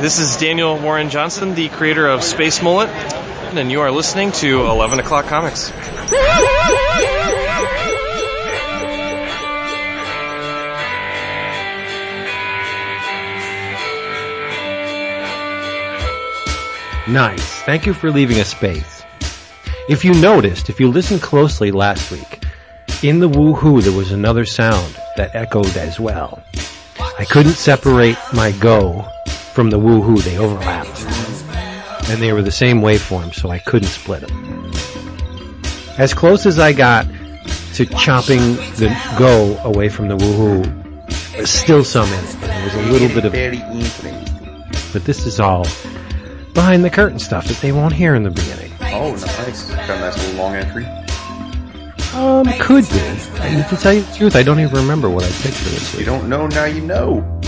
This is Daniel Warren Johnson, the creator of Space Mullet, and you are listening to 11 O'Clock Comics. Nice. Thank you for leaving a space. If you noticed, if you listened closely last week, in the woohoo there was another sound that echoed as well. I couldn't separate my go from the woohoo. They overlapped. And they were the same waveform, so I couldn't split them. As close as I got to chopping the go away from the woohoo, there's still some in it. There was a little bit of, Very but this is all behind the curtain stuff that they won't hear in the beginning. Oh, nice. Got a nice little long entry. Um, could be. And to tell you the truth, I don't even remember what I picked for this You don't know, now you know.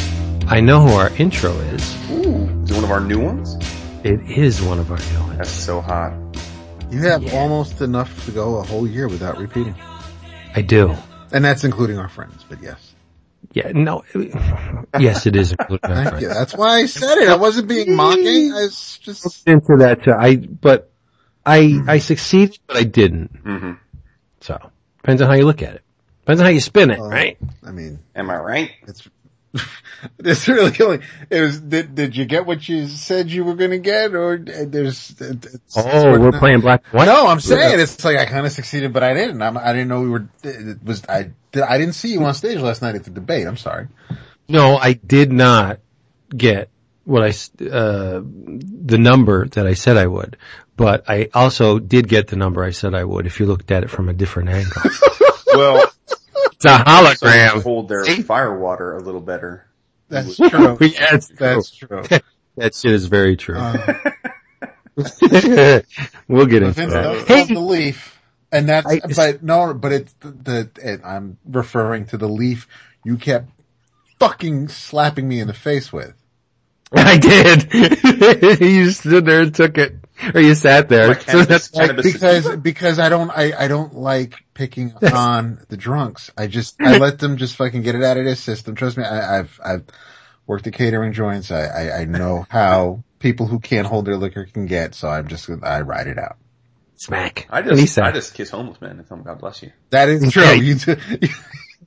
I know who our intro is. Ooh. Is it one of our new ones? It is one of our new ones. That's so hot. You have almost enough to go a whole year without repeating. I do. And that's including our friends, but yes. Yeah, no. Yes, it is. including our Thank friends. you. That's why I said it. I wasn't being mocking. I was just, Into that, too. I, but I, I succeeded, but I didn't. hmm So, depends on how you look at it. Depends on how you spin it, Oh. right? I mean, Am I right? it's, it's really only, it was, did, did you get what you said you were going to get or there's, it's, Oh, we're playing black and white. No, I'm saying it's like I kind of succeeded, but I didn't. I'm, I didn't know we were. It was I? Did, I didn't see you on stage last night at the debate. I'm sorry. No, I did not get what I, s- uh, the number that I said I would, but I also did get the number I said I would if you looked at it from a different angle. Well, it's a so hologram. hold their fire water a little better. That's true. yeah, it's true. That's true. That shit is very true. Uh, we'll get into Vince that. Hey, the leaf, and that's. I- but no, but it's the. the it, I'm referring to the leaf you kept fucking slapping me in the face with. I did. you stood there and took it, or you sat there. My So that's why- cannabis- because because I don't I, I don't like picking on the drunks. I just I let them just fucking get it out of their system. Trust me, I, I've I've worked at catering joints. I, I I know how people who can't hold their liquor can get. So I'm just I ride it out. smack. I just, said, I just kiss homeless men and tell them God bless you. That is true. Yeah. You, do, you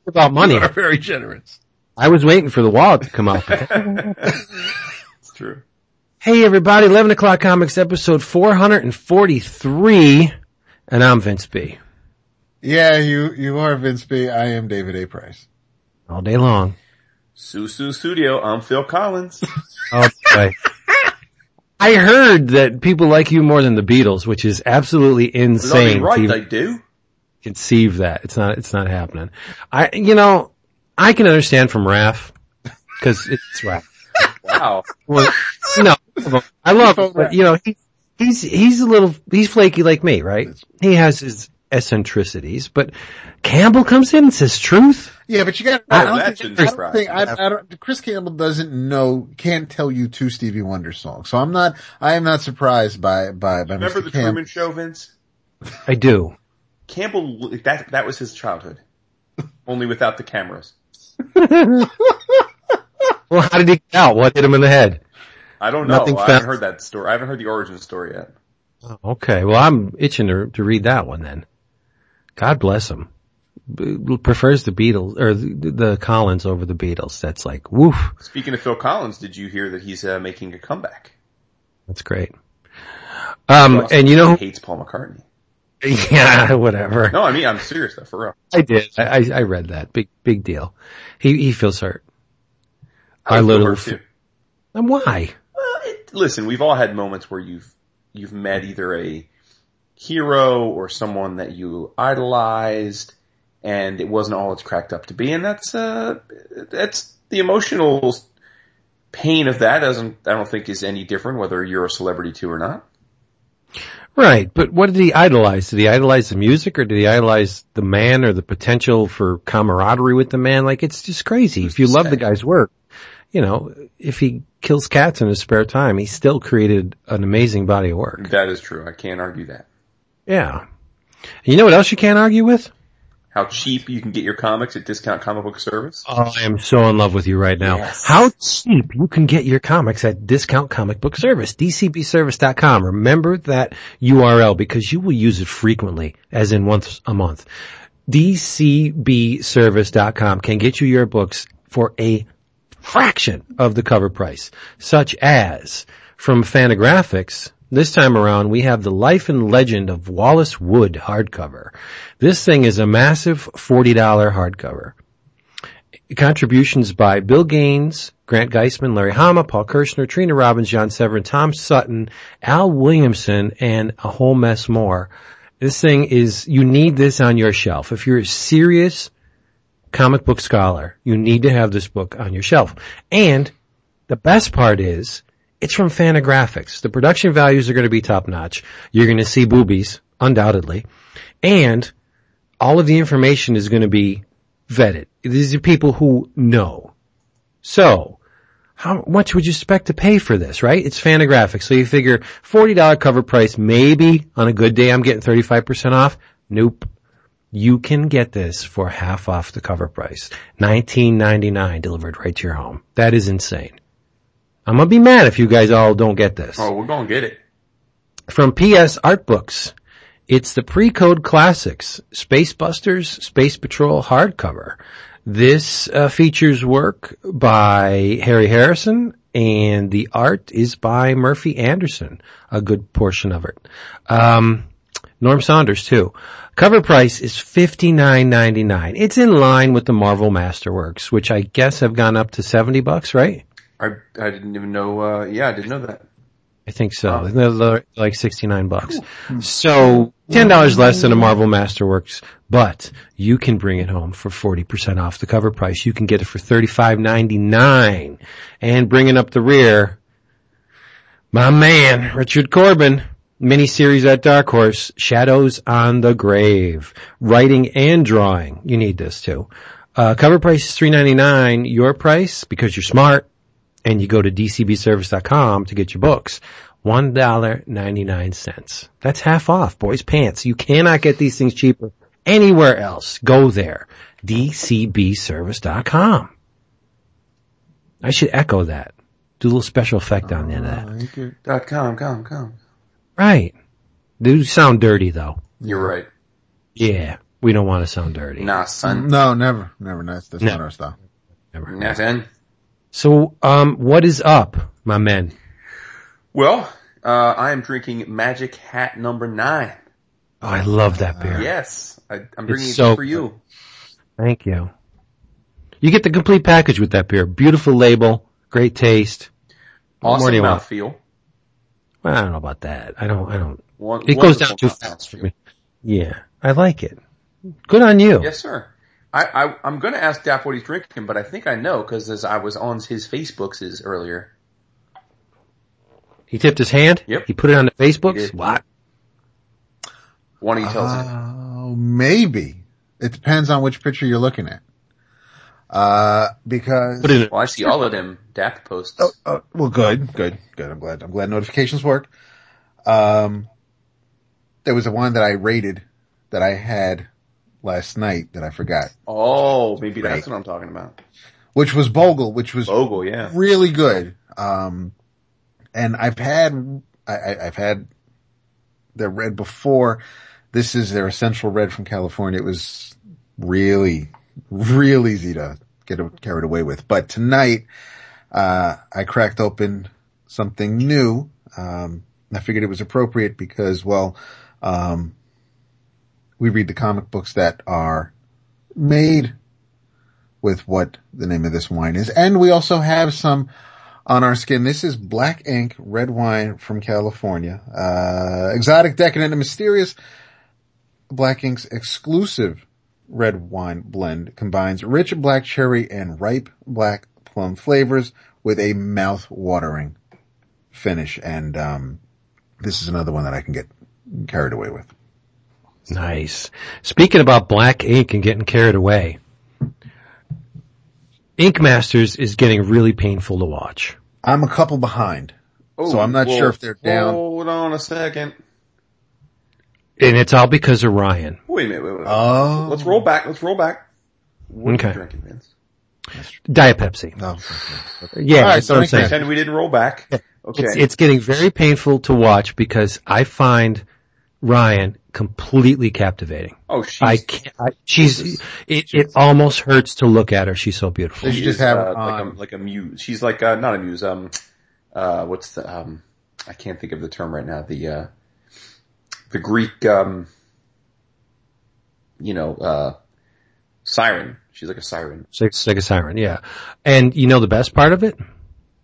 about money. are very generous. I was waiting for the wallet to come out. It's true. Hey everybody, 11 o'clock comics episode 443, and I'm Vince B. Yeah, you you are Vince B. I am David A. Price. All day long. Sussudio, I'm Phil Collins. Oh boy. I heard that people like you more than the Beatles, which is absolutely insane. Bloody right, I do. conceive that. It's not, it's not happening. I, you know, I can understand from Raph, cause it's Raph. Wow. Well, no, I love him, but you know, he, he's, he's a little, he's flaky like me, right? He has his eccentricities, but Campbell comes in and says truth. Yeah, but you got. Oh, I don't that think, I don't think. I, I don't, Chris Campbell doesn't know, can't tell you two Stevie Wonder songs. So I'm not. I am not surprised by by by Remember Mr. the Campbell. Truman Show, Vince? I do. Campbell, that, that was his childhood. Only without the cameras. Well, how did he get out? What hit him in the head? I don't know. Nothing I haven't heard that story. I haven't heard the origin story yet. Okay, well, I'm itching to, to read that one then. God bless him. B- prefers the Beatles or the, the Collins over the Beatles. That's like woof. Speaking of Phil Collins, did you hear that he's uh, making a comeback? That's great. Um, and you know, he hates Paul McCartney. yeah, whatever. No, I mean I'm serious though, for real. I did. I, I, I read that. Big, big deal. He, he feels hurt. I feel little, too. and why? Well, it, listen, we've all had moments where you've you've met either a hero or someone that you idolized, and it wasn't all it's cracked up to be, and that's uh that's the emotional pain of that. Doesn't I don't think is any different whether you're a celebrity too or not. Right, but what did he idolize? Did he idolize the music or did he idolize the man or the potential for camaraderie with the man? Like it's just crazy. If you love the guy's work, you know, if he kills cats in his spare time, he still created an amazing body of work. That is true. I can't argue that. Yeah. You know what else you can't argue with? how cheap you can get your comics at Discount Comic Book Service. Oh, I am so in love with you right now. Yes. How cheap you can get your comics at Discount Comic Book Service, dcbservice.com. Remember that URL because you will use it frequently, as in once a month. dcbservice.com can get you your books for a fraction of the cover price, such as from Fantagraphics, this time around, we have the Life and Legend of Wallace Wood hardcover. This thing is a massive $40 hardcover. Contributions by Bill Gaines, Grant Geissman, Larry Hama, Paul Kirchner, Trina Robbins, John Severin, Tom Sutton, Al Williamson, and a whole mess more. This thing is, you need this on your shelf. If you're serious comic book scholar, you need to have this book on your shelf. And the best part is, it's from Fantagraphics. The production values are going to be top notch. You're going to see boobies, undoubtedly. And all of the information is going to be vetted. These are people who know. So, how much would you expect to pay for this, right? It's Fantagraphics. So you figure $40 cover price, maybe on a good day I'm getting 35% off. Nope. You can get this for half off the cover price. $19.99 delivered right to your home. That is insane. I'm gonna be mad if you guys all don't get this. Oh, we're gonna get it. From PS Art Books, it's the Pre-Code Classics Space Busters Space Patrol hardcover. This uh, features work by Harry Harrison and the art is by Murphy Anderson, a good portion of it. Um, Norm Saunders too. Cover price is fifty nine ninety nine. It's in line with the Marvel Masterworks, which I guess have gone up to seventy bucks, right? I I didn't even know. Uh, yeah, I didn't know that. I think so. They're like 69 bucks. So $10 less than a Marvel Masterworks, but you can bring it home for 40% off the cover price. You can get it for $35.99 and bringing up the rear, my man, Richard Corben, miniseries at Dark Horse, Shadows on the Grave, writing and drawing. You need this too. Uh, cover price is $3.99. Your price, because you're smart, and you go to dcbservice.com to get your books, $1.99. That's half off, boys pants. You cannot get these things cheaper anywhere else. Go there. dcbservice.com. I should echo that. Do a little special effect on the end of that. Dot com, com, com. Right. Do sound dirty though. You're right. Yeah. We don't want to sound dirty. Nah, son. No, never, never. That's, that's No. not our style. Never. Nothing. So, um, what is up, my men? Well, uh, I am drinking Magic Hat number nine. Oh, I love that beer. Yes, I, I'm bringing It's it so for you. Thank you. You get the complete package with that beer. Beautiful label, great taste. What Awesome more want? mouthfeel. Well, I don't know about that. I don't, I don't, One, it goes down too fast for me. Yeah, I like it. Good on you. Yes, sir. I, I I'm going to ask Dap what he's drinking, but I think I know because as I was on his Facebooks earlier. He tipped his hand? Yep. He put it on the Facebooks? He. What? One of you tells it. Oh, maybe. It depends on which picture you're looking at. Uh, because, Put Well, I see all of them Dap posts. oh, oh, well, good, good, good. I'm glad, I'm glad notifications work. Um, there was a one that I rated that I had last night that I forgot, Oh, maybe Right. that's what I'm talking about. which was Bogle, which was Bogle, yeah. really good. Um, and I've had, I, I, I've had their red before. This is their essential red from California. It was really, real easy to get carried away with. But tonight, uh, I cracked open something new. Um, I figured it was appropriate because, well, um, we read the comic books that are made with what the name of this wine is. And we also have some on our skin. This is Black Ink Red Wine from California. Uh, exotic, decadent, and mysterious. Black Ink's exclusive red wine blend combines rich black cherry and ripe black plum flavors with a mouth-watering finish. And, um, this is another one that I can get carried away with. Nice. Speaking about black ink and getting carried away, Ink Masters is getting really painful to watch. I'm a couple behind. Oh, So I'm not well, sure if they're down. Hold on a second. And it's all because of Ryan. Wait a minute. Wait, wait, wait. Oh. Let's roll back. Let's roll back. What are Okay. you drinking, Vince? Diet Pepsi. No. Yeah, All right, that's what I'm saying. Pretend we didn't roll back. Okay. It's, it's getting very painful to watch because I find Ryan completely captivating. oh, she's, I can't, I, she's, it, it almost hurts to look at her. She's so beautiful. They she just is, have uh, like a, like a muse. She's like, uh, not a muse, um, uh, what's the, um, I can't think of the term right now. The, uh, the Greek, um, you know, uh, siren. She's like a siren. She's like a siren, yeah. And you know the best part of it?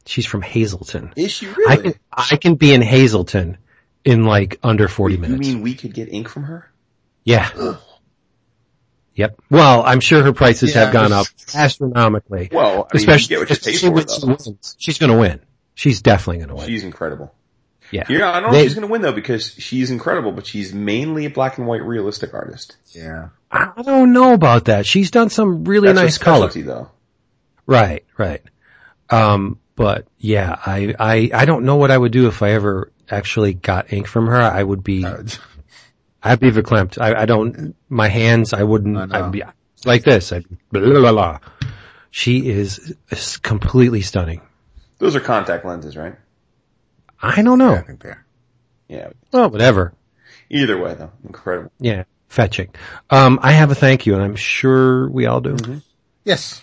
She's from Hazleton. Is she I really? can, I can be in Hazleton in like under 40 you minutes. You mean we could get ink from her? yeah. Yep. Well, I'm sure her prices Yeah, have gone up astronomically. Well, I mean, especially you get what you pay for, she. She's gonna win. She's definitely gonna win. She's incredible. Yeah. Yeah, I don't know They- if she's gonna win though because she's incredible, but she's mainly a black and white realistic artist. Yeah. I don't know about that. She's done some really That's nice her colors. specialty though. Right, right. Um, but yeah, I, I, I don't know what I would do if I ever actually got ink from her. I would be, Uh, I'd be verklempt. I, I don't, my hands, I wouldn't, I I'd be like this. I'd blah, blah, blah, blah. She is, is completely stunning. Those are contact lenses, right? I don't I know. think there. Yeah. Well, whatever. Either way though, incredible. Yeah. Fetching. Um, I have a thank you and I'm sure we all do. Yes.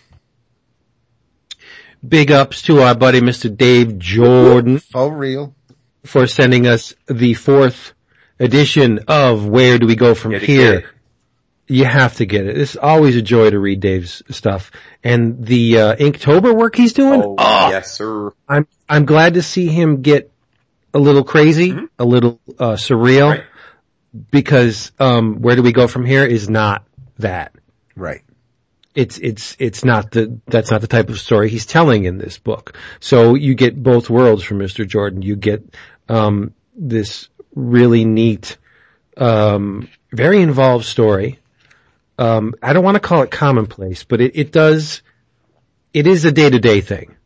Big ups to our buddy Mr. Dave Jordan. For real. for sending us the fourth edition of Where Do We Go From Yeah, Here. You have to get it. It's always a joy to read Dave's stuff. And the uh, Inktober work he's doing, Oh, oh, yes, sir. I'm I'm glad to see him get a little crazy, a little uh, surreal, Right. because um, Where Do We Go From Here is not that. Right. It's it's it's not the that's not the type of story he's telling in this book. So you get both worlds from Mr. Jordan. You get um, this really neat, um, very involved story. Um, I don't want to call it commonplace, but it, it does. It is a day to day thing.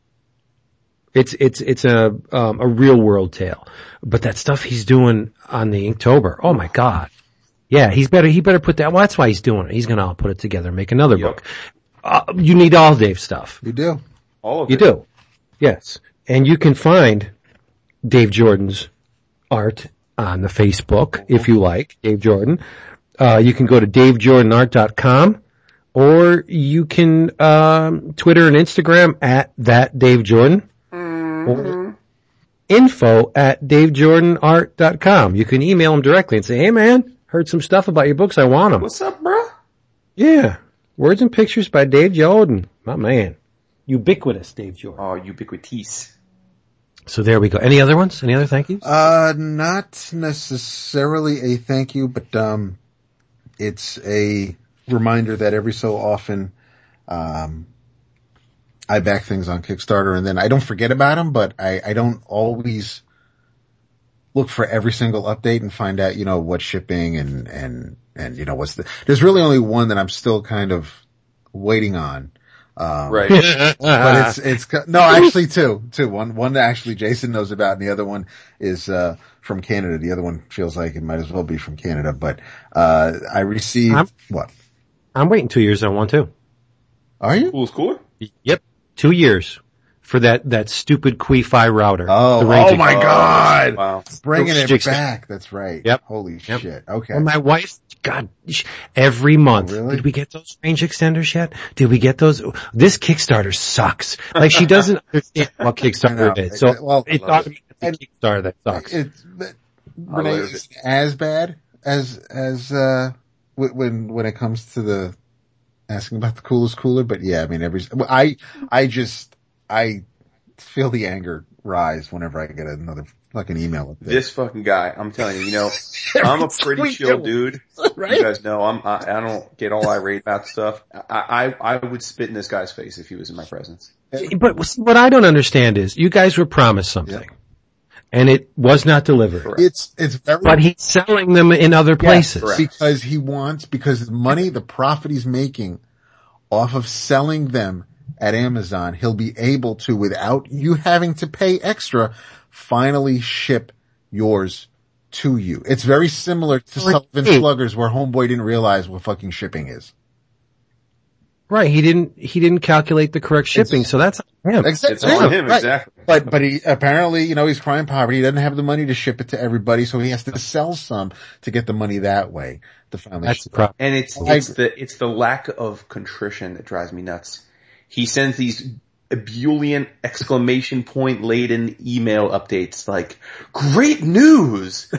It's it's it's a um, a real world tale. But that stuff he's doing on the Inktober, oh my god. Yeah, he's better. He better put that. Well, that's why he's doing it. He's going to put it together, and make another Yep. book. Uh, you need all Dave stuff. You do. All of You it. do. Yes. And you can find Dave Jordan's art on the Facebook if you like, Dave Jordan. Uh, you can go to davejordanart.com or you can, um, Twitter and Instagram at that Dave Jordan or info at davejordanart.com. You can email him directly and say, hey man, heard some stuff about your books. I want them. What's up, bro? Yeah. Words and pictures by Dave Jordan. My man. Ubiquitous Dave Jordan. Oh, ubiquitous. So there we go. Any other ones? Any other thank yous? Uh, not necessarily a thank you, but, um, it's a reminder that every so often, um, I back things on Kickstarter and then I don't forget about them, but I, I don't always look for every single update and find out, you know, what's shipping and, and, and, you know, what's the, there's really only one that I'm still kind of waiting on. Um, Right. but it's it's no actually two two one one that actually Jason knows about and the other one is uh from Canada the other one feels like it might as well be from Canada but uh I received I'm- what I'm waiting two years on one too. are you Cool cooler? Yep. Two years for that, that stupid Qi-Fi router. oh The oh my Oh, god Wow. bringing it Jigsaw. back that's right Yep. holy Yep. shit okay And my wife, God, every month. Oh, really? Did we get those range extenders yet? Did we get those? This Kickstarter sucks. Like she doesn't understand what Kickstarter is. So Well, it's I love automatically Kickstarter that sucks. it's but, I Renee love as bad as as uh when when it comes to the asking about the coolest cooler but yeah I mean every I I just I feel the anger rise whenever I get another fucking email with this. This fucking guy, I'm telling you, you know, I'm a pretty chill dude. right? You guys know I'm, I, I don't get all irate about stuff. I, I, I would spit in this guy's face if he was in my presence. But what I don't understand is you guys were promised something and it was not delivered, It's it's very but he's selling them in other places. correct. because he wants because the money the profit he's making off of selling them at Amazon, he'll be able to without you having to pay extra finally ship yours to you. It's very similar to Like, Sullivan hey. Sluggers where Homeboy didn't realize what fucking shipping is. Right. He didn't, he didn't calculate the correct shipping. It's- So that's him. It's Exactly. on him, Right. exactly. But, but he, apparently, you know, he's crying poverty. He doesn't have the money to ship it to everybody, so he has to sell some to get the money that way to finally That's ship the problem. And it's, it's the, it's the lack of contrition that drives me nuts. He sends these ebullient exclamation point laden email updates like, great news!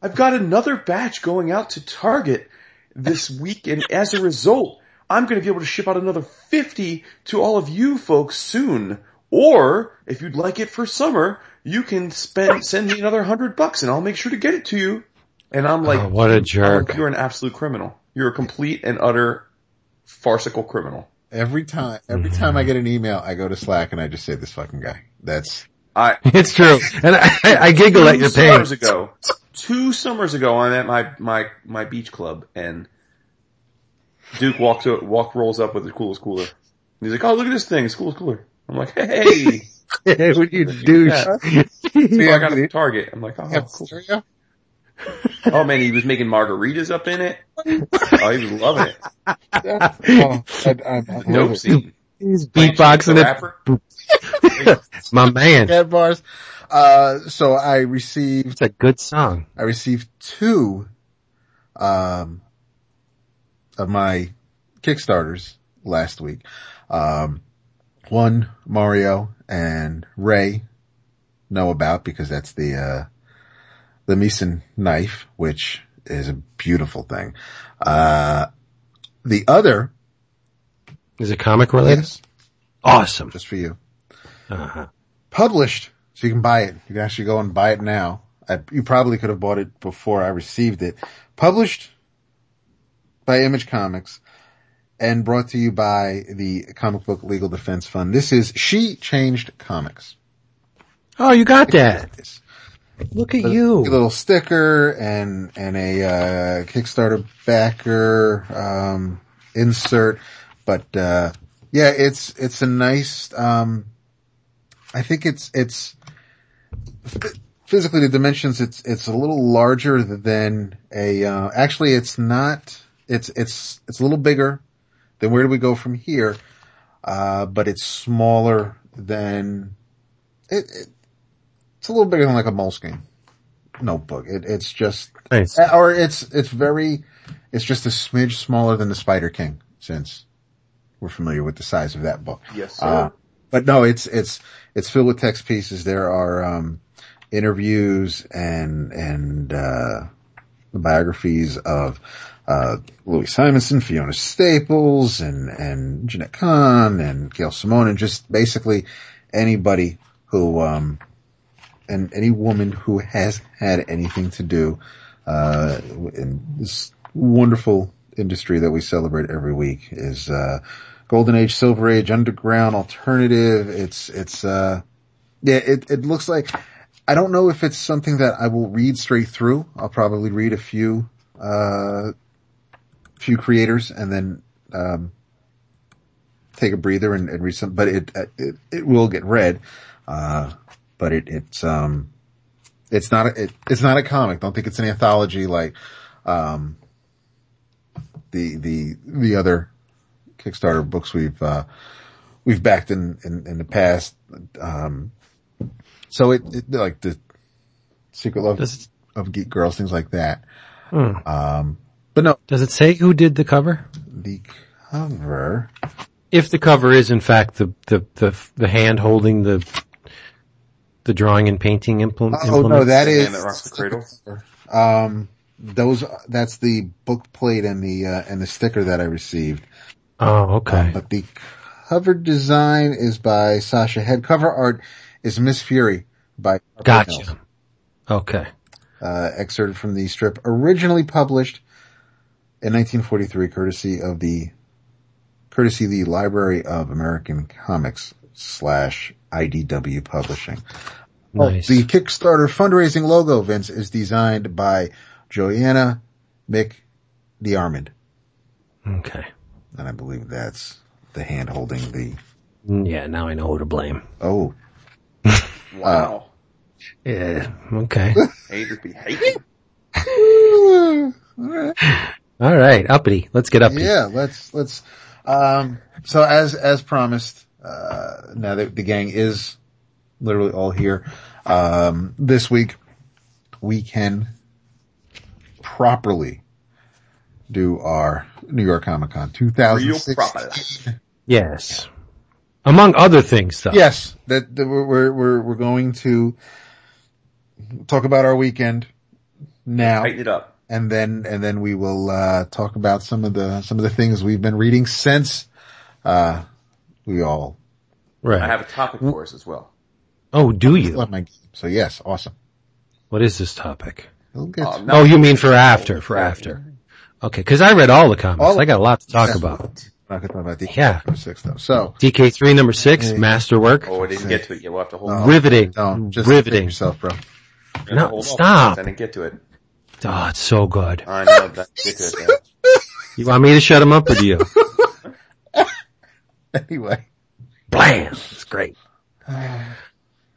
I've got another batch going out to Target this week and as a result, I'm gonna be able to ship out another 50 to all of you folks soon. Or, if you'd like it for summer, you can spend, send me another hundred bucks and I'll make sure to get it to you. And I'm like, Oh, what a I'm jerk. like, you're an absolute criminal. You're a complete and utter farcical criminal. Every time, every time I mm-hmm. get an email, I go to Slack and I just say this fucking guy. That's, I, It's true. And I, I, I giggle at two your pain. summers ago, two summers ago, I'm at my, my, my beach club and Duke walks up, walk, rolls up with the coolest cooler. He's like, oh, look at this thing. It's coolest cooler. I'm like, hey, what you douche. so I got a at Target. I'm like, oh, have cool. Oh man, he was making margaritas up in it. Oh, he was loving it. Oh, I, I, I Nope. love it. See, He's Playing beatboxing the it. rapper. My man. Cat bars. Uh, so I received, It's a good song. I received two, um, of my Kickstarters last week. Um, one Mario and Ray know about because that's the, uh, the Meeson knife, which is a beautiful thing. Uh, the other, Is it comic related? yes, Awesome. just for you. Uh-huh. published, so you can buy it. You can actually go and buy it now. I, you probably could have bought it before I received it. Published by Image Comics and brought to you by the Comic Book Legal Defense Fund. This is She Changed Comics. Oh, you got that. Look at A you. little sticker and, and a, uh, Kickstarter backer, um, insert. But, uh, yeah, it's, it's a nice, um, I think it's, it's, physically the dimensions, it's, it's a little larger than a, uh, actually it's not, it's, it's, it's a little bigger than where do we go from here? Uh, but it's smaller than, it, it it's a little bigger than like a Moleskine notebook. It, it's just, Nice. or it's, it's very, it's just a smidge smaller than the Spider King since we're familiar with the size of that book. Yes, sir. Uh, but no, it's, it's, it's filled with text pieces. There are, um, interviews and, and, uh, biographies of, uh, Louise Simonson, Fiona Staples and, and Jenette Kahn and Gail Simone and just basically anybody who, um, and any woman who has had anything to do, uh, in this wonderful industry that we celebrate every week is, uh, golden age, silver age, underground, alternative. It's, it's, uh, yeah, it, it looks like, I don't know if it's something that I will read straight through. I'll probably read a few, uh, few creators and then, um, take a breather and, and read some, but it, it, it will get read. Uh, but it, it's, um, it's not, a, it, it's not a comic. Don't think it's an anthology like, um, the, the, the other Kickstarter books we've, uh, we've backed in, in, in the past. Um, so it, it like the Secret Love of Geek Girls, things like that. hmm. Um, but no, Does it say who did the cover? the cover, If the cover is in fact the, the, the, the hand holding the, the drawing and painting implement. oh no, that is. The That Rocks the Cradle? um, those, that's the book plate and the, uh, and the sticker that I received. Oh, okay. But the cover design is by Sasha Head. Cover art is Miss Fury by Tarpé Mills. Gotcha. Okay. uh, excerpted from the strip originally published in 1943 courtesy of the courtesy the Library of American Comics slash IDW Publishing. Oh, Nice. the Kickstarter fundraising logo, Vince, is designed by Joanna McDiarmid. Okay. And I believe that's the hand holding the, Yeah, now I know who to blame. oh, Wow. Yeah, okay. Haters be hating. All right, uppity. Let's get uppity. Yeah, let's, let's, um, so as, as promised, uh, now that the gang is literally all here, um, this week, we can properly do our New York Comic Con Real 2006. proper. Yes. Among other things, though. Yes, that, that we're, we're, we're, we're going to talk about our weekend now. Tighten it up. And then and then we will uh, talk about some of the some of the things we've been reading since uh, we all Right. I have a topic for us as well. oh, do you? love my game. So yes, awesome. What is this topic? We'll Uh, to- Oh, you mean for after, for after. Okay, cause I read all the comics. All- I got a lot to talk Yeah. about. I'm not gonna talk about the Yeah. number six though. So DK3 number six, Yeah. masterwork. Oh, I didn't get to it yet. We'll have to hold Oh. on. Riveting. no, just Riveting. yourself, bro. We'll have to No, stop. I didn't get to it. Oh, it's so good. I know that. Get to it. yeah. You want me to shut him up with you? Anyway, Blam! It's great. All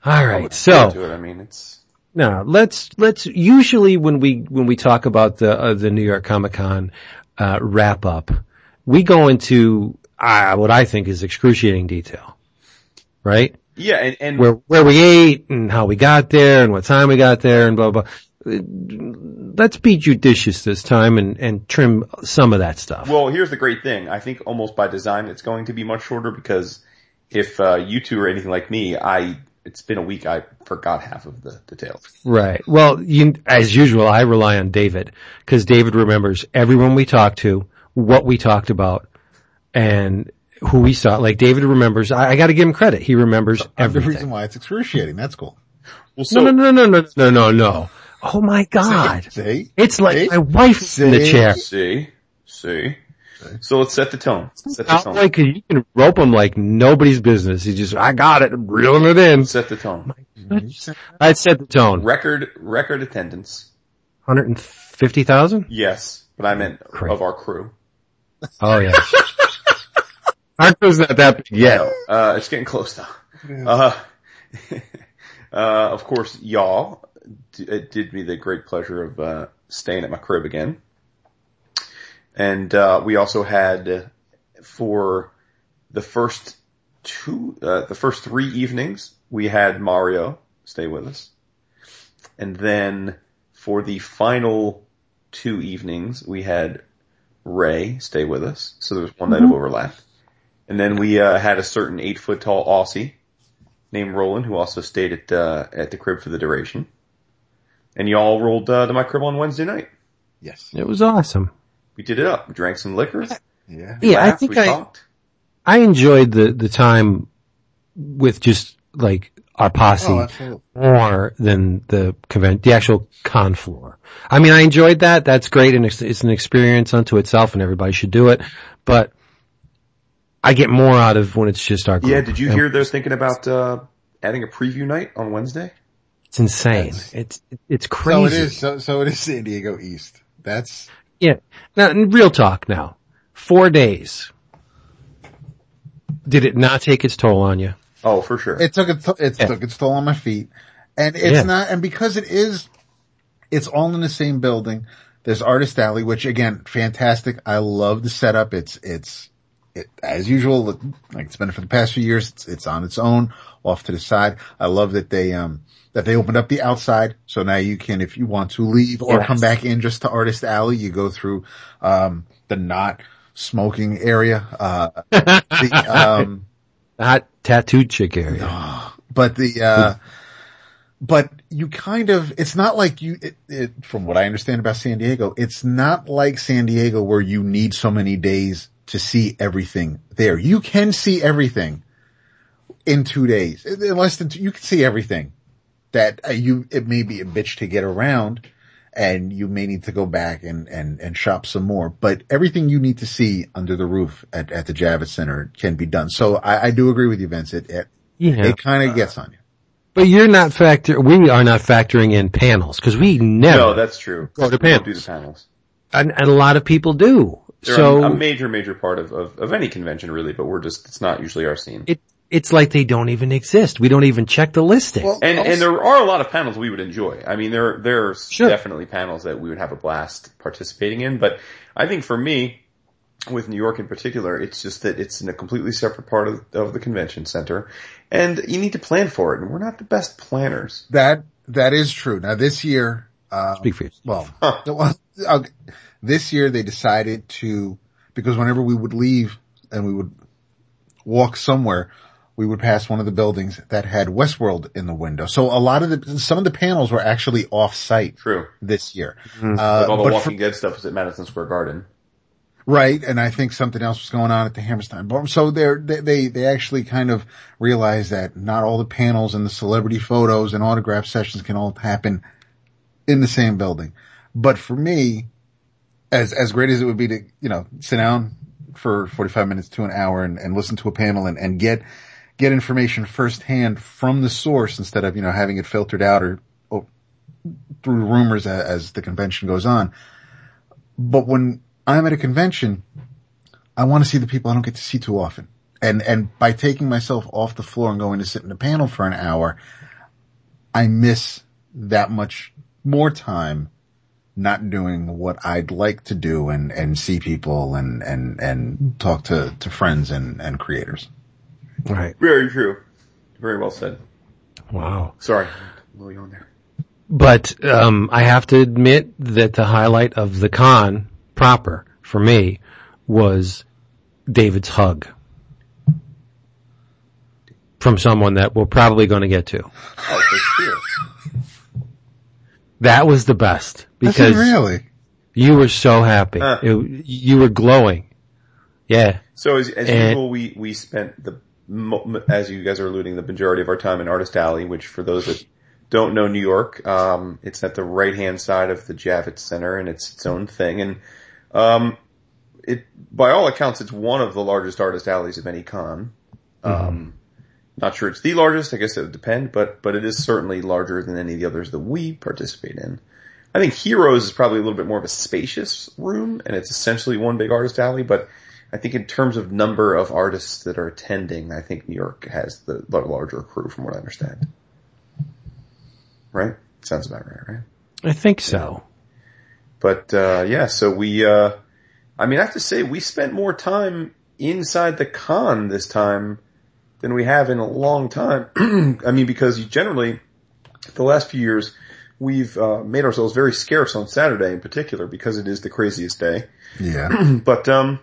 I'll right, get so to it. I mean, it's now let's let's usually when we when we talk about the uh, the New York Comic Con uh, wrap up, we go into uh, what I think is excruciating detail, right? yeah, and, and Where where we ate and how we got there and what time we got there and blah blah. Uh, Let's be judicious this time and and trim some of that stuff. Well, here's the great thing. I think almost by design it's going to be much shorter because if uh, you two are anything like me, I it's been a week. I forgot half of the details. Right. Well, you, as usual, I rely on David because David remembers everyone we talked to, what we talked about, and who we saw. Like David remembers. I, I got to give him credit. He remembers everything. the reason why it's excruciating. That's cool. Well, so No, no, no, no, no, no, no, no. Oh my God! See, It's like See? my wife in the See? chair. see, see. So let's set the tone. Set the Not tone. like you can rope him like nobody's business. He just, I got it, reeling it in. set the tone. I'd set the tone. Record record attendance. Hundred and fifty thousand. Yes, but I meant Great. of our crew. Oh yeah. Our crew's not that big yet. No, uh, it's getting close though. Uh, uh, of course, y'all d- it did me the great pleasure of uh, staying at my crib again, and uh, we also had for the first two, uh, the first three evenings, we had Mario stay with us, and then for the final two evenings, we had Ray stay with us. So there was one night of overlap. And then we uh, had a certain eight foot tall Aussie named Roland who also stayed at uh, at the crib for the duration. And y'all rolled uh, to my crib on Wednesday night. yes, It was awesome. We did it up. We drank some liquor. yeah. Yeah, I laughed, think we I, talked. I enjoyed the, the time with just like our posse Oh, more than the convent, the actual con floor. I mean, I enjoyed that. That's great and it's, it's an experience unto itself and everybody should do it. But I get more out of when it's just our group. Yeah, did you hear they're thinking about uh, adding a preview night on Wednesday? It's insane. Yes. It's, it's crazy. So it is. So so it is San Diego East. That's Yeah. Now, in real talk now. Four days. Did it not take its toll on you? Oh, for sure. it took it it Yeah. took its toll on my feet, and it's Yeah. not and because it is, it's all in the same building. There's Artist Alley, which again, fantastic. I love the setup. It's it's it as usual, like it's been for the past few years. It's it's on its own, off to the side. I love that they um that they opened up the outside, so now you can, if you want to leave or Yes. come back in just to Artist Alley, you go through um the not smoking area. Uh, the um. Not tattooed chick area. but the uh but you kind of it's not like you it, it, from what i understand about san diego it's not like san diego where you need so many days to see everything there you can see everything in two days in less than two, you can see everything that uh, you it may be a bitch to get around and you may need to go back and, and, and shop some more, but everything you need to see under the roof at, at the Javits Center can be done. So I, I do agree with you, Vince. It, it, Yeah. it kind of gets on you. But you're not factor, we are not factoring in panels because we never, no, that's true. Go to We don't do panels. the panels. and, and a lot of people do. They're so a, a major, major part of, of, of any convention really, but we're just, it's not usually our scene. it, it's like they don't even exist. We don't even check the listing. Well, And also- and there are a lot of panels we would enjoy. I mean, there there's Sure. definitely panels that we would have a blast participating in. But I think for me, with New York in particular, it's just that it's in a completely separate part of, of the convention center, and you need to plan for it. And we're not the best planners. that that is true. Now this year, uh, Speak for yourself. well, well, okay. this year they decided to because whenever we would leave and we would walk somewhere, we would pass one of the buildings that had Westworld in the window. So a lot of the some of the panels were actually off site True. this year. Mm-hmm. Uh, all the Walking for- Dead stuff was at Madison Square Garden. Right, and I think something else was going on at the Hammerstein Bar. So they're, they they they actually kind of realized that not all the panels and the celebrity photos and autograph sessions can all happen in the same building. But for me, as as great as it would be to you know sit down for forty five minutes to an hour and, and listen to a panel and, and get get information firsthand from the source instead of you know having it filtered out or, or through rumors as, as the convention goes on. But when I'm at a convention, I want to see the people I don't get to see too often. And, and by taking myself off the floor and going to sit in a panel for an hour, I miss that much more time not doing what I'd like to do and, and see people and, and, and talk to, to friends and, and creators. Right. Very true. Very well said. Wow. Sorry. What were you on there? But um, I have to admit that the highlight of the con proper for me was David's hug from someone that we're probably going to get to. Oh, for sure. That was the best because really. you were so happy. Huh. It- you were glowing. Yeah. So as, as And- usual, we, we spent the, mo- as you guys are alluding, the majority of our time in Artist Alley, which for those that don't know New York, um, it's at the right hand side of the Javits Center and it's its own thing. And, um, it, by all accounts, it's one of the largest artist alleys of any con. Um, not sure it's the largest. I guess it would depend, but, but it is certainly larger than any of the others that we participate in. I think Heroes is probably a little bit more of a spacious room and it's essentially one big artist alley, but I think in terms of number of artists that are attending, I think New York has the, the larger crew from what I understand. Right? Sounds about right, right? I think so. But, uh, yeah, so we, uh, I mean, I have to say we spent more time inside the con this time than we have in a long time. I mean, because generally, the last few years, we've, uh, made ourselves very scarce on Saturday in particular because it is the craziest day. Yeah. But um,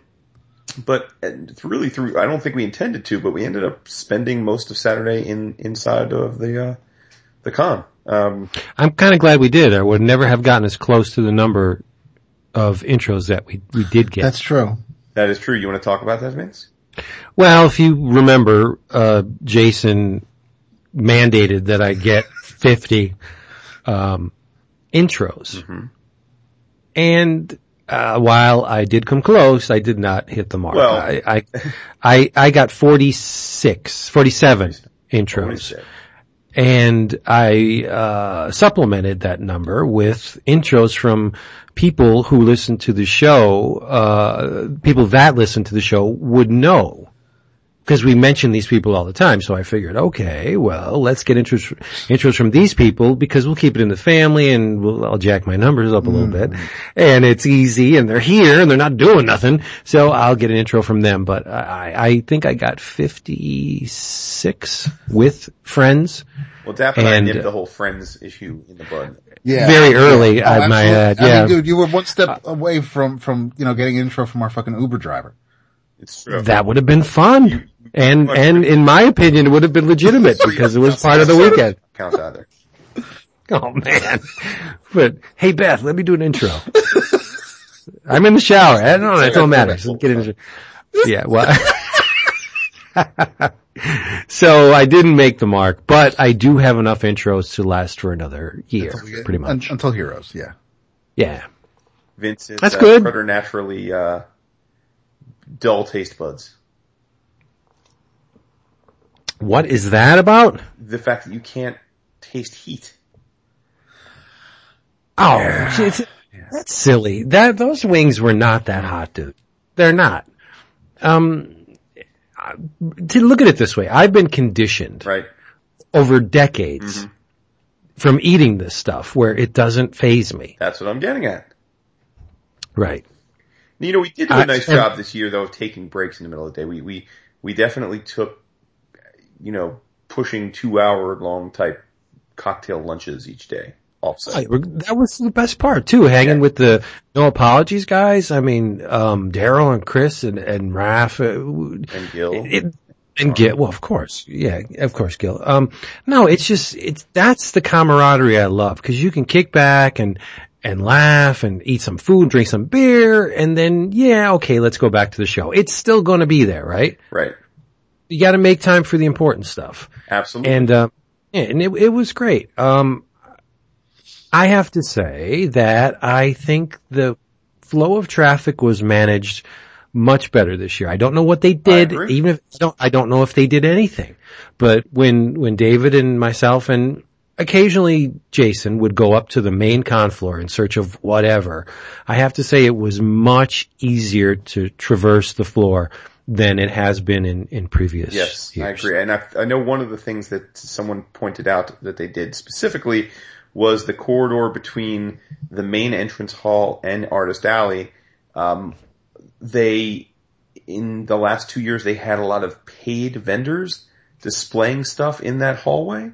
but and it's really through. I don't think we intended to, but we ended up spending most of Saturday in inside of the uh, the con. Um, I'm kind of glad we did. I would never have gotten as close to the number of intros that we, we did get. That's true. that is true. You want to talk about that, Vince? Well, if you remember, uh, Jason mandated that I get 50, um, intros. And, uh, while I did come close, I did not hit the mark. Well- I, I, I, I got 46, 47 intros. And I, uh, supplemented that number with intros from people who listen to the show, uh, people that listen to the show would know. Because we mention these people all the time, so I figured, okay, well, let's get intros, intros from these people because we'll keep it in the family and we'll, I'll jack my numbers up a little bit. Mm. And it's easy and they're here and they're not doing nothing, so I'll get an intro from them. But I, I think I got 56 with friends. Well, definitely and, I And- nipped the uh, whole friends issue in the bud. Yeah. Very early, uh, uh, I Oh, might absolutely. add, I yeah. mean, dude, you were one step away from, from, you know, getting an intro from our fucking Uber driver. It's true. That would have been fun. And, and in my opinion, it would have been legitimate because it was part of the weekend. Count either. Oh man. But hey Beth, let me do an intro. I'm in the shower. I don't know, it don't matter. So get in. Yeah, well. so I didn't make the mark, but I do have enough intros to last for another year, pretty Un- much. until Heroes, yeah. Yeah. Vince is That's uh, good. preternaturally uh, dull taste buds. What is that about? The fact that you can't taste heat. Oh, it's- that's silly. That those wings were not that hot, dude. They're not. Um, to look at it this way, I've been conditioned Right. over decades Mm-hmm. from eating this stuff where it doesn't phase me. That's what I'm getting at. Right. You know, we did do a nice job this year though of taking breaks in the middle of the day. We, we, we definitely took, you know, pushing two hour long type cocktail lunches each day offsite. That was the best part too, hanging Yeah. with the no apologies guys. I mean, um, Daryl and Chris and, and Raph, uh, And Gil. it, and Gil, well, of course, yeah, of course, Gil. Um, no, it's just, it's, that's the camaraderie I love, cause you can kick back and, and laugh and eat some food, drink some beer, and then, yeah, okay, let's go back to the show. It's still gonna be there, right? Right. You gotta make time for the important stuff. Absolutely. And, uh, yeah, and it, it was great. Um, I have to say that I think the flow of traffic was managed much better this year. I don't know what they did, even if I don't, I don't know if they did anything. But when, when David and myself and occasionally Jason would go up to the main con floor in search of whatever, I have to say it was much easier to traverse the floor than it has been in, in previous Yes, I agree. And I, I know one of the things that someone pointed out that they did specifically was the corridor between the main entrance hall and Artist Alley. Um, they, in the last two years, they had a lot of paid vendors displaying stuff in that hallway.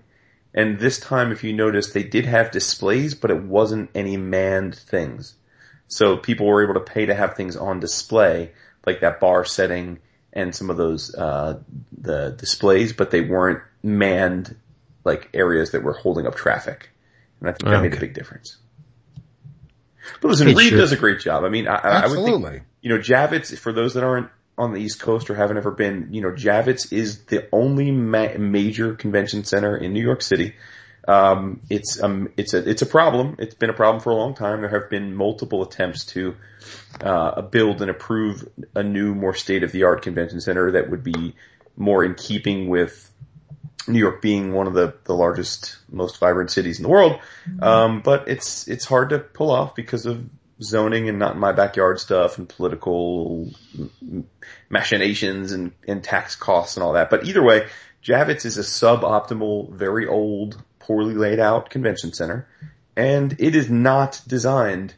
And this time, if you notice, they did have displays, but it wasn't any manned things. So people were able to pay to have things on display, like that bar setting and some of those uh, the displays, but they weren't manned like areas that were holding up traffic. And I think that made a big difference. But listen, It Reed should. does a great job. I mean, I, I would think you know, Javits, for those that aren't on the East Coast or haven't ever been, you know, Javits is the only ma- major convention center in New York City. Um, it's, um, it's a, it's a problem. It's been a problem for a long time. There have been multiple attempts to, uh, build and approve a new, more state-of-the-art convention center that would be more in keeping with New York being one of the, the largest, most vibrant cities in the world. Um, but it's, it's hard to pull off because of zoning and not in my backyard stuff and political machinations and, and tax costs and all that. But either way, Javits is a suboptimal, very old, poorly laid out convention center and it is not designed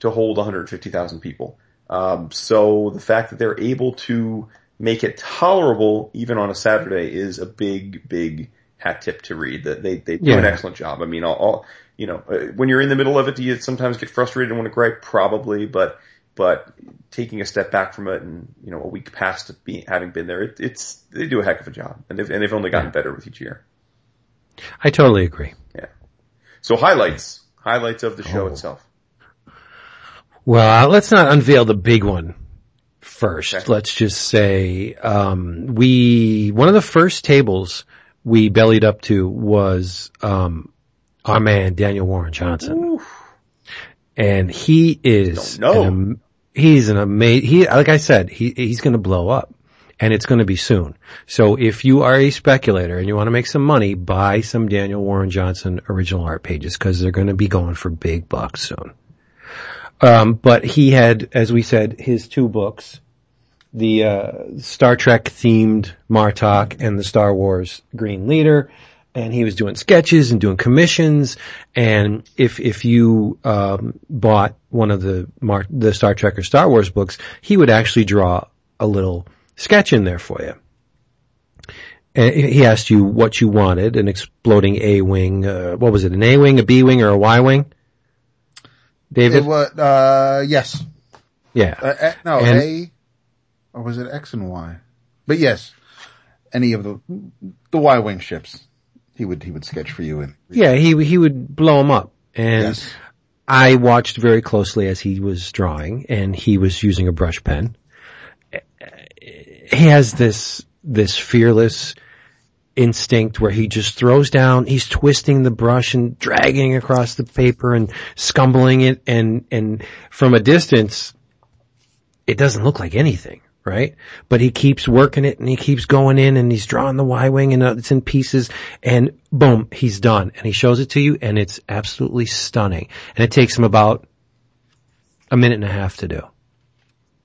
to hold 150,000 people. Um, so the fact that they're able to make it tolerable even on a Saturday is a big, big hat tip to Reed. That they they do an excellent job. I mean, all, all you know, uh, when you're in the middle of it, do you sometimes get frustrated and want to gripe? Probably, but but taking a step back from it and you know a week past being, having been there, it, it's they do a heck of a job, and they've and they've only gotten better with each year. I totally agree. Yeah. So highlights, highlights of the show Oh. itself. Well, let's not unveil the big one first. Okay. Let's just say, um, we, one of the first tables we bellied up to was, um, our man, Daniel Warren Johnson. And he is, an he's an amazing, he, like I said, he, he's going to blow up and it's going to be soon. So if you are a speculator and you want to make some money, buy some Daniel Warren Johnson original art pages because they're going to be going for big bucks soon. Um, but he had, as we said, his two books, the uh, Star Trek themed Martok and the Star Wars Green Leader, and he was doing sketches and doing commissions. And if if you um, bought one of the Mar- the Star Trek or Star Wars books, he would actually draw a little sketch in there for you. And he asked you what you wanted, an exploding A wing. Uh, what was it? An A wing, a B wing, or a Y wing? David, It was, uh, yes. yeah. Uh, eh, no, And- A, or was it X and Y? But yes, any of the, the Y-wing ships, he would, he would sketch for you and, Yeah, he he would blow them up, and yes. I watched very closely as he was drawing, and he was using a brush pen. He has this this fearless instinct where he just throws down, he's twisting the brush and dragging across the paper and scumbling it, and and from a distance, it doesn't look like anything. Right? But he keeps working it and he keeps going in and he's drawing the Y-wing and uh, it's in pieces and boom, he's done. And he shows it to you and it's absolutely stunning. And it takes him about a minute and a half to do.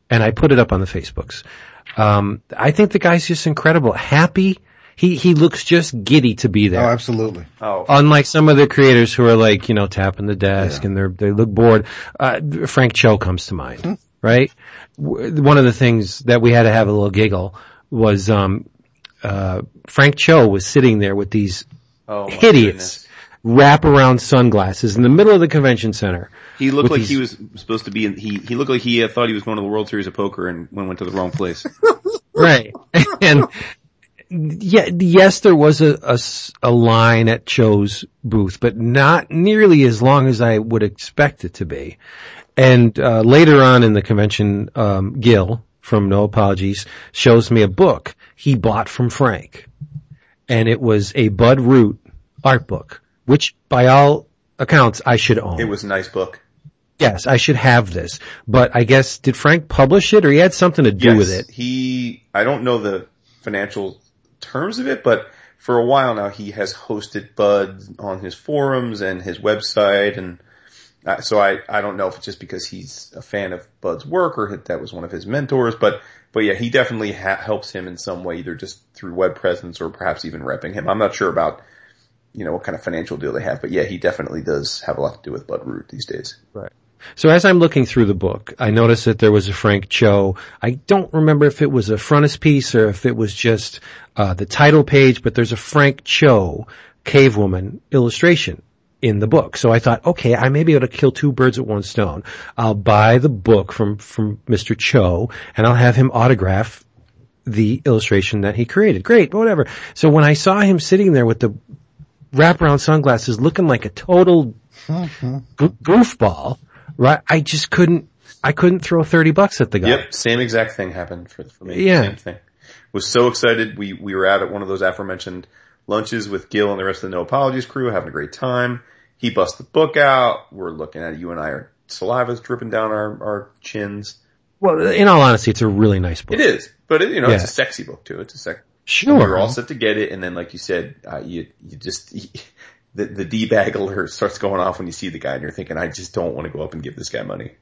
And I put it up on the Facebooks. Um, I think the guy's just incredible. Happy. He, he looks just giddy to be there. Oh, absolutely. Oh, Unlike some of the creators who are like, you know, tapping the desk and they're, they look bored. Uh, Frank Cho comes to mind, right? W- One of the things that we had to have a little giggle was, um, uh, Frank Cho was sitting there with these oh my hideous wraparound sunglasses in the middle of the convention center. He looked like these- he was supposed to be in, he, he looked like he uh, thought he was going to the World Series of Poker and went, went to the wrong place. Right. and yeah, yes, there was a line at Cho's booth, but not nearly as long as I would expect it to be. And uh, later on in the convention, um, Gil from No Apologies shows me a book he bought from Frank, and it was a Bud Root art book, which by all accounts I should own. it was a nice book. yes, I should have this. But I guess did Frank publish it, or he had something to do with it? He, I don't know the financial terms of it, but for a while now he has hosted Bud on his forums and his website and uh, so I, I don't know if it's just because he's a fan of Bud's work or that was one of his mentors, but, but yeah, he definitely ha- helps him in some way, either just through web presence or perhaps even repping him. I'm not sure about, you know, what kind of financial deal they have, but yeah, he definitely does have a lot to do with Bud Root these days. Right. So as I'm looking through the book, I noticed that there was a Frank Cho. I don't remember if it was a frontispiece or if it was just uh, the title page, but there's a Frank Cho cave woman illustration in the book. So I thought, okay, I may be able to kill two birds with one stone. I'll buy the book from from Mr. Cho and I'll have him autograph the illustration that he created. Great, whatever. So when I saw him sitting there with the wraparound sunglasses looking like a total mm-hmm. go- goofball, right? I just couldn't, I couldn't throw 30 bucks at the guy. Yep, same exact thing happened for, for me. Yeah. Same thing. Was so excited. We, we were out at one of those aforementioned lunches with Gil and the rest of the No Apologies crew, having a great time. He busts the book out. We're looking at it. You and I are saliva's dripping down our, our chins. Well, in all honesty, it's a really nice book. It is, but it, you know, it's a sexy book too. It's a sec. Sure. Were all set to get it, and then, like you said, uh, you you just the the d bag alert starts going off when you see the guy, and you're thinking, I just don't want to go up and give this guy money.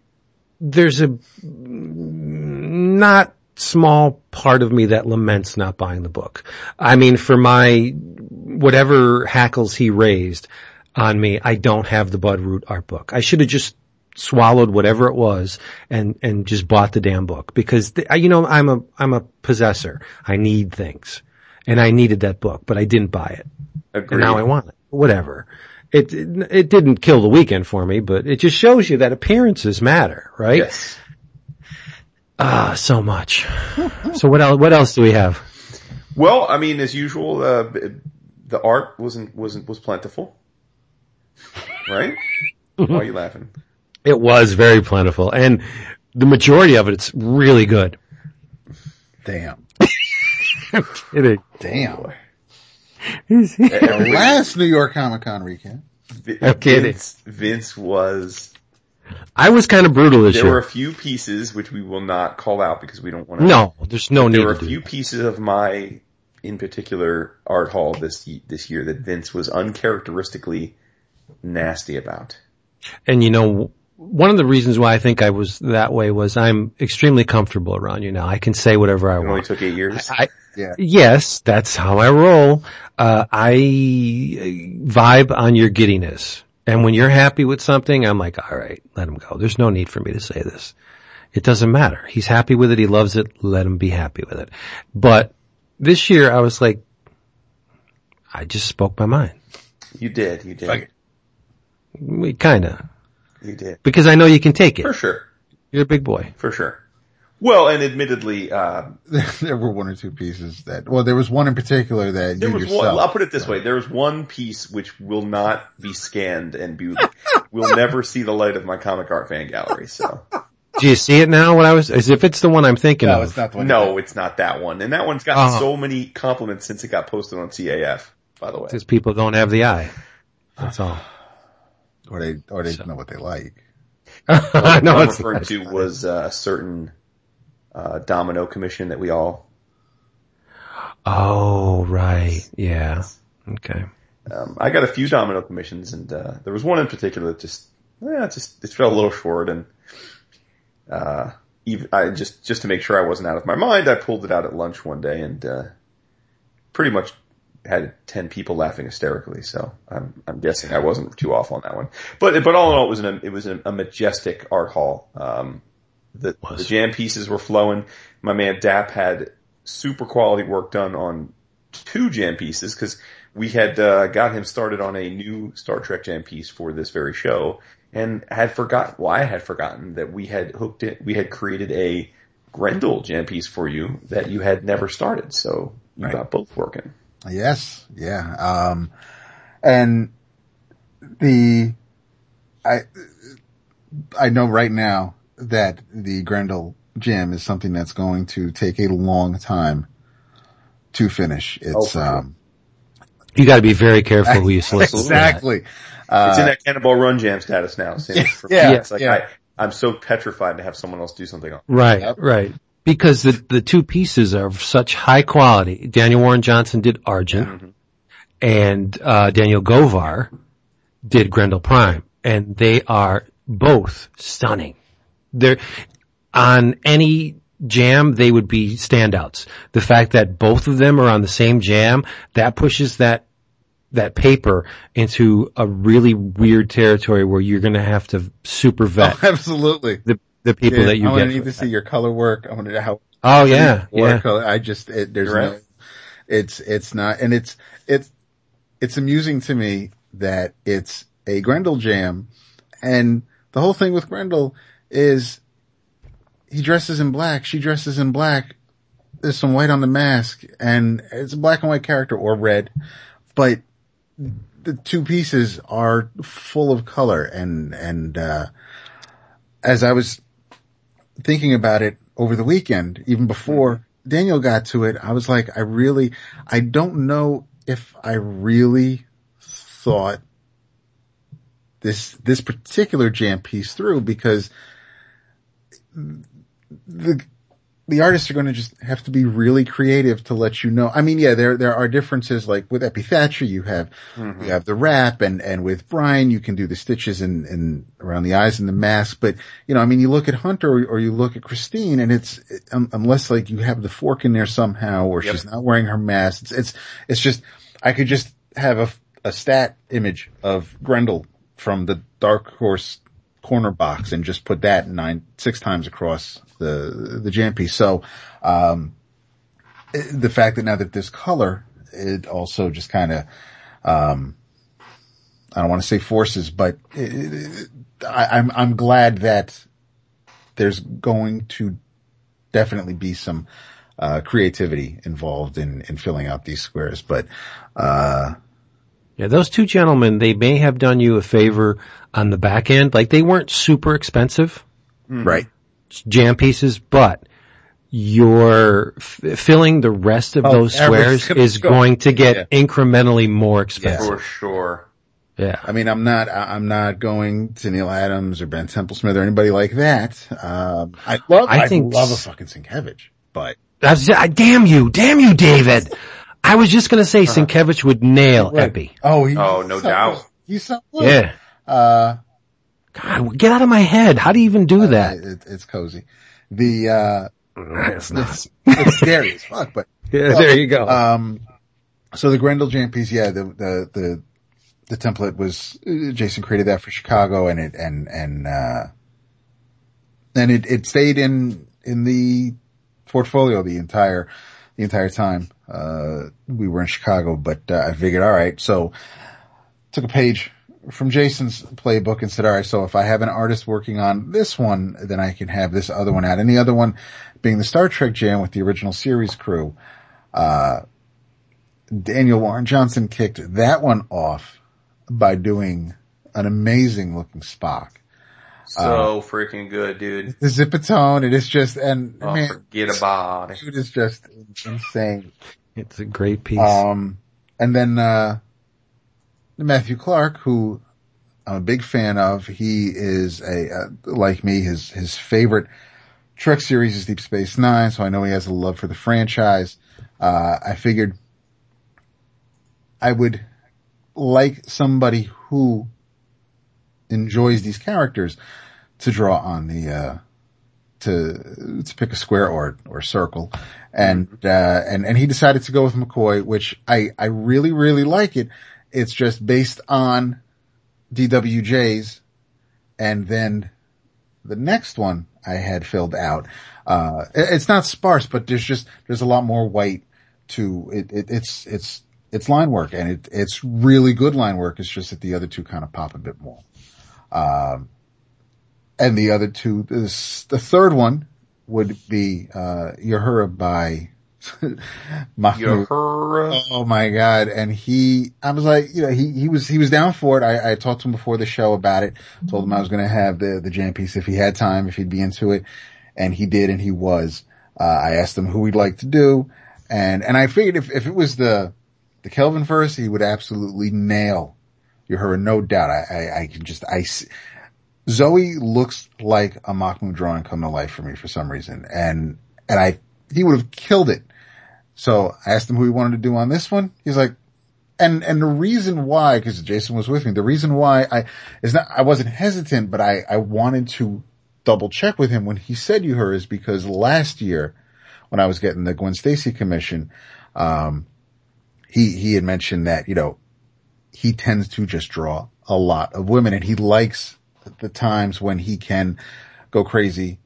There's a not small part of me that laments not buying the book. I mean, for my, whatever hackles he raised on me, I don't have the Bud Root art book. I should have just swallowed whatever it was and, and just bought the damn book because, the, you know, I'm a, I'm a possessor. I need things and I needed that book, but I didn't buy it. Agreed. and now I want it. Whatever. It, it it didn't kill the weekend for me, but it just shows you that appearances matter, right? yes. Ah, so much. so what else? What else do we have? Well, I mean, as usual, uh, the art wasn't wasn't was plentiful, right? Why are you laughing? It was very plentiful, and the majority of it, it's really good. Damn. Kidding. Damn. Everybody- Last New York Comic Con recap. Vi- I'm kidding. Vince, Vince was. I was kind of brutal this year. There were a few pieces which we will not call out because we don't want to. No, there's no need there were to a do few pieces of my, in particular, art hall this this year that Vince was uncharacteristically nasty about. And you know, one of the reasons why I think I was that way was I'm extremely comfortable around you now. I can say whatever I want. It only took eight years. I, Yeah. yes, that's how I roll. Uh, I vibe on your giddiness. And when you're happy with something, I'm like, all right, let him go. There's no need for me to say this. It doesn't matter. He's happy with it. He loves it. Let him be happy with it. But this year I was like, I just spoke my mind. you did. You did. It. We kinda. You did. Because I know you can take it. For sure. You're a big boy. For sure. Well, and admittedly, uh, there were one or two pieces that, well, there was one in particular that there you was yourself. one, I'll put it this way, there was one piece which will not be scanned and be, will never see the light of my comic art fan gallery, so. Do you see it now? What I was, as if it's the one I'm thinking no, of. it's not the one. No, it's not that one. And that one's gotten Oh. so many compliments since it got posted on CAF, by the way. Because people don't have the eye. That's all. Or they, or they know what they like. I What know I'm it's referring to was a certain uh, domino commission that we all, Oh, right. Yeah. Okay. um, I got a few domino commissions and, uh, there was one in particular that just, yeah, it just, it fell a little short and, uh, even, I just, just to make sure I wasn't out of my mind, I pulled it out at lunch one day and, uh, pretty much had 10 people laughing hysterically. So I'm, I'm guessing I wasn't too off on that one. But, but all in all, it was an, it was a, a majestic art hall. Um, the, the jam pieces were flowing. My man Dap had super quality work done on two jam pieces because we had uh, got him started on a new Star Trek jam piece for this very show and had forgotten, well, I had forgotten that we had hooked it, we had created a Grendel jam piece for you that you had never started. So you Right. got both working. Yes, yeah. Um, and the, I, I know right now that the Grendel jam is something that's going to take a long time to finish. Oh, It's, for sure. um, You got to be very careful who you select. exactly. It's Uh, in that Cannonball Run jam status now. Same for me. Yeah, It's like yeah. I, I'm so petrified to have someone else do something. else. Right, Yep. right. Because the the two pieces are of such high quality. Daniel Warren Johnson did Argent, Mhm. and uh, Daniel Govar did Grendel Prime, and they are both stunning. They're on any jam they would be standouts. The fact that both of them are on the same jam that pushes that that paper into a really weird territory where you're going to have to super vet oh, absolutely. the the people Yeah, that you I get. to need to see your color work. I want to know how Oh yeah, yeah. watercolor. I just it, there's right. no, it's it's not, and it's it's it's amusing to me that it's a Grendel jam, and the whole thing with Grendel is he dresses in black, she dresses in black. There's some white on the mask, and it's a black and white character or red, but the two pieces are full of color, and and uh, as I was thinking about it over the weekend, even before mm-hmm. Daniel got to it, I was like, I really, I don't know if I really thought this, this particular jam piece through because the, the artists are going to just have to be really creative to let you know. I mean, yeah, there, there are differences like with Eppy Thatcher, you have, you have the wrap and, and with Brian, you can do the stitches and, and around the eyes and the mask. But, you know, I mean, you look at Hunter or, or you look at Christine and it's, um, unless like you have the fork in there somehow or Yep. she's not wearing her mask, it's, it's, it's just, I could just have a, a stat image of Grendel from the Dark Horse corner box and just put that nine, six times across the, the jam piece. So, um, the fact that now that this color, it also just kind of, um, I don't want to say forces, but it, it, I, I'm, I'm glad that there's going to definitely be some, uh, creativity involved in, in filling out these squares, but, uh, Yeah, those two gentlemen, they may have done you a favor on the back end. Like they weren't super expensive right. jam pieces, but you're f- filling the rest of Oh, those squares is go- going to get Yeah. incrementally more expensive. For sure. Yeah. I mean, I'm not, I- I'm not going to Neal Adams or Ben Templesmith or anybody like that. Um, I love, I I, think- love a fucking Sienkiewicz, but That's, I, damn you, damn you, David. I was just gonna say Sienkiewicz would nail Eppy. oh, he, Oh, no so doubt. good. He's so good. Yeah. Uh, God, get out of my head. How do you even do that? it, it's cozy. The, uh, It's not. it's scary as fuck, but, Yeah, there you go. um, so the Grendel jam piece, yeah, the, the, the, the template was, uh, Jason created that for Chicago and it, and, and, uh, and it, it stayed in, in the portfolio the entire, the entire time, uh, we were in Chicago, but, uh, I figured, all right, so took a page from Jason's playbook and said, all right, so if I have an artist working on this one, then I can have this other one out. And the other one being the Star Trek jam with the original series crew. Uh, Daniel Warren Johnson kicked that one off by doing an amazing looking Spock. So freaking good, dude. The Zipatone, it is just, and Oh, man, forget about it. dude is just insane. It's a great piece. Um, and then, uh, Matthew Clark, who I'm a big fan of, he is a, uh, like me, his, his favorite Trek series is Deep Space Nine, so I know he has a love for the franchise. Uh, I figured I would like somebody who enjoys these characters to draw on the, uh, to, to pick a square or, or circle. And, uh, and, and he decided to go with McCoy, which I, I really, really like it. It's just based on DWJ's and then the next one I had filled out. Uh, it's not sparse, but there's just, there's a lot more white to it. it it's, it's, it's line work and it, it's really good line work. It's just that the other two kind of pop a bit more. Um, and the other two, this, the third one would be, uh, Uhura by Mahmud. Uhura. Oh my god! And he, I was like, you know, he he was he was down for it. I, I talked to him before the show about it. Told him I was going to have the the jam piece if he had time, if he'd be into it, and he did, and he was. Uh, I asked him who he'd like to do, and and I figured if if it was the the Kelvin verse, he would absolutely nail Uhura, no doubt. I I, I can just I. Zoe looks like a Mahmud drawing come to life for me for some reason, and and I he would have killed it. So I asked him who he wanted to do on this one. He's like, and, and the reason why, cause Jason was with me, the reason why I, is not, I wasn't hesitant, but I, I wanted to double check with him when he said Uhura is because last year when I was getting the Gwen Stacy commission, um, he, he had mentioned that, you know, he tends to just draw a lot of women and he likes the times when he can go crazy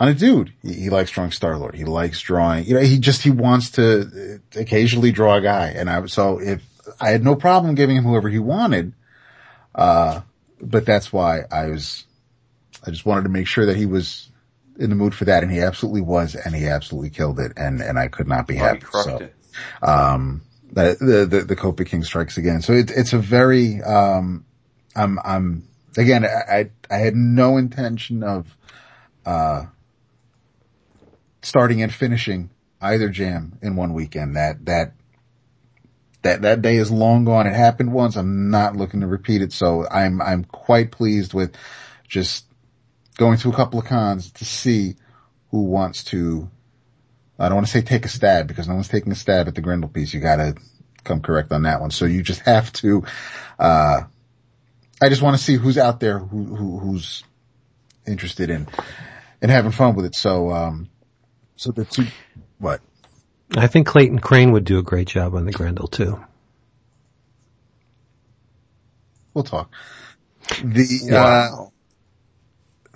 on a dude. He, he likes drawing Star Lord. He likes drawing, you know, he just, he wants to occasionally draw a guy. And I, so if I had no problem giving him whoever he wanted, uh, but that's why I was, I just wanted to make sure that he was in the mood for that. And he absolutely was. And he absolutely killed it. And, and I could not be he happy. So, it. um, the, the, the, the Copa King strikes again. So it, it's a very, um, I'm, I'm, again, I, I, had no intention of, uh, starting and finishing either jam in one weekend. That, that, that, that day is long gone. It happened once. I'm not looking to repeat it. So I'm, I'm quite pleased with just going to a couple of cons to see who wants to, I don't want to say take a stab because no one's taking a stab at the Grendel piece. You gotta come correct on that one. So you just have to, uh, I just want to see who's out there who, who, who's interested in, in having fun with it. So, um, so the two, what? I think Clayton Crain would do a great job on the Grendel too. We'll talk. The, Wow.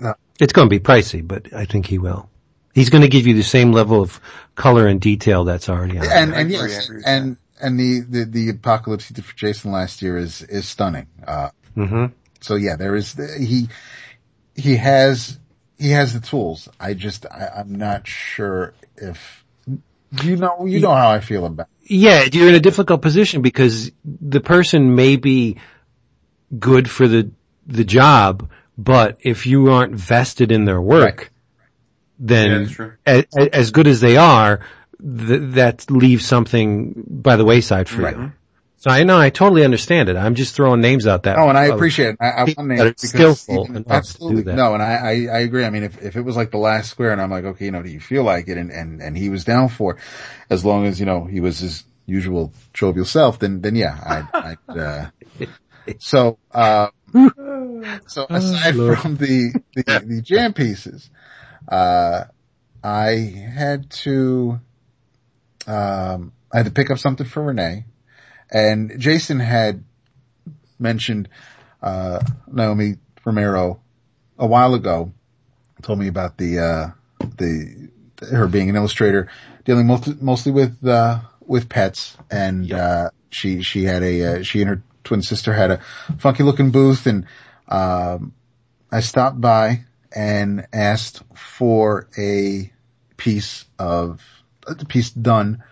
uh, It's going to be pricey, but I think he will. He's going to give you the same level of color and detail that's already on. and, I and yes, and, and the, the, the apocalypse he did for Jason last year is, is stunning. Uh, hmm so yeah, there is, he, he has, he has the tools. I just, I, I'm not sure if, you know, you know how I feel about It. Yeah, you're in a difficult position because the person may be good for the the job, but if you aren't vested in their work, Right. then Yeah, as, as good as they are, th- that leaves something by the wayside for Right. you. So I know I totally understand it. I'm just throwing names out there. Oh, and I appreciate it. I, I want that names because skillful even- enough to do absolutely that. no, and I, I I agree. I mean, if if it was like the last square, and I'm like, okay, you know, do you feel like it? And and and he was down for, it, as long as you know he was his usual jovial self, then then yeah, I I. Uh, so uh, so aside Oh, from the the, the jam pieces, uh, I had to um I had to pick up something for Renee, and Jason had mentioned uh, Naomi Romero a while ago told me about the, uh, the, her being an illustrator dealing mostly, mostly with, uh, with pets. And, uh, she, she had a, uh, she and her twin sister had a funky looking booth. And, um, I stopped by and asked for a piece of, a piece done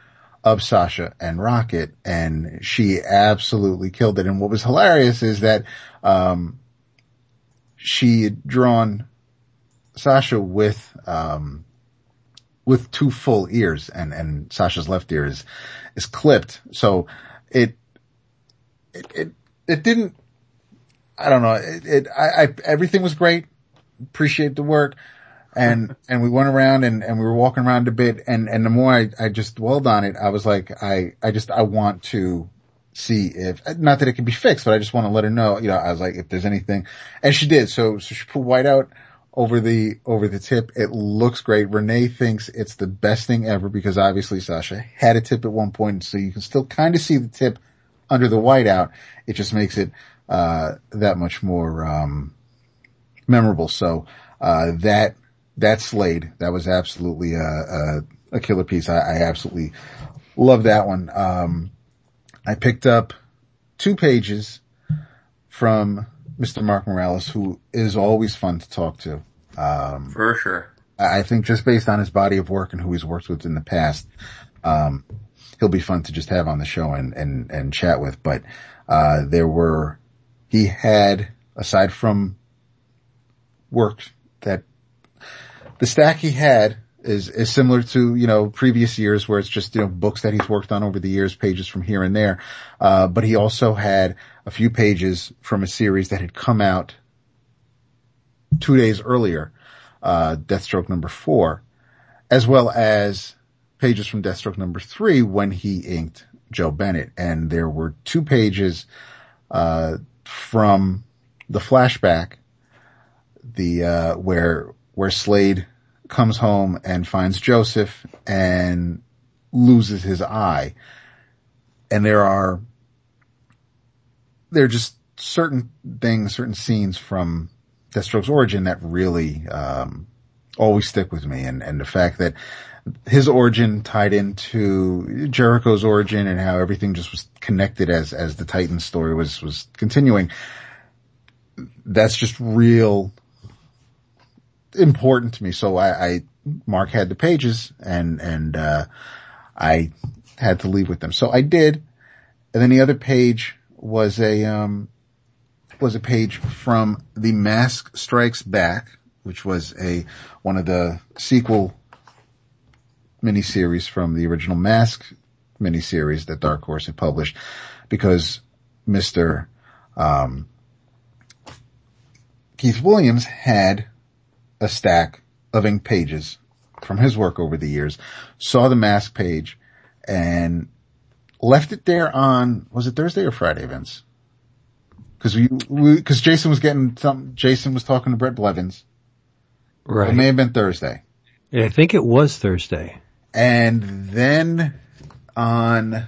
of Sasha and Rocket and she absolutely killed it. And what was hilarious is that, um, she had drawn Sasha with, um, with two full ears and, and Sasha's left ear is, is clipped. So it, it, it, it didn't, I don't know. It, it I, I, everything was great. Appreciate the work. And, and we went around and, and we were walking around a bit and, and the more I, I just dwelled on it, I was like, I, I just, I want to see if, not that it can be fixed, but I just want to let her know, you know, I was like, if there's anything, and she did. So, so she put white out over the, over the tip. It looks great. Renee thinks it's the best thing ever because obviously Sasha had a tip at one point, so you can still kind of see the tip under the whiteout. It just makes it, uh, that much more, um, memorable. So, uh, that, that Slade, that was absolutely a, a, a killer piece. I, I absolutely love that one. Um, I picked up two pages from Mr. Mark Morales, who is always fun to talk to. Um, For sure. I think just based on his body of work and who he's worked with in the past, um, he'll be fun to just have on the show and, and, and chat with. But, uh, there were, he had, aside from work that the stack he had is, is similar to, you know, previous years where it's just, you know, books that he's worked on over the years, pages from here and there. Uh, but he also had a few pages from a series that had come out two days earlier, uh, Deathstroke number four, as well as pages from Deathstroke number three when he inked Joe Bennett. And there were two pages, uh, from the flashback, the, uh, where, where Slade comes home and finds Joseph and loses his eye. And there are, there are just certain things, certain scenes from Deathstroke's origin that really, um, always stick with me. And, and the fact that his origin tied into Jericho's origin and how everything just was connected as, as the Titan story was, was continuing. That's just real important to me. So I, I Mark had the pages and, and, uh, I had to leave with them. So I did. And then the other page was a, um, was a page from The Mask Strikes Back, which was a, one of the sequel miniseries from the original Mask miniseries that Dark Horse had published because Mr. Um, Keith Williams had a stack of ink pages from his work over the years, saw the mask page and left it there on, was it Thursday or Friday, Vince? Cause we, we cause Jason was getting some, Jason was talking to Bret Blevins. Right. It may have been Thursday. I think it was Thursday. And then on,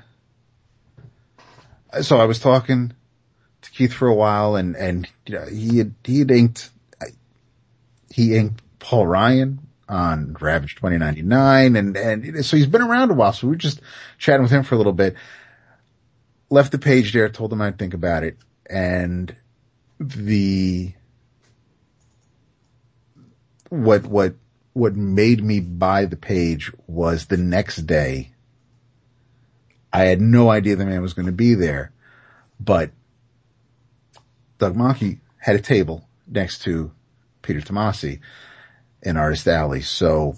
so I was talking to Keith for a while and, and, you know, he had, he had inked, he inked Paul Ryan on Ravage 2099 and, and so he's been around a while. So we were just chatting with him for a little bit, left the page there, told him I'd think about it and the, what, what, what made me buy the page was the next day. I had no idea the man was going to be there, but Doug Mahnke had a table next to Peter Tomasi in Artist Alley. So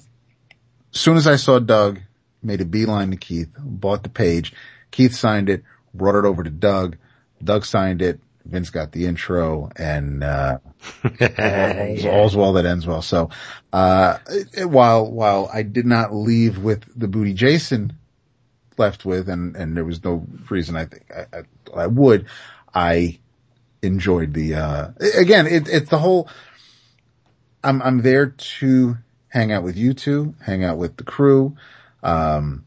as soon as I saw Doug, made a beeline to Keith, bought the page. Keith signed it, brought it over to Doug. Doug signed it. Vince got the intro and, uh, all's, all's well that ends well. So, uh, while, while I did not leave with the booty Jason left with and, and there was no reason I think I, I, I would, I enjoyed the, uh, again, it, it's the whole, I'm, I'm there to hang out with you two, hang out with the crew, um,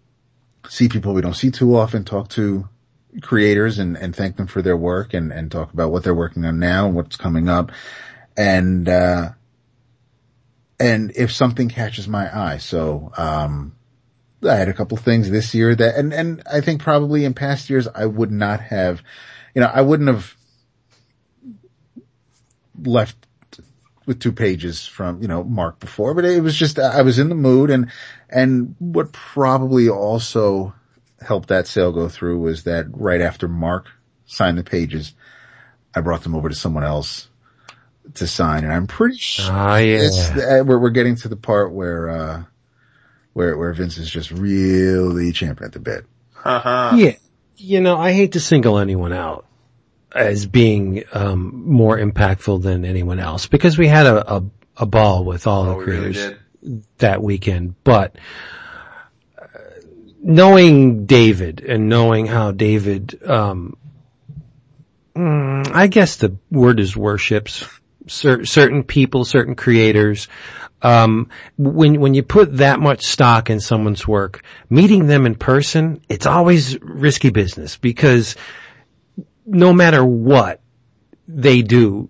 see people we don't see too often, talk to creators and, and thank them for their work and, and talk about what they're working on now and what's coming up. And, uh, and if something catches my eye, so, um, I had a couple things this year that, and, and I think probably in past years I would not have, you know, I wouldn't have left with two pages from, you know, Mark before, but it was just, I was in the mood and, and what probably also helped that sale go through was that right after Mark signed the pages, I brought them over to someone else to sign and I'm pretty sure Ah, yeah. it's, uh, we're, we're getting to the part where, uh, where, where Vince is just really champing at the bit. Haha. Yeah. You know, I hate to single anyone out as being, um, more impactful than anyone else. Because we had a, a, a ball with all Oh, the we really creators that weekend, but uh, knowing David and knowing how David, um, mm, I guess the word is worships cer- certain people, certain creators. Um, when when you put that much stock in someone's work, meeting them in person, it's always risky business because no matter what they do,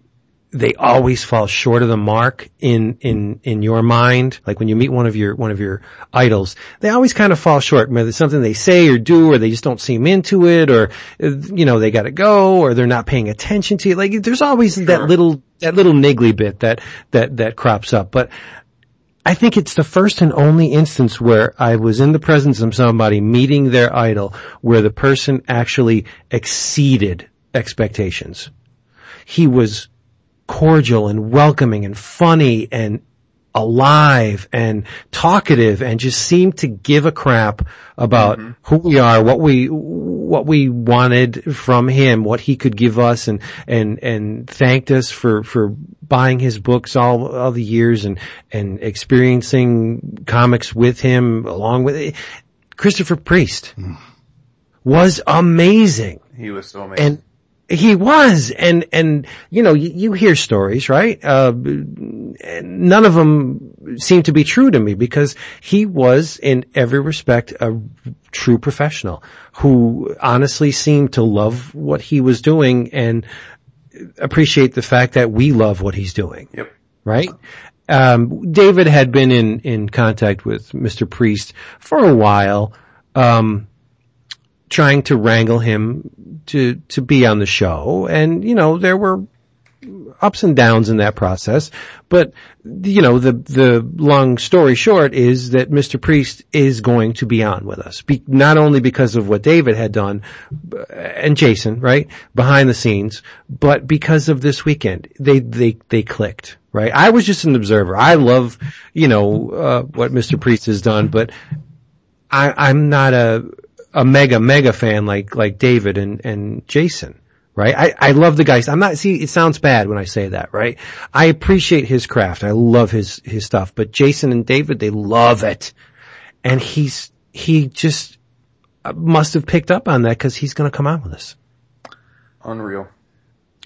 they always fall short of the mark in, in, in your mind. Like when you meet one of your, one of your idols, they always kind of fall short. Whether it's something they say or do, or they just don't seem into it, or, you know, they gotta go, or they're not paying attention to you. Like there's always sure. that little, that little niggly bit that, that, that crops up. But I think it's the first and only instance where I was in the presence of somebody meeting their idol where the person actually exceeded expectations. He was cordial and welcoming and funny and alive and talkative and just seemed to give a crap about mm-hmm. who we are, what we, what we wanted from him, what he could give us and, and, and thanked us for, for buying his books all, all the years and, and experiencing comics with him along with it. Christopher Priest mm. was amazing. He was so amazing. And, he was, and and you know you, you hear stories, right? Uh, none of them seem to be true to me because he was, in every respect, a true professional who honestly seemed to love what he was doing and appreciate the fact that we love what he's doing. Yep. Right. Um, David had been in in contact with Mr. Priest for a while. Um, trying to wrangle him to to be on the show, and you know there were ups and downs in that process. But you know the the long story short is that Mr. Priest is going to be on with us, be, not only because of what David had done and Jason right behind the scenes, but because of this weekend they they they clicked. Right, I was just an observer. I love, you know, uh, what Mr. Priest has done, but I, I'm not a a mega mega fan like like David and and Jason right? I, I love the guys. I'm not, see, it sounds bad when I say that, right? I appreciate his craft. I love his, his stuff, but Jason and David, they love it. And he's, he just uh, must have picked up on that because he's going to come out with us. Unreal.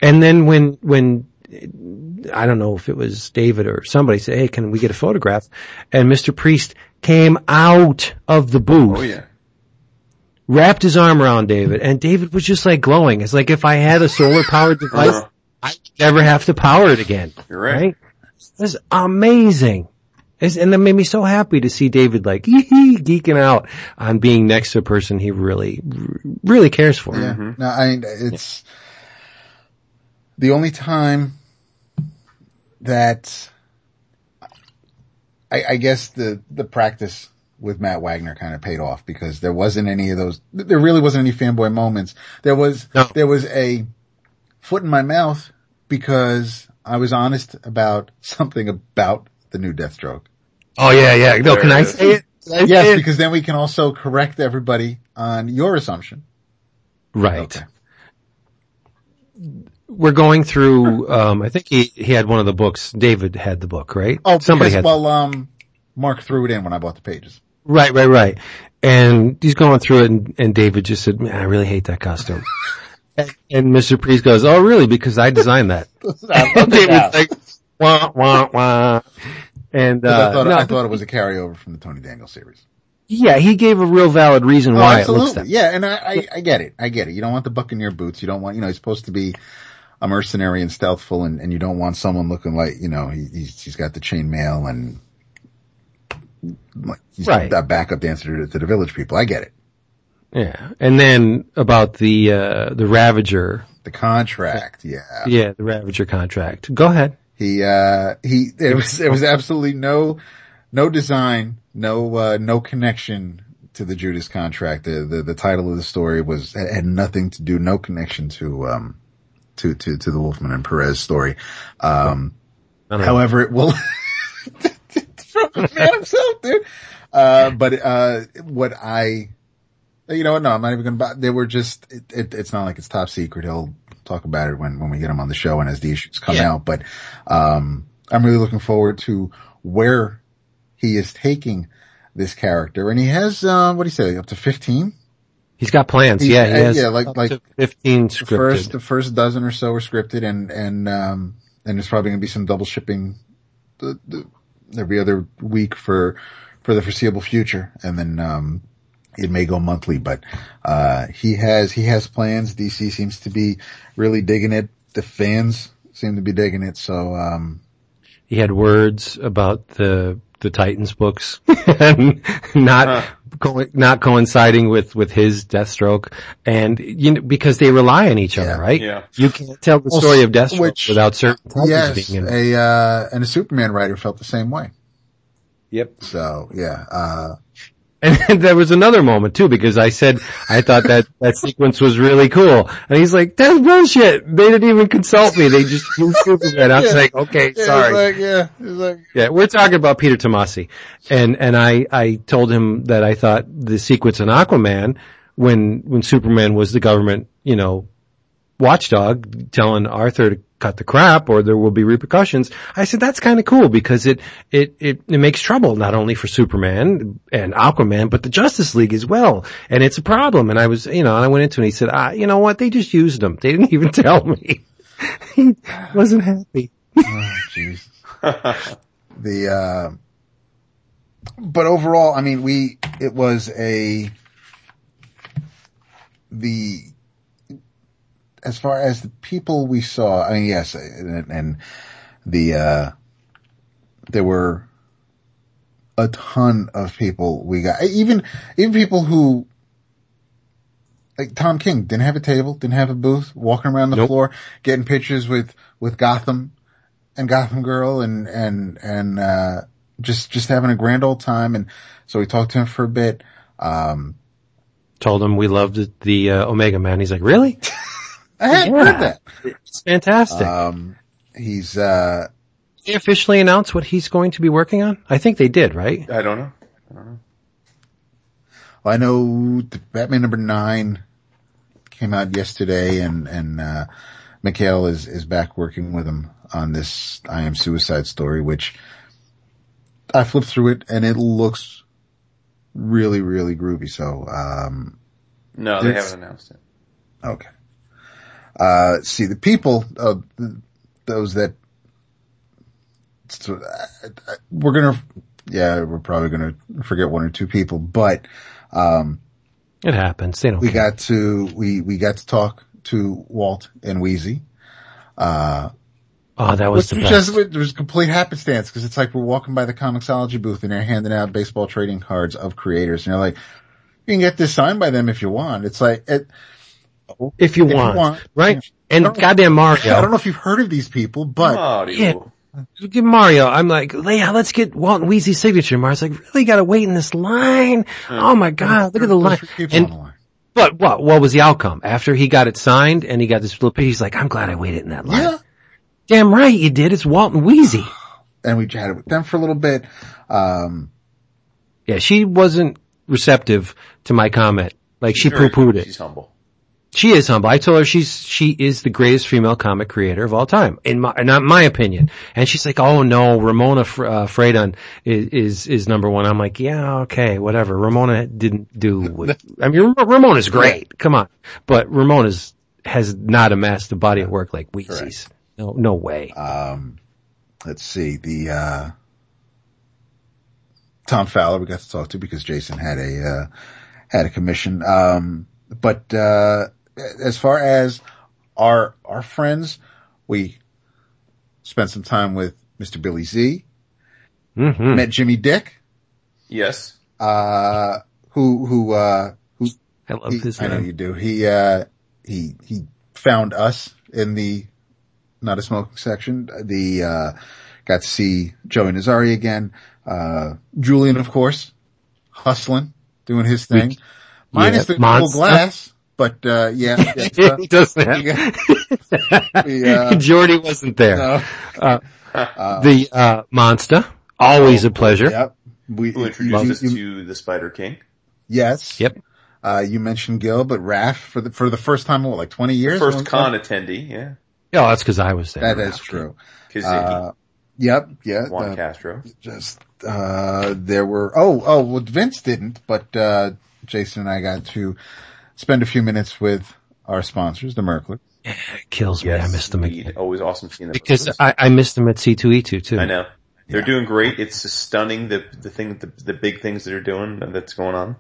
And then when, when, I don't know if it was David or somebody said, Hey, can we get a photograph? And Mr. Priest came out of the booth. Oh yeah wrapped his arm around David, and David was just like glowing. It's like if I had a solar powered device, uh-huh. I'd never have to power it again. You're right. right? It's amazing. It's, and that made me so happy to see David like geeking out on being next to a person he really, really cares for. Yeah. Mm-hmm. No, I, it's yeah. the only time that I, I guess the, the practice with Matt Wagner kind of paid off because there wasn't any of those, there really wasn't any fanboy moments. There was, no. there was a foot in my mouth because I was honest about something about the new Deathstroke. Oh yeah, yeah. No, can I say it? I yes, say it? because then we can also correct everybody on your assumption. Right. Okay. We're going through, um, I think he, he had one of the books. David had the book, right? Oh, somebody because, had. Well, um, Mark threw it in when I bought the pages. Right, right, right. And he's going through it and, and David just said, man, I really hate that costume. and, and, Mr. Priest goes, oh really? Because I designed that. and David's like, wah, wah, wah. And, uh, I thought, no, I thought it was a carryover from the Tony Daniel series. Yeah, he gave a real valid reason oh, why absolutely. it looks that. Yeah, and I, I, I get it. I get it. You don't want the buccaneer boots. You don't want, you know, he's supposed to be a mercenary and stealthful and, and you don't want someone looking like, you know, he, he's, he's got the chainmail and he's right. that backup dancer to, to, the village people. I get it. Yeah. And then about the, uh, the Ravager. The contract. Yeah. Yeah. The Ravager contract. Go ahead. He, uh, he, there was, there was absolutely no, no design, no, uh, no connection to the Judas contract. The, the, the title of the story was, had nothing to do, no connection to, um, to, to, to the Wolfman and Perez story. Um, however, it will, from man himself, dude. Uh, but, uh, what I, you know what? No, I'm not even going to, buy, they were just, it, it, it's not like it's top secret. He'll talk about it when, when we get him on the show and as the issues come yeah. out. But, um, I'm really looking forward to where he is taking this character. And he has, uh, what do you say, up to 15? He's got plans. Yeah, he has yeah, like, like 15 scripted. The first, the first dozen or so are scripted and, and, um, and there's probably going to be some double shipping the, the, every other week for for the foreseeable future, and then um, it may go monthly. But uh, he has he has plans. DC seems to be really digging it. The fans seem to be digging it. So um, he had words about the the Titans books not huh. Co- not coinciding with with his Deathstroke, and you know because they rely on each yeah. other, right? Yeah. You can't tell the story of Deathstroke Which, without certain yes, being in a uh, and a Superman writer felt the same way. Yep. So yeah, uh, and there was another moment too because I said I thought that that sequence was really cool, and he's like, "That's bullshit. They didn't even consult me. They just used Superman." I was Yeah. like, "Okay, yeah, sorry." Like, yeah, like, Yeah, we're talking about Peter Tomasi, and and I I told him that I thought the sequence in Aquaman when when Superman was the government, you know, watchdog telling Arthur to cut the crap or there will be repercussions. I said that's kind of cool because it, it it it makes trouble not only for Superman and Aquaman but the Justice League as well, and it's a problem. And I was you know and I went into it and he said ah you know what they just used them they didn't even tell me. he wasn't happy. oh, the, uh, but overall, I mean, we, it was a, the, as far as the people we saw, I mean, yes, and, and the, uh, there were a ton of people we got, even, even people who, like Tom King didn't have a table, didn't have a booth, walking around the Nope. floor, getting pictures with, with Gotham and Gotham Girl and, and, and, uh, just, just having a grand old time. And so we talked to him for a bit. Um, Told him we loved the, the uh, Omega Man. He's like, really? I hadn't Yeah. heard that. It's fantastic. Um, he's, uh, Did they officially announce what he's going to be working on? I think they did, right? I don't know. I don't know. well, I know the Batman number nine came out yesterday and, and, uh, Mikel is, is back working with him on this I Am Suicide story, which I flipped through it and it looks really, really groovy. So, um, No, they haven't announced it. Okay. Uh, see the people, th- those that, we're gonna, yeah, we're probably gonna forget one or two people, but, um, It happens. They don't we care. got to, we, we got to talk to Walt and Wheezy. Uh, oh, that was which the best. just, there was complete happenstance because it's like we're walking by the Comixology booth and they're handing out baseball trading cards of creators and you're like, you can get this signed by them if you want. It's like, it, if you if you want, want, right? And goddamn don't- I don't know if you've heard of these people, but Mario. Give Mario. I'm like, yeah, let's get Walt and Weezy's signature. Mario's like, really gotta wait in this line? Oh my god, look at the Those line. three people on And line. but what, what was the outcome? After he got it signed and he got this little piece, he's like, I'm glad I waited in that line. Yeah. Damn right you did. It's Walt and Wheezy. And we chatted with them for a little bit. Um, Yeah, she wasn't receptive to my comment. Like she Very- poo-pooed it. She's humble. She is humble. I told her she's she is the greatest female comic creator of all time, in my not my opinion. And she's like, "Oh no, Ramona Fr- uh, Fradon is, is is number one." I'm like, "Yeah, okay, whatever." Ramona didn't do. What, I mean, Ram- Ramona's great. Come on, but Ramona's has not amassed a body of work like Weezy's. No, no way. um, let's see the, uh, Tom Fowler we got to talk to because Jason had a, uh, had a commission. Um, but, uh, as far as our, our friends, we spent some time with Mr. Billy Z, hmm met Jimmy Dick, Yes. uh, who, who, uh, who I love He- this I know you do. He, uh, he, he found us in the not a smoking section. The, uh, got to see Joey Nazari again. Uh, Julian, of course, hustling, doing his thing. Minus yeah, the double monster. glass, but, uh, yeah. yeah, uh, he does that. got- we, uh, Jordy wasn't there. no, Uh, uh, the uh, monster, always a pleasure. Yep. We, Who you- introduced us you- to the Spider King? yes. Yep. Uh, you mentioned Gil, but Raph for the, for the first time, in what, like 20 years? First One- con attendee, yeah. Oh, that's because I was there. That is true. Kaziggy, Uh, yep. Yeah. Juan uh, Castro. just uh there were oh oh well Vince didn't but uh Jason and I got to spend a few minutes with our sponsors the Merkler It kills me. I Yes, missed them indeed. again. Always awesome seeing them. Because I, I missed them at C2E2 too. I know. They're doing great. It's stunning the the thing the, the big things that are doing that's going on.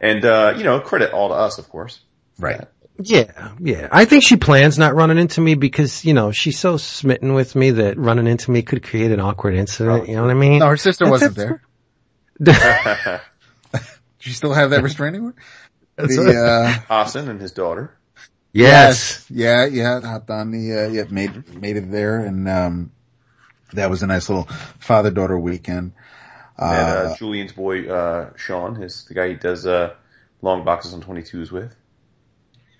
And uh, you know, credit all to us, of course. Right. Yeah, yeah. I think she plans not running into me because, you know, she's so smitten with me that running into me could create an awkward incident. You know what I mean? No, her sister That's wasn't it. there. Do you still have that restraining order? The, uh, Hassan and his daughter. yes. Yeah, yeah, hopped on the, uh, yeah, made, made it there and, um, that was a nice little father-daughter weekend. and Uh, uh, Julian's boy, uh, Sean, his the guy he does uh, long boxes on 22s with.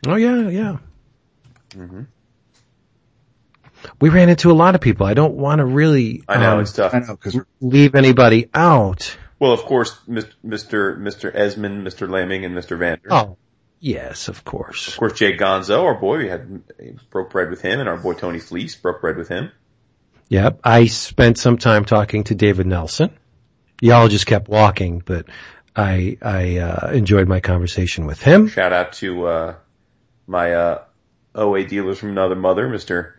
Oh yeah, yeah. Mhm. We ran into a lot of people. I don't want to really I know um, it's tough. I know, cause leave anybody out. Well, of course, Mr. Mr. Esmond, Mr. Lemming, and Mr. Vander. Oh, yes, of course. Of course, Jay Gonzo, our boy, we had broke bread with him, and our boy Tony Fleecs broke bread with him. Yep. I spent some time talking to David Nelson. Y'all just kept walking, but I, I, uh, enjoyed my conversation with him. Shout out to uh, my uh, OA dealers from another mother, Mr.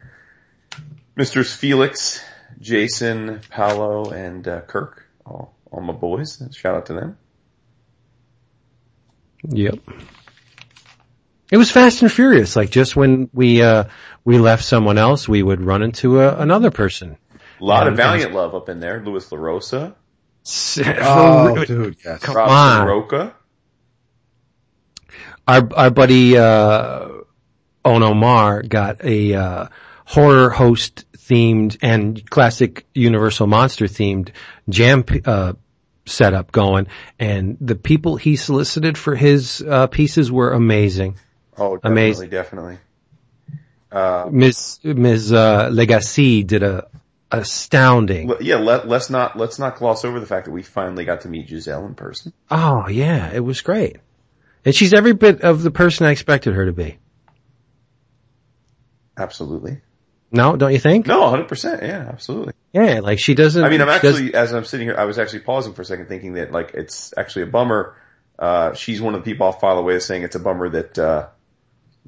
Mr. Felix, Jason, Paolo, and uh, Kirk. All, all my boys. Shout out to them. Yep. It was fast and furious. Like just when we, uh, we left someone else, we would run into a, another person. A lot Yeah, of Valiant love up in there. Lewis LaRosa, oh, dude, yes. Come Rob on. Soroka. our our buddy uh Ono Mar got a uh horror host themed and classic Universal monster themed jam uh setup going and the people he solicited for his uh pieces were amazing. Oh, definitely, Amazing. definitely. Uh, Ms. Ms. Uh, Lagacé did a astounding. yeah, let, let's not let's not gloss over the fact that we finally got to meet Gisele in person. Oh yeah, it was great. And she's every bit of the person I expected her to be. Absolutely. No, don't you think? No, hundred percent. Yeah, absolutely. Yeah, like she doesn't. I mean, I'm she does- actually, as I'm sitting here, I was actually pausing for a second thinking that like, it's actually a bummer. Uh, she's one of the people I'll file away as saying it's a bummer that, uh,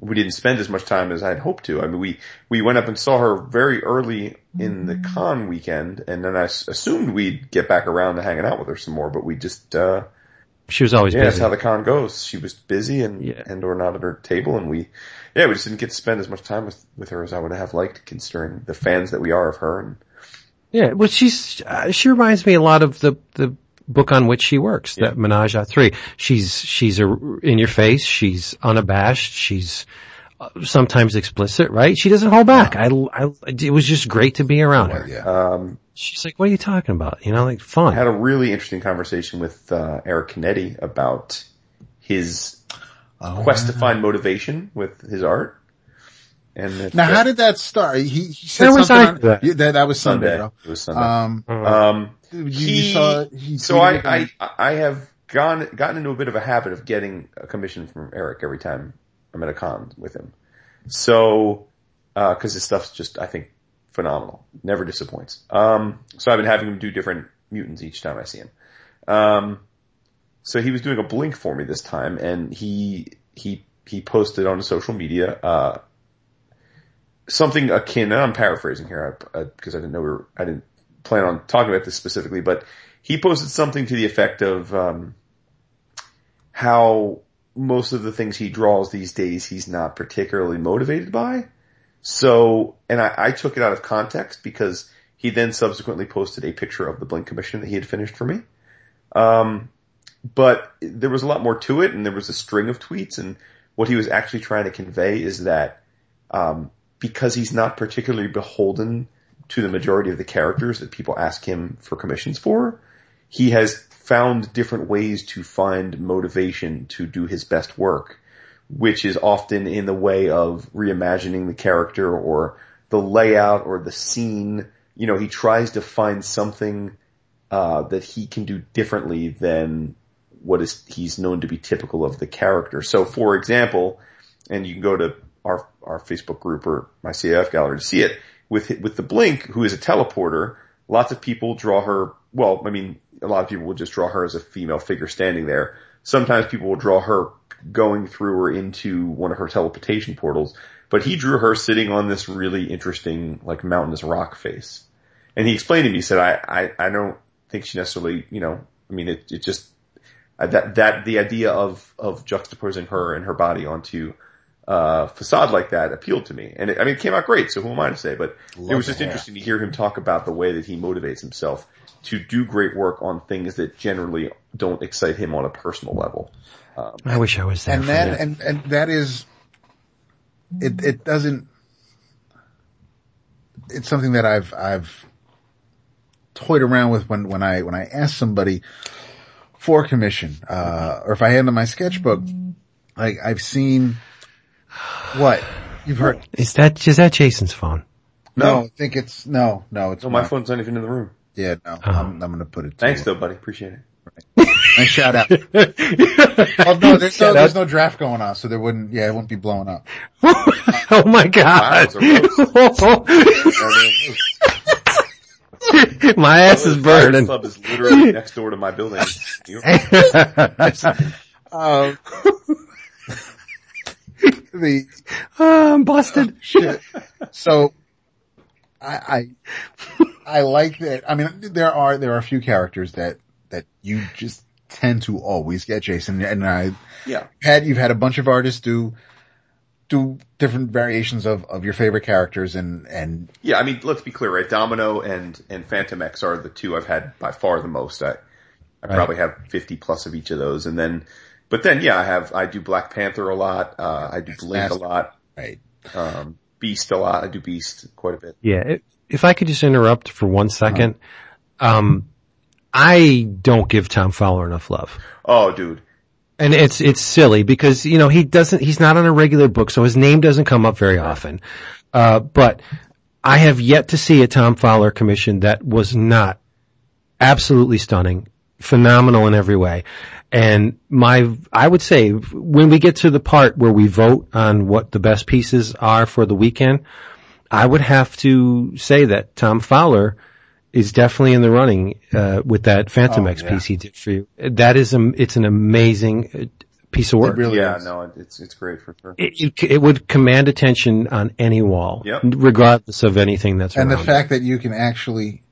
we didn't spend as much time as I'd hoped to. I mean, we, we went up and saw her very early in the con weekend and then I s- assumed we'd get back around to hanging out with her some more, but we just, uh, she was always yeah, that's how the con goes. She was busy and, Yeah. and or not at her table and we, yeah, we just didn't get to spend as much time with, with her as I would have liked considering the fans that we are of her and Yeah, well, she's uh, she reminds me a lot of the the book on which she works, Yeah. that Menage a Three. She's she's a, in your face. She's unabashed. She's uh, sometimes explicit, right? She doesn't hold back. I, I it was just great to be around her. Yeah. um, She's like, "What are you talking about?" You know, like fun. I had a really interesting conversation with uh, Eric Canete about his Oh, quest to find motivation with his art. And it, Now, how did that start? He, he said Where was something I on- that? Yeah, that, that was Sunday, Sunday? It was Sunday. Um, um, you, you he- saw, he so I, I, I have gone, gotten into a bit of a habit of getting a commission from Eric every time I'm at a con with him. So, uh, cause his stuff's just, I think, phenomenal. Never disappoints. Um, so I've been having him do different mutants each time I see him. Um, so he was doing a blink for me this time and he, he, he posted on social media, uh, something akin, and I'm paraphrasing here, I, I, cause I didn't know we were, I didn't plan on talking about this specifically, but he posted something to the effect of, um, how most of the things he draws these days he's not particularly motivated by. So, and I, I took it out of context because he then subsequently posted a picture of the Blink Commission that he had finished for me. Um, but there was a lot more to it and there was a string of tweets and what he was actually trying to convey is that, um, because he's not particularly beholden to the majority of the characters that people ask him for commissions for, he has found different ways to find motivation to do his best work, which is often in the way of reimagining the character or the layout or the scene. You know, he tries to find something uh, that he can do differently than what is he's known to be typical of the character. So, for example, and you can go to our our Facebook group or my CAF gallery to see it with with the Blink, who is a teleporter. Lots of people draw her. Well, I mean, a lot of people will just draw her as a female figure standing there. Sometimes people will draw her going through or into one of her teleportation portals. but he drew her sitting on this really interesting, like mountainous rock face. And he explained to me, he said, I, I, I don't think she necessarily, you know, I mean, it, it just, that, that, the idea of, of juxtaposing her and her body onto, uh, facade like that appealed to me. And it, I mean, it came out great, so who am I to say? But Love it was just hair. interesting to hear him talk about the way that he motivates himself to do great work on things that generally don't excite him on a personal level. Um, I wish I was there. and that that. and and that is it it doesn't it's something that I've I've toyed around with when when I when I ask somebody for commission uh or if I hand them my sketchbook like I've seen what you've heard Is that is that Jason's phone? no, I think it's no no it's no, my not. phone's not even in the room. yeah no I'm, I'm gonna put it to Thanks you. though, buddy. Appreciate it. nice shout out oh no there's no there's no draft going on so there wouldn't yeah it wouldn't be blowing up oh my god! Wow, my ass is burning. Club is literally next door to my building. You- um the Oh, I'm busted. shit. So, I, I, I like that. I mean, there are, there are a few characters that, that you just tend to always get, Jason. And I yeah. had, you've had a bunch of artists do, do different variations of, of your favorite characters and, and Yeah, I mean, let's be clear, right? Domino and, and Fantomex are the two I've had by far the most. I, I probably have 50 plus of each of those. And then, but then, yeah, I have, I do Black Panther a lot. Uh, I do Blink a lot. right. Um, Beast a lot. I do Beast quite a bit. Yeah, if, if I could just interrupt for one second, um, I don't give Tom Fowler enough love. Oh, dude. And it's, it's silly because, you know, he doesn't, he's not on a regular book, so his name doesn't come up very often. Uh, but I have yet to see a Tom Fowler commission that was not absolutely stunning, phenomenal in every way. And my, I would say when we get to the part where we vote on what the best pieces are for the weekend, I would have to say that Tom Fowler is definitely in the running uh, with that Phantom Oh, X yeah. piece he did for you. That is a, it's an amazing uh, piece of work. really Yeah, is. no, it's, it's great for sure. It, it, it would command attention on any wall, Yep. regardless of anything that's And the around it. fact that you can actually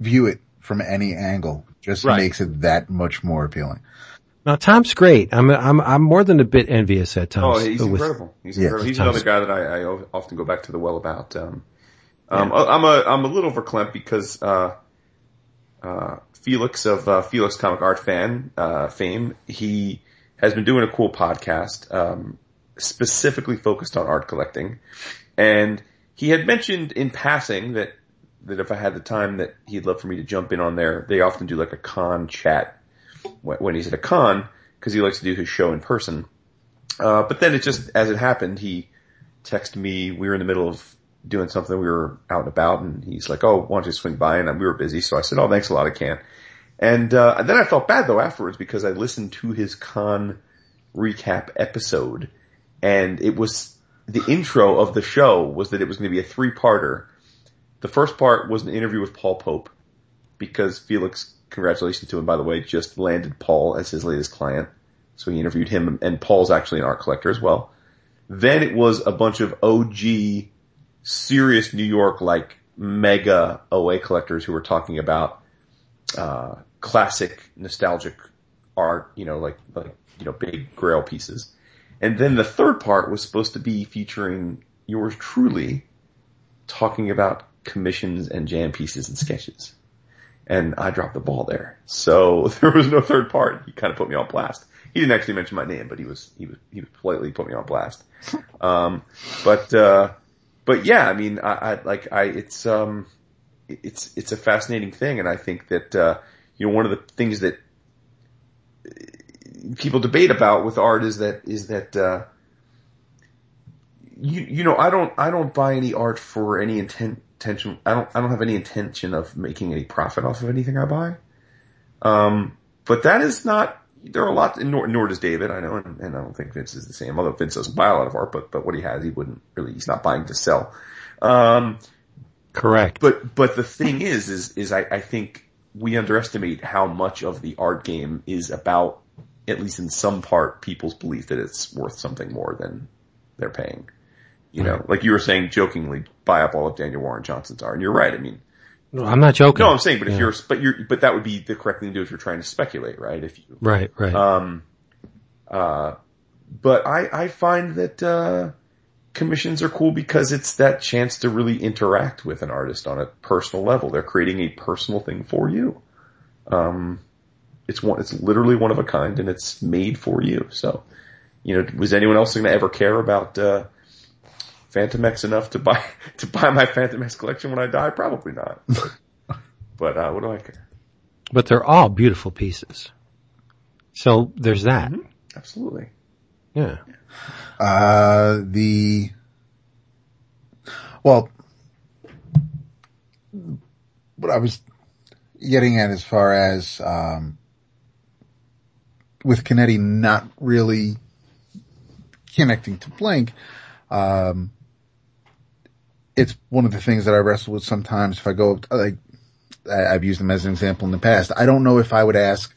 view it from any angle just Right. makes it that much more appealing. Now Tom's great. I'm I'm I'm more than a bit envious at Oh, Tom's. he's with- incredible. He's Yeah, incredible. He's Tom's- another guy that I, I often go back to the well about. Um, um, I'm a I'm a little verklempt because uh, uh, Felix of uh, Felix Comic Art Fan uh, fame, he has been doing a cool podcast um, specifically focused on art collecting, and he had mentioned in passing that that if I had the time that he'd love for me to jump in on there. They often do like a con chat when when he's at a con because he likes to do his show in person. Uh, but then it just, as it happened, he texted me. We were in the middle of doing something. We were out and about, and he's like, "Oh, why don't you swing by?" And we were busy, so I said, "Oh, thanks a lot, I can." And, uh, and then I felt bad though afterwards because I listened to his con recap episode, and it was the intro of the show was that it was going to be a three-parter. The first part was an interview with Paul Pope because Felix, congratulations to him, by the way, just landed Paul as his latest client. So he interviewed him, and Paul's actually an art collector as well. Then it was a bunch of OG, serious New York, like mega OA collectors who were talking about, uh, classic nostalgic art, you know, like, like, you know, big grail pieces. And then the third part was supposed to be featuring yours truly talking about commissions and jam pieces and sketches. And I dropped the ball there. So there was no third part. He kind of put me on blast. He didn't actually mention my name, but he was, he was, he politely put me on blast. Um, but, uh, but yeah, I mean, I, I, like, I, it's, um, it's, it's a fascinating thing. And I think that, uh, you know, one of the things that people debate about with art is that, is that, uh, you, you know, I don't, I don't buy any art for any intent, intention. I don't, I don't have any intention of making any profit off of anything I buy. Um, but that is not, there are a lot, nor, nor does David, I know, and, and I don't think Vince is the same, although Vince doesn't buy a lot of art, but, but what he has, he wouldn't really, he's not buying to sell. Um, Correct. but, but the thing is, is, is I, I think we underestimate how much of the art game is about, at least in some part, people's belief that it's worth something more than they're paying. You know, like you were saying jokingly, buy up all of Daniel Warren Johnson's art. And you're right. I mean, No, I'm not joking. no, I'm saying, but if Yeah. you're, but you're, but that would be the correct thing to do if you're trying to speculate, right? If you, Right, right. um, uh, but I, I find that, uh, commissions are cool because it's that chance to really interact with an artist on a personal level. They're creating a personal thing for you. Um, it's one, it's literally one of a kind and it's made for you. So, you know, was anyone else going to ever care about, uh, Fantomex enough to buy, to buy my Fantomex collection when I die? Probably not. But, but uh, what do I care? but they're all beautiful pieces. So there's that. Mm-hmm. Absolutely. Yeah. Uh, the, well, what I was getting at as far as, um, with Canete not really connecting to Blink, um, it's one of the things that I wrestle with sometimes if I go, like, I've used them as an example in the past. I don't know if I would ask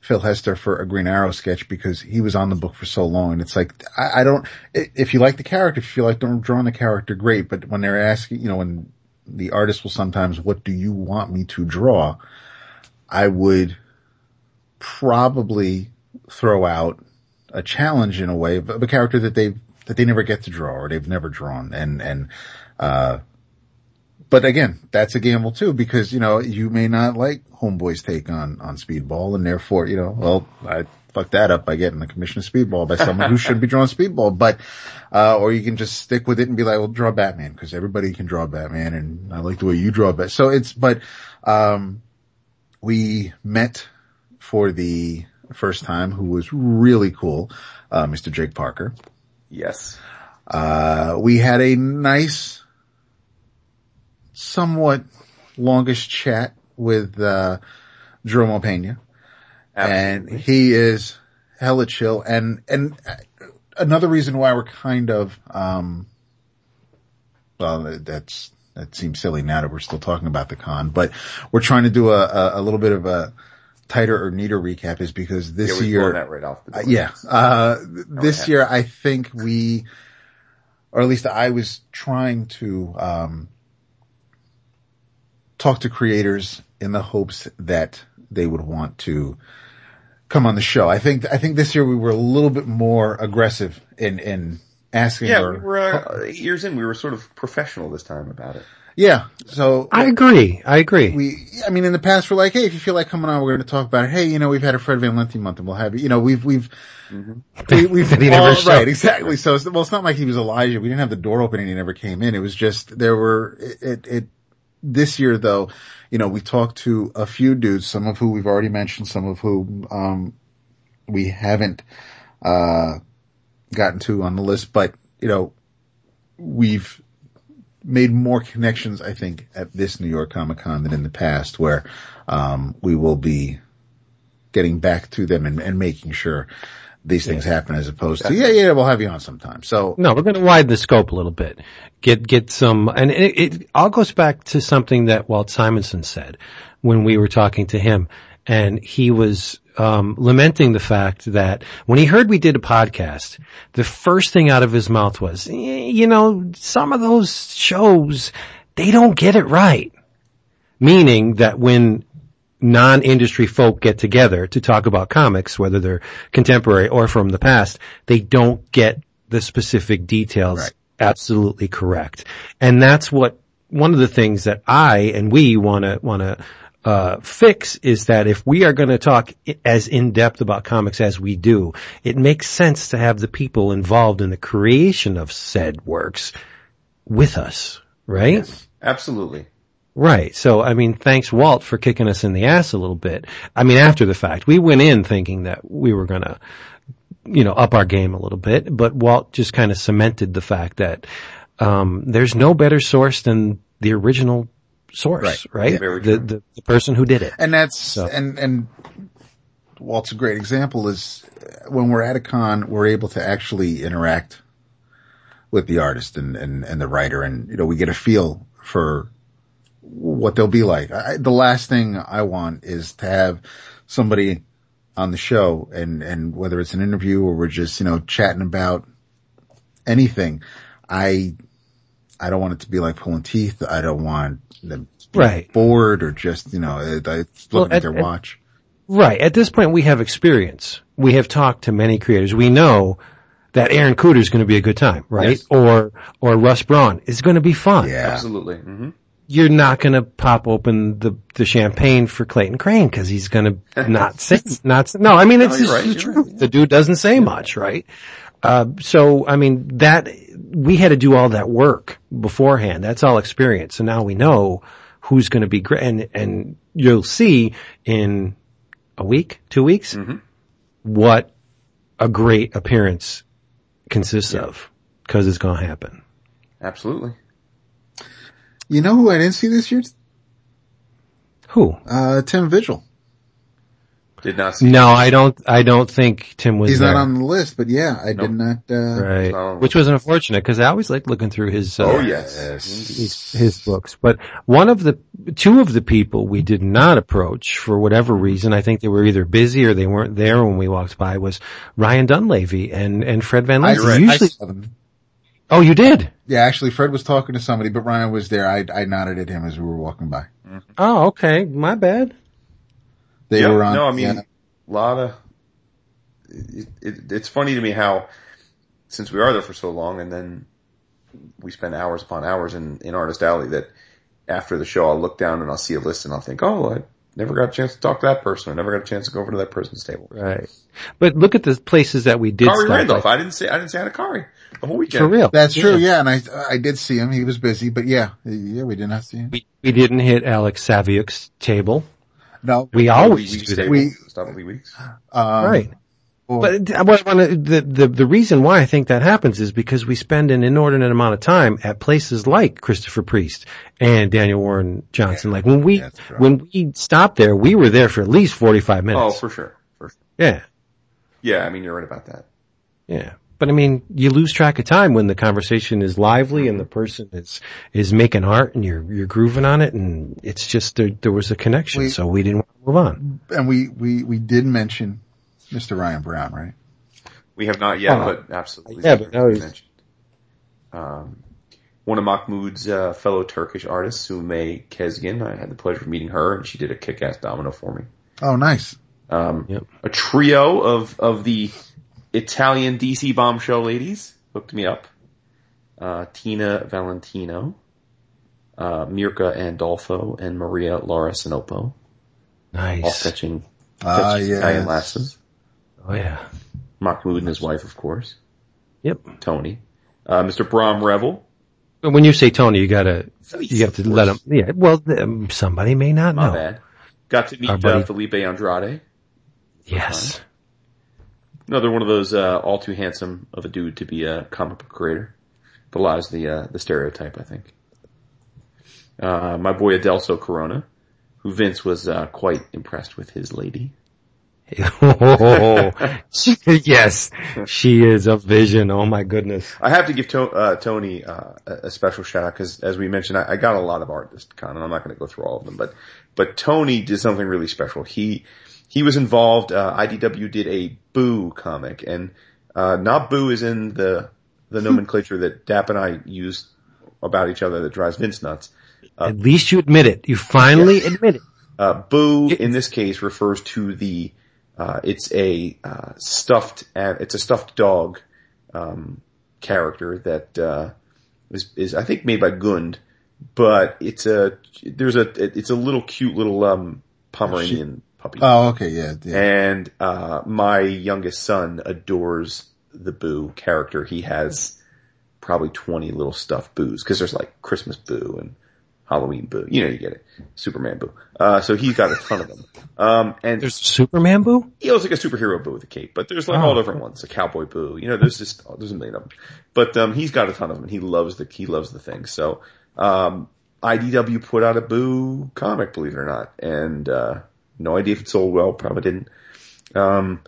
Phil Hester for a Green Arrow sketch because he was on the book for so long. And it's like, I, I don't, if you like the character, if you like drawing the character, great. But when they're asking, you know, when the artist will sometimes, what do you want me to draw? I would probably throw out a challenge in a way of a character that they that they never get to draw or they've never drawn. And, and, uh, but again, that's a gamble too, because, you know, you may not like Homeboy's take on, on Speedball and therefore, you know, well, I fucked that up by getting the commission of Speedball by someone who should be drawing Speedball, but, uh, or you can just stick with it and be like, well, draw Batman, because everybody can draw Batman and I like the way you draw Batman. So it's, but, um, we met for the first time who was really cool, uh, Mr. Jake Parker. Yes. Uh, we had a nice, somewhat longish chat with, uh, Jerome Pena. And he is hella chill. And, and another reason why we're kind of, um, well, that's, that seems silly now that we're still talking about the con, but we're trying to do a, a, a little bit of a tighter or neater recap is because this yeah, year, that right off the door. uh, yeah. Uh, th- this year, I think we, or at least I was trying to, um, talk to creators in the hopes that they would want to come on the show. I think, I think this year we were a little bit more aggressive in, in asking Yeah, or, we were uh, eight years in. We were sort of professional this time about it. yeah. So I agree. I agree. we, I mean, in the past, we're like, hey, if you feel like coming on, we're going to talk about it. Hey, you know, we've had a Fred Van Lente month and we'll have you, you know, we've, we've, we, we've, That he never right, exactly. So, it's, well, it's not like he was Elijah. We didn't have the door open and he never came in. It was just, there were, it, it, it this year though, you know, we talked to a few dudes, some of who we've already mentioned, some of who, um, we haven't, uh, gotten to on the list, but, you know, we've made more connections, I think, at this New York Comic Con than in the past where, um, we will be getting back to them and, and making sure these things happen as opposed to, yeah, yeah, we'll have you on sometime. So, No, we're going to widen the scope a little bit. Get get some, and it, it all goes back to something that Walt Simonson said when we were talking to him, and he was um, lamenting the fact that when he heard we did a podcast, the first thing out of his mouth was, "Eh, you know, some of those shows they don't get it right, meaning that when non-industry folk get together to talk about comics, whether they're contemporary or from the past, they don't get the specific details Right. absolutely correct. And that's what one of the things that I and we want to want to uh, fix is that if we are going to talk as in depth about comics as we do, it makes sense to have the people involved in the creation of said works with us, right? Yes, Absolutely. Right. So, I mean, thanks Walt for kicking us in the ass a little bit. I mean, after the fact, we went in thinking that we were going to, you know, up our game a little bit, but Walt just kind of cemented the fact that, um, there's no better source than the original source, right? Yeah, the, the, the person who did it. and that's, So- and, and Walt's a great example is uh, when we're at a con, we're able to actually interact with the artist and, and, and the writer and, you know, we get a feel for what they'll be like. I, the last thing I want is to have somebody on the show and, and whether it's an interview or we're just, you know, chatting about anything, I, I don't want it to be like pulling teeth. I don't want them to be Right. bored or just, you know, it, it's Well, looking at at- their at- watch. Right. At this point, we have experience. We have talked to many creators. We know that Aaron Kuder is going to be a good time, right? Yes. Or, or Russ Braun is going to be fun. Yeah. Absolutely. hmm You're not going to pop open the, the champagne for Clayton Crain because he's going to not say, not, say- no, I mean, it's you're right, the truth. right. The dude doesn't say much, right? Uh, so, I mean, that, we had to do all that work beforehand. That's all experience. So now we know who's going to be great. And, and you'll see in a week, two weeks, Mhm. what a great appearance consists of because it's going to happen. Absolutely. You know who I didn't see this year? Who? Uh, Tim Vigil. Did not see. No, I don't, I don't think Tim was He's there. not on the list, but yeah, I Nope. did not, uh, right. not Which was unfortunate because I always like looking through his, uh, Oh yes. his, his books. But one of the, two of the people we did not approach for whatever reason, I think they were either busy or they weren't there when we walked by was Ryan Dunlavey and, and Fred Van I, Lente. I saw them. oh, you did? Yeah, actually Fred was talking to somebody, but Ryan was there. I, I nodded at him as we were walking by. Mm-hmm. Oh, okay. My bad. They Yeah, were on. no, I mean, yeah. a lot of. It, it, it's funny to me how, since we are there for so long, and then we spend hours upon hours in in Artist Alley, that after the show I'll look down and I'll see a list and I'll think, oh, I never got a chance to talk to that person. I never got a chance to go over to that person's table. Right. But look at the places that we did Khary. Randolph. like, I didn't say I didn't say hi to Khary the whole weekend. for real. That's true, yeah, and I I did see him. He was busy, but yeah, yeah, we did not see him. We, we didn't hit Alex Saviuk's table. No, We Lee always do that. We- Stop at Lee Weeks. um, right. well, But I wanna, the, the, the reason why I think that happens is because we spend an inordinate amount of time at places like Christopher Priest and Daniel Warren Johnson. Like when we, That's right. when we stopped there, we were there for at least 45 Oh, minutes. for sure. For sure. yeah. Yeah, I mean you're right about that. Yeah. But I mean, you lose track of time when the conversation is lively and the person is, is making art and you're, you're grooving on it and it's just, there, there was a connection. We- so we didn't want to move on. and we we we did mention Mr. Ryan Browne, right? We have not yet, Oh. but absolutely. Yeah, but no, he's- mentioned. Um, one of Mahmud's uh, fellow Turkish artists, Sume Kesgin, I had the pleasure of meeting her, and she did a kick-ass domino for me. Oh, nice. Um, Yep. A trio of of the Italian DC bombshell ladies hooked me up. Uh, Tina Valentino, uh, Mirka Andolfo, and Maria Laura Sanapo, all Nice. fetching, Ah, fetching Italian lasses. Oh yeah. Mahmud and his wife, of course. Yep. Tony. Uh, Mr. Brom Revel. When you say Tony, you gotta, you have to Of let him, yeah, well, um, somebody may not My know. bad. Got to meet uh, Felipe Andrade. Yes. Another one of those uh, all too handsome of a dude to be a comic book creator. Belies the uh, the stereotype, I think. Uh, my boy Adelso Corona, who Vince was uh, quite impressed with his lady. Oh, yes. She is a vision. Oh my goodness. I have to give to- uh, Tony uh, a a special shout out because, as we mentioned, I, I got a lot of art this con, and I'm not going to go through all of them, but but Tony did something really special. He he was involved. Uh, IDW did a Boo comic, and uh, not Boo is in the the nomenclature that Dap and I use about each other that drives Vince nuts. At least you admit it. You finally admit it. Uh, Boo in this case refers to the, uh, it's a, uh, stuffed, uh, it's a stuffed dog, um, character that, uh, is, is I think made by Gund, but it's a, there's a, it's a little cute little, um, Pomeranian puppy. Oh, okay, yeah, yeah. And, uh, my youngest son adores the Boo character. He has probably 20 little stuffed Boos, cause there's like Christmas Boo and Halloween Boo. You know, you get it. Superman Boo. Uh, so he's got a ton of them. Um, and There's Superman Boo? he looks like a superhero Boo with a cape, but there's like all Oh. different ones. A cowboy Boo. You know, there's just, there's a million of them. But, um, he's got a ton of them and he loves the, he loves the thing. So, um, IDW put out a Boo comic, believe it or not. And, uh, no idea if it sold well, probably didn't. Um,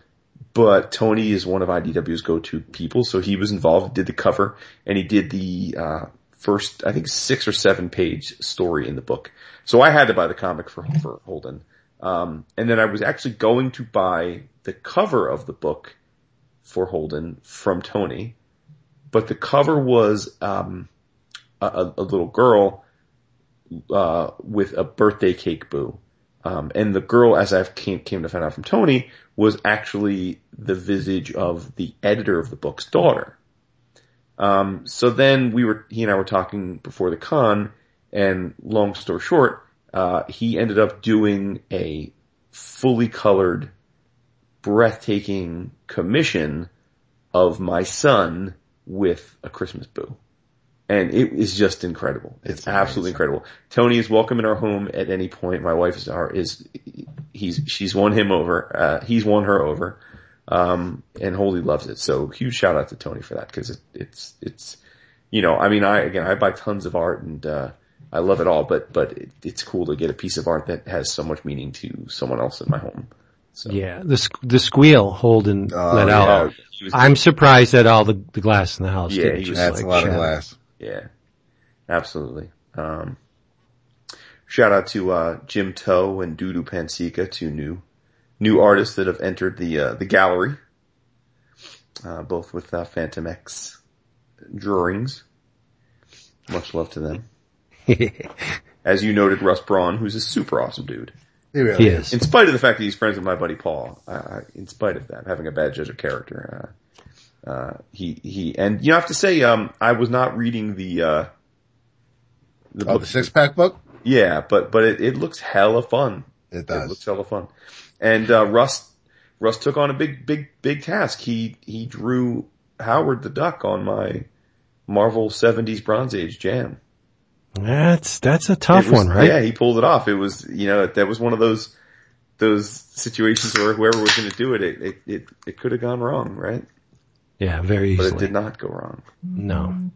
but Tony is one of IDW's go-to people, so he was involved, did the cover, and he did the, uh, first, I think six or seven page story in the book. So I had to buy the comic for, for Holden. Um, and then I was actually going to buy the cover of the book for Holden from Tony. but the cover was um, a, a little girl uh, with a birthday cake boo. Um, and the girl, as I came, came to find out from Tony, was actually the visage of the editor of the book's daughter. Um, so then we were, he and I were talking before the con, and long story short, uh, he ended up doing a fully colored, breathtaking commission of my son with a Christmas boo. And it is just incredible. It's, It's absolutely amazing. incredible. Tony is welcome in our home at any point. My wife is, our, is he's, she's won him over. Uh, he's won her over. Um, and Holy loves it. So huge shout out to Tony for that because it, it's, it's, you know, I mean, I, again, I buy tons of art and, uh, I love it all, but, but it, it's cool to get a piece of art that has so much meaning to someone else in my home. So, Yeah, the the squeal Holden Oh, let yeah. out. I'm surprised at all the, the glass in the house. Yeah, didn't he just, was- That's like, a lot of shatter. glass. Yeah, absolutely. Um, shout out to uh, Jim Toe and Dudu Pansika, two new new artists that have entered the uh, the gallery, uh, both with uh, Fantomex drawings. Much love to them. As you noted, Russ Braun, who's a super awesome dude. He really He is. is. In spite of the fact that he's friends with my buddy Paul, I, I, in spite of that, having a bad judge of character, uh, he he and you have to say, um, I was not reading the uh, the Oh, book the six pack book? yeah, but but it, it looks hella fun. It It does. looks hella fun. And uh, Russ Russ took on a big big big task. He he drew Howard the Duck on my Marvel '70s Bronze Age jam. That's that's a tough was- one, right? Yeah, he pulled it off. It was you know that was one of those those situations where whoever was going to do it, it it it, it could have gone wrong, right? Yeah, very easily. But it did not go wrong. No,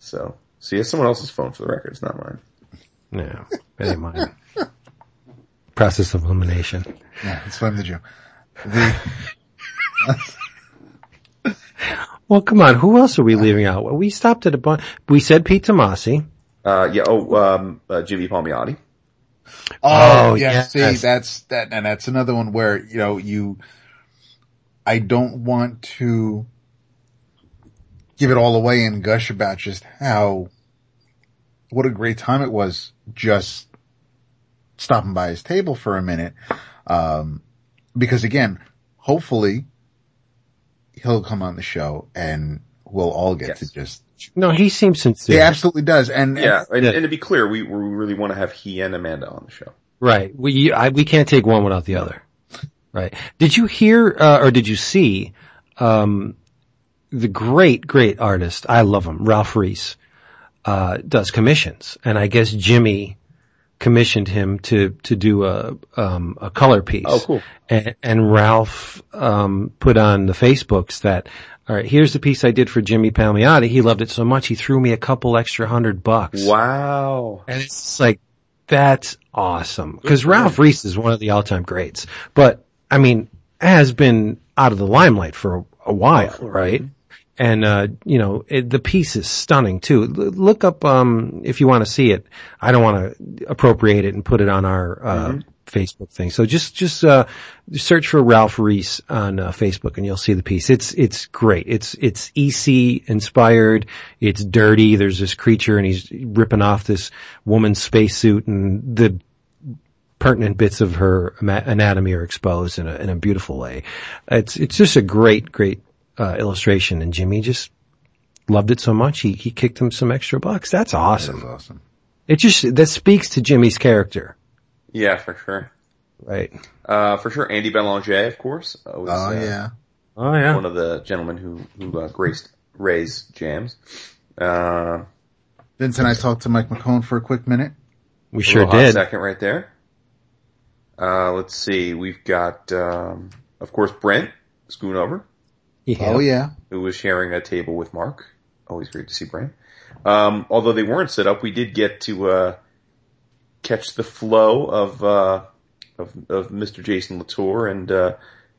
So so he has someone else's phone for the record. It's not mine. no, it ain't mine. Process of elimination. Yeah, it's fun to do. The, Well, come on. Who else are we leaving out? We stopped at a bunch. We said Pete Tomasi. Uh, yeah. Oh, um, uh, Jimmy Palmiotti. oh, Oh, yeah, yes. see, that's, that, and that's another one where, you know, you, I don't want to give it all away and gush about just how, what a great time it was just stopping by his table for a minute. Um, because again, hopefully he'll come on the show and we'll all get Yes. to just, No, he seems sincere. he absolutely does. And, Yeah, and, Yeah. and to be clear, we, we really want to have he and Amanda on the show. Right. We I, we can't take one without the other. Right. Did you hear uh, or did you see um, the great great artist? I love him. Ralph Reese uh, does commissions, and I guess Jimmy commissioned him to to do a um, a color piece. Oh, cool. And, and Ralph um, put on the Facebooks that. All right, here's the piece I did for Jimmy Palmiotti. He loved it so much he threw me a couple extra hundred bucks. Wow. And it's like, that's awesome. Cause Ralph Reese is one of the all-time greats, but I mean, has been out of the limelight for a, a while, right? And, uh, you know, it, the piece is stunning too. L- look up, um, if you want to see it. I don't want to appropriate it and put it on our, uh, Facebook thing. So just, just, uh, search for Ralph Reese on uh, Facebook and you'll see the piece. It's, it's great. It's, it's EC inspired. It's dirty. There's this creature and he's ripping off this woman's spacesuit and the pertinent bits of her anatomy are exposed in a, in a beautiful way. It's, it's just a great, great, uh, illustration and Jimmy just loved it so much. He, he kicked him some extra bucks. That's awesome. is awesome. It just, that speaks to Jimmy's character, Yeah, for sure. right? Uh, for sure, Andy Belanger, of course. uh, was, Oh uh, yeah. Oh yeah. One of the gentlemen who, who, uh, graced Ray's jams. Uh, Vince and I talked to Mike McKone for a quick minute. We sure little hot did. Second right there. Uh, let's see. We've got, um, of course, Brent Schoonover, Yeah. Oh yeah. who was sharing a table with Mark. Always great to see Brent. Um, although they weren't set up, we did get to, uh, catch the flow of, uh, of, of Mr. Jason Latour and, uh,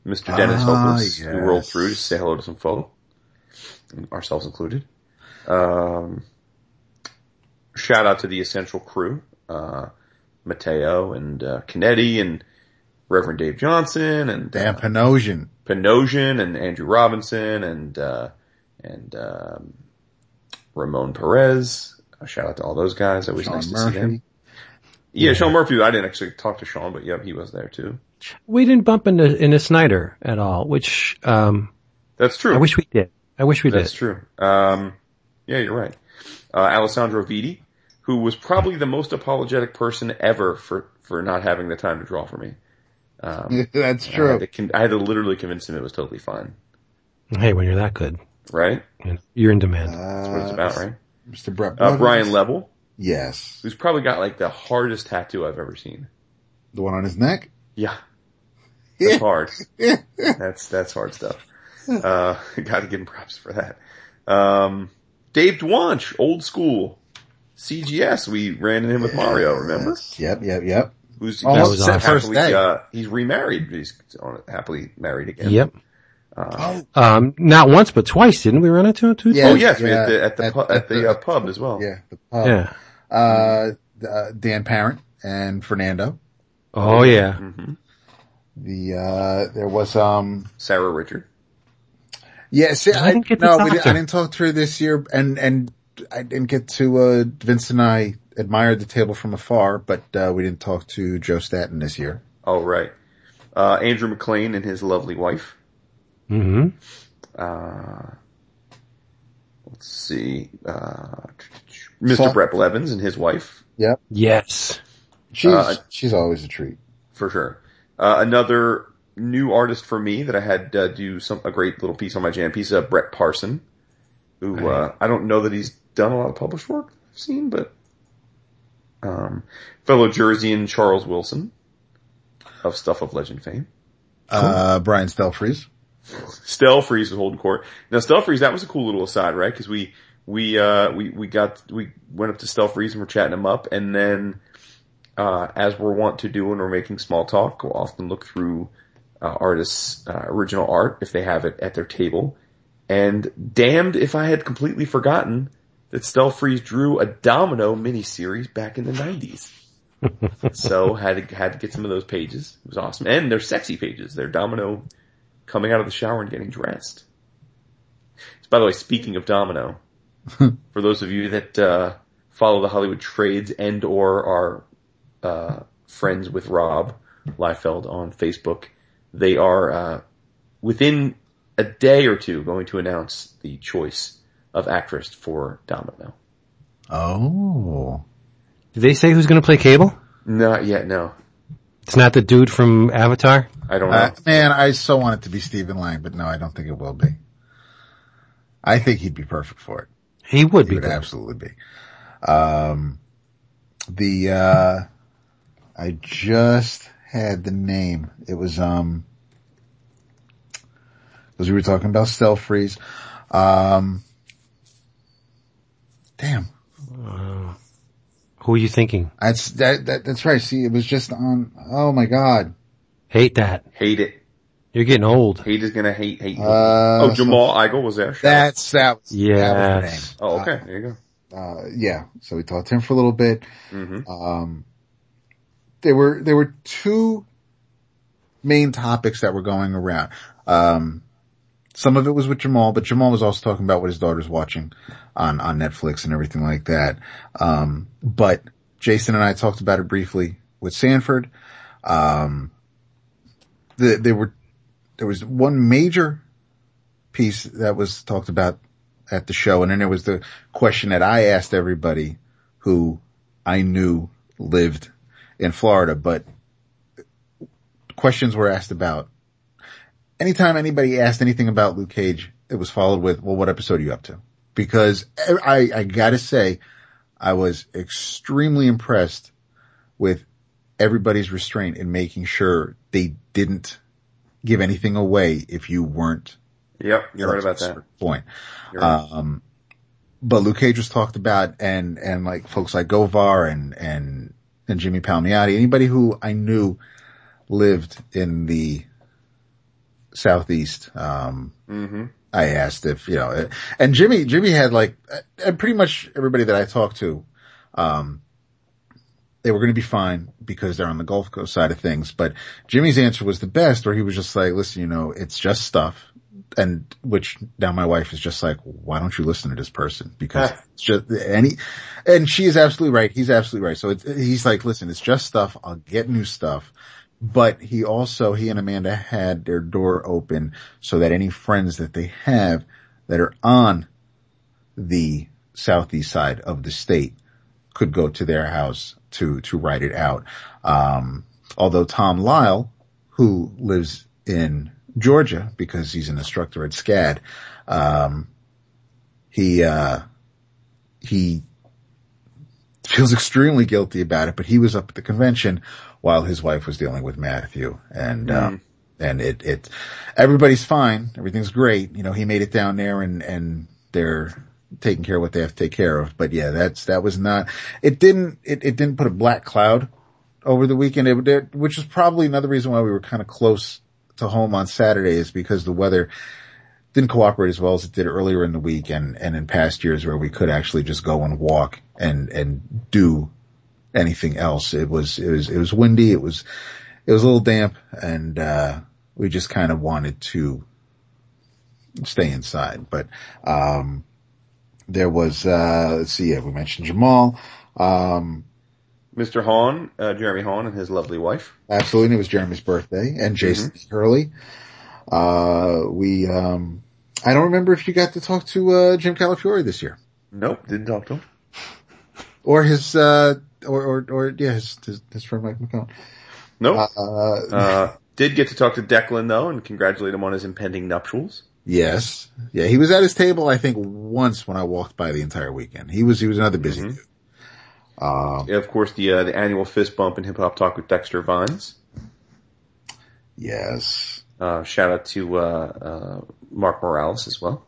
Mr. Dennis Ah, Hopeless, who rolled through to say hello to some folk, ourselves included. Um, shout out to the essential crew, uh, Mateo and, uh, Canete and Reverend Dave Johnson and, Dan uh, Panosian. Panosian and Andrew Robinson and, uh, and, um, Ramon Perez. A shout out to all those guys. Always Sean nice to see them. Murphy. Yeah, Sean Murphy. I didn't actually talk to Sean, but yep, he was there too. We didn't bump into into Snyder at all, which um, That's true. I wish we did. I wish we That's did. That's true. Um, yeah, you're right. Uh, Alessandro Vitti, who was probably the most apologetic person ever for, for not having the time to draw for me. Um, That's I, had true. to con- I had to literally convince him it was totally fine. Hey, when you're that good, Right? you know, you're in demand. That's what it's about, right? Mr. Brett Uh, Brian Level, Yes. who's probably got like the hardest tattoo I've ever seen. The one on his neck? Yeah. That's hard. That's, that's hard stuff. Uh, gotta give him props for that. Um, Dave Dwonch, old school. CGS, we ran in him with Mario, remember? Yep, yep, yep. Who's Oh, that he's was happily. First day. uh, he's remarried. He's on- happily married again. Yep. Uh, Um, not once but twice, didn't we run into him two? Yeah. oh yes, we yeah, at the at the at- pu- at at the the- uh, pub as well. Yeah. The pub. Yeah. Uh, uh, Dan Parent and Fernando. Oh yeah. hmm The, uh, there was, um, Sarah Richard. yeah, see, I I, didn't get to no, we didn't, I didn't talk to her this year and, and I didn't get to, uh, Vince and I admired the table from afar, but, uh, we didn't talk to Joe Staten this year. Oh right. Uh, Andrew McLean and his lovely wife. hmm Uh, let's see. Uh, Mr. Salt- Bret Blevins and his wife Yep. Yes. She's, Uh, she's always a treat. for sure. Uh, another new artist for me that I had uh, do some a great little piece on my jam piece. Uh, Brett Parson, who uh, I don't know that he's done a lot of published work I've seen, but um, fellow Jerseyan Charles Wilson of Stuff of Legend fame. Uh, Brian Stelfreeze. Stelfreeze was holding court. Now Stelfreeze, that was a cool little aside, right? Because we we uh we we got we went up to Stelfreeze and we're chatting him up, and then uh as we're wont to do when we're making small talk, we'll often look through uh, artists' uh, original art if they have it at their table. And damned if I had completely forgotten that Stelfreeze drew a Domino miniseries back in the nineties. so had to had to get some of those pages. It was awesome, and they're sexy pages. They're Domino coming out of the shower and getting dressed. So, by the way, speaking of Domino, for those of you that uh, follow the Hollywood trades and or are uh, friends with Rob Liefeld on Facebook, they are uh, within a day or two going to announce the choice of actress for Domino. Oh. Did they say who's going to play Cable? Not yet, no. It's not the dude from Avatar. I don't know. Uh, man, I so want it to be Stephen Lang, but no, I don't think it will be. I think he'd be perfect for it. He would He be would good. absolutely be. Um, the, uh, I just had the name. It was, um, because we were talking about Stelfreeze. Um, damn. Who are you thinking? That's, that, that, that's right. See, it was just on, oh my God. Hate that. hate it. You're getting old. Hate is gonna hate hate. Uh, oh, Jamal Igle was there. Sure. That's, that was, that was the name. Yes. oh, okay. There you go. uh, yeah, so we talked to him for a little bit. hmm Um, there were, there were two main topics that were going around. Um, some of it was with Jamal, but Jamal was also talking about what his daughter's watching on, on Netflix and everything like that. Um, but Jason and I talked about it briefly with Sanford. Um, the, there were, there was one major piece that was talked about at the show. And then there was the question that I asked everybody who I knew lived in Florida, but questions were asked about. Anytime anybody asked anything about Luke Cage, it was followed with, well, what episode are you up to? Because I, I gotta say, I was extremely impressed with everybody's restraint in making sure they didn't give anything away if you weren't Yep, you're right about that. Point. Right. Um, but Luke Cage was talked about and, and like folks like Govar and, and, and Jimmy Palmiotti, anybody who I knew lived in the southeast, um, hmm I asked if, you know, and Jimmy, Jimmy had like, and pretty much everybody that I talked to, um, they were going to be fine because they're on the Gulf Coast side of things. But Jimmy's answer was the best where he was just like, listen, you know, it's just stuff. and which now my wife is just like, why don't you listen to this person? Because it's just any, and she is absolutely right. He's absolutely right. So it's, he's like, listen, it's just stuff. I'll get new stuff. But he also, he and Amanda had their door open so that any friends that they have that are on the southeast side of the state could go to their house to, to write it out. Um, although Tom Lyle, who lives in Georgia because he's an instructor at SCAD, um, he, uh, he feels extremely guilty about it, but he was up at the convention while his wife was dealing with Matthew and, Mm. and it, it, everybody's fine. Everything's great. You know, he made it down there and, and they're taking care of what they have to take care of. But yeah, that's, that was not, it didn't, it, it didn't put a black cloud over the weekend, it, it, which is probably another reason why we were kind of close to home on Saturday is because the weather didn't cooperate as well as it did earlier in the week and, and in past years where we could actually just go and walk and, and do anything else. It was, it was, it was windy. It was, it was a little damp and, uh, we just kind of wanted to stay inside, but, um, there was, uh, let's see, yeah, we mentioned Jamal. Um, Mr. Haun, uh, Jeremy Haun and his lovely wife. absolutely. It was Jeremy's birthday and Jason Hurley. Uh, we, um, I don't remember if you got to talk to, uh, Jim Calafiore this year Nope, didn't talk to him. or his, uh, or, or, or, yeah, his, his, his friend Mike McKone. Nope. Uh, Uh, did get to talk to Declan though and congratulate him on his impending nuptials. yes. Yeah. He was at his table, I think once when I walked by the entire weekend. He was, he was another busy Mhm. dude. Um, Yeah, of course, the uh, the annual fist bump and hip hop talk with Dexter Vines. yes. Uh, shout out to uh, uh, Mark Morales as well.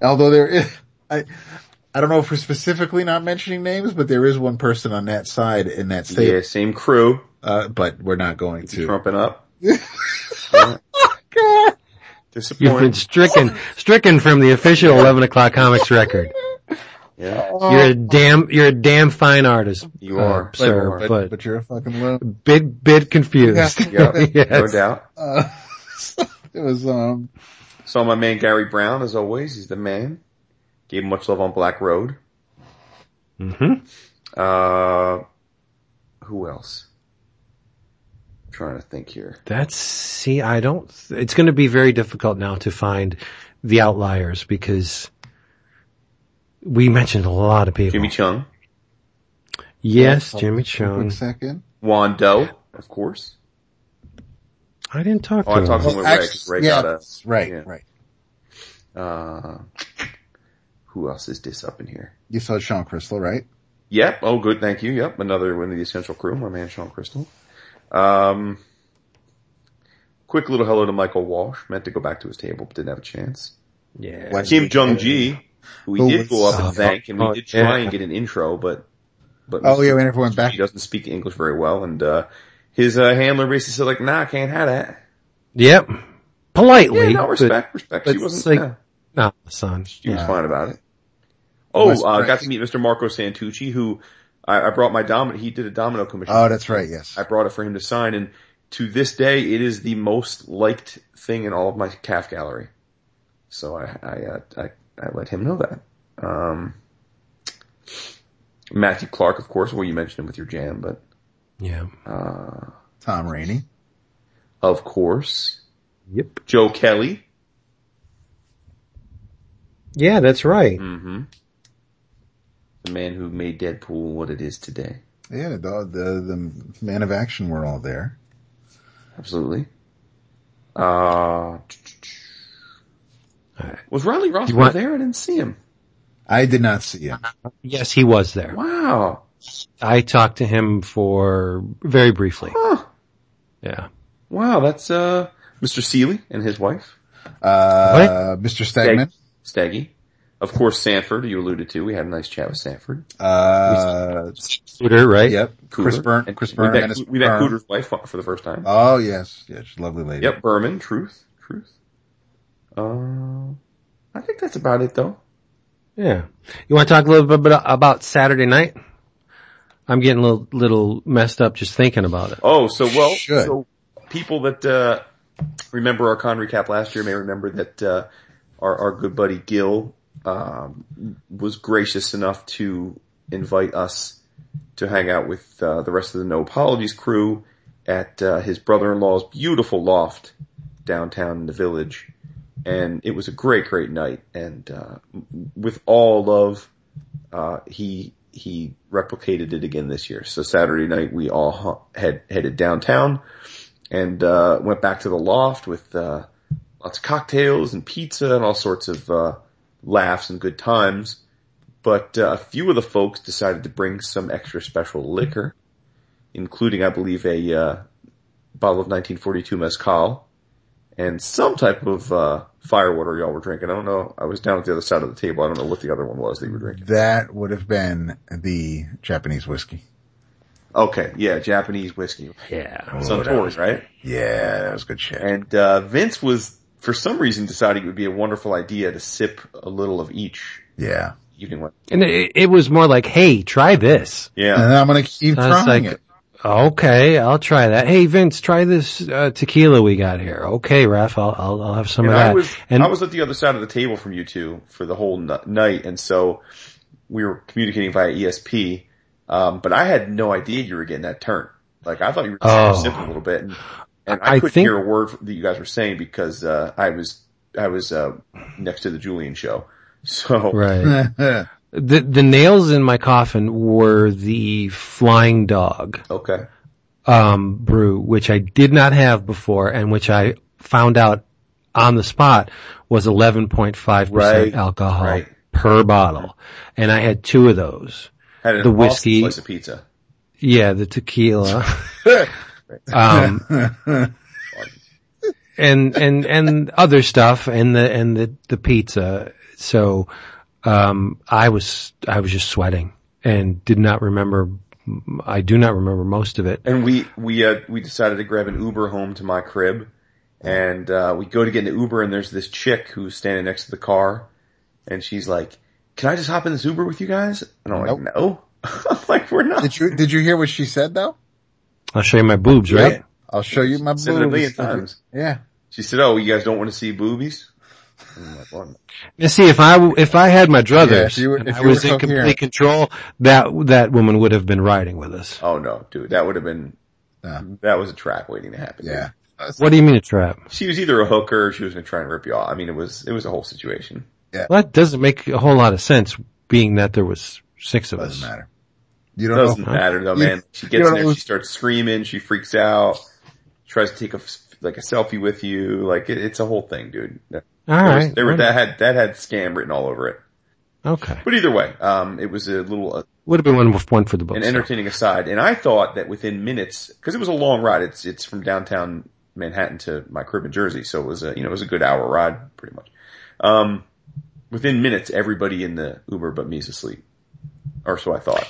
Although there is, I, I don't know if we're specifically not mentioning names, but there is one person on that side in that state, Yeah, same crew, uh, but we're not going to. trumping up. You've been stricken, stricken from the official 11 o'clock comics record. Yeah, You're a damn, you're a damn fine artist. You uh, are. sir, You but, but, but you're a fucking low. bit, bit confused. yeah, no Yes. doubt. Uh, it was, um, Saw my man Garry Brown as always. He's the man. Gave him much love on Black Road. hmm Uh, who else? I'm trying to think here. That's, see, I don't, it's going to be very difficult now to find the outliers because we mentioned a lot of people. Jimmy Cheung, yes, hold Jimmy Cheung. Quick second. Juan Doe, of course. I didn't talk Oh, to I him. talked to him with Ray. 'cause Ray yeah, got a, right, yeah. right. uh, who else is this up in here? You saw Shawn Crystal, right? Yep. Oh, good. Thank you. Yep. Another one of the essential crew, my man Shawn Crystal. Um, quick little hello to Michael Walsh. Meant to go back to his table, but didn't have a chance. Yeah. Like- Kim Jung Gi, who we Who did go up and thank, and we did try and get an intro, but but Oh, yeah, Mr. we never went back. He doesn't speak English very well, and uh his uh, handler basically said like, "Nah, I can't have that." Yep. Politely. Yeah, no but- respect, respect. She wasn't. like- yeah, No, son. she was fine about it. Oh, West uh, got to meet Mr. Marco Santucci, who I, I brought my domino. He did a domino commission. Oh, that's right. Yes. I brought it for him to sign, and to this day, it is the most liked thing in all of my CAF gallery. So I I uh, I, I let him know that. Um, Matthew Clark, of course. Well, you mentioned him with your jam, but Yeah. uh, Tom Raney. of course, Yep. Joe Kelly. Yeah, that's right. Mm-hmm. The man who made Deadpool what it is today. Yeah, the, the, the man of action were all there. Absolutely. Uh, was Riley Ross want- there? I didn't see him. I did not see him. Yes, he was there. Wow. I talked to him for very briefly. Huh. Yeah. Wow, that's uh Mr. Seeley and his wife, Uh, Mr. Stegman. Staggy. Of course, Sanford, you alluded to. We had a nice chat with Sanford. Uh, Scooter, right? yep. Chris Cooter. Byrne. And Chris we Byrne. met, and his we met. Cooter's wife for the first time. Oh yes, yeah, she's a lovely lady. yep, Berman, Truth, Truth. Uh, I think that's about it though. Yeah. You want to talk a little bit about Saturday night? I'm getting a little, little messed up just thinking about it. Oh, so well, Should. so people that uh remember our con recap last year may remember that uh, our, our good buddy Gil um, was gracious enough to invite us to hang out with uh, the rest of the No Apologies crew at uh, his brother-in-law's beautiful loft downtown in the village, and it was a great, great night. And uh, with all love, uh, he he replicated it again this year. So Saturday night we all head headed downtown and uh, went back to the loft with uh, lots of cocktails and pizza and all sorts of uh, laughs and good times. But uh, a few of the folks decided to bring some extra special liquor, including, I believe, a uh, bottle of 1942 mezcal and some type of uh, firewater y'all were drinking. I don't know. I was down at the other side of the table. I don't know what the other one was that you were drinking. That would have been the Japanese whiskey. Okay, yeah, Japanese whiskey. Yeah. Some Suntory, right? Yeah, that was good shit. And uh, Vince was, for some reason, deciding it would be a wonderful idea to sip a little of each yeah. evening one. And it, it was more like, hey, try this. Yeah. And Yeah. I'm gonna keep I was trying like, it. okay, I'll try that. Hey, Vince, try this uh, tequila we got here. Okay, Raf, I'll, I'll, I'll have some And of that. I was, and I was at the other side of the table from you two for the whole n- night, and so we were communicating via ESP. Um, but I had no idea you were getting that turn. Like I thought you were just Oh. sipping a little bit, and, and I, I couldn't think- hear a word that you guys were saying because uh, I was I was uh, next to the Julian show. So right. the the nails in my coffin were the Flying Dog okay, um, brew, which I did not have before, and which I found out on the spot was 11.5 Right, percent alcohol right. per bottle, and I had two of those. had an The awesome whiskey- slice of pizza. Yeah, the tequila. um, and, and, and other stuff and the, and the, the pizza. So, um, I was, I was just sweating and did not remember, I do not remember most of it. And we we uh, we decided to grab an Uber home to my crib, and uh, we go to get in the Uber, and there's this chick who's standing next to the car, and she's like, "Can I just hop in this Uber with you guys?" And I'm like, "No." I'm like, "We're not." Did you did you hear what she said though? I'll show you my boobs, right? I'll show you my Said it a million boobs. times. Yeah. She said, "Oh, you guys don't want to see boobies?" I'm like, "What?" Now see, if I, if I had my Yeah, druthers if you were- if I you was were in complete coherent. control, that, that woman would have been riding with us. Oh no, dude, that would have been Yeah. that was a trap waiting to happen. dude. Yeah. What do you mean a trap? She was either a hooker or she was going to try and rip you off. I mean, it was it was a whole situation. Well, that doesn't make a whole lot of sense being that there was six of us. Doesn't matter. You don't Doesn't know. matter though, You- man. She gets in there, know- she starts screaming, she freaks out, tries to take a like a selfie with you, like it, it's a whole thing, dude. There All was- right. there were that had that had scam written all over it. Okay. But either way, um, it was a little uh, Would have been one, one for the book. an entertaining aside, and I thought that within minutes, because it was a long ride. It's it's from downtown Manhattan to my crib in Jersey, so it was a you know it was a good hour ride, pretty much. Um, within minutes, everybody in the Uber but me is asleep, or so I thought.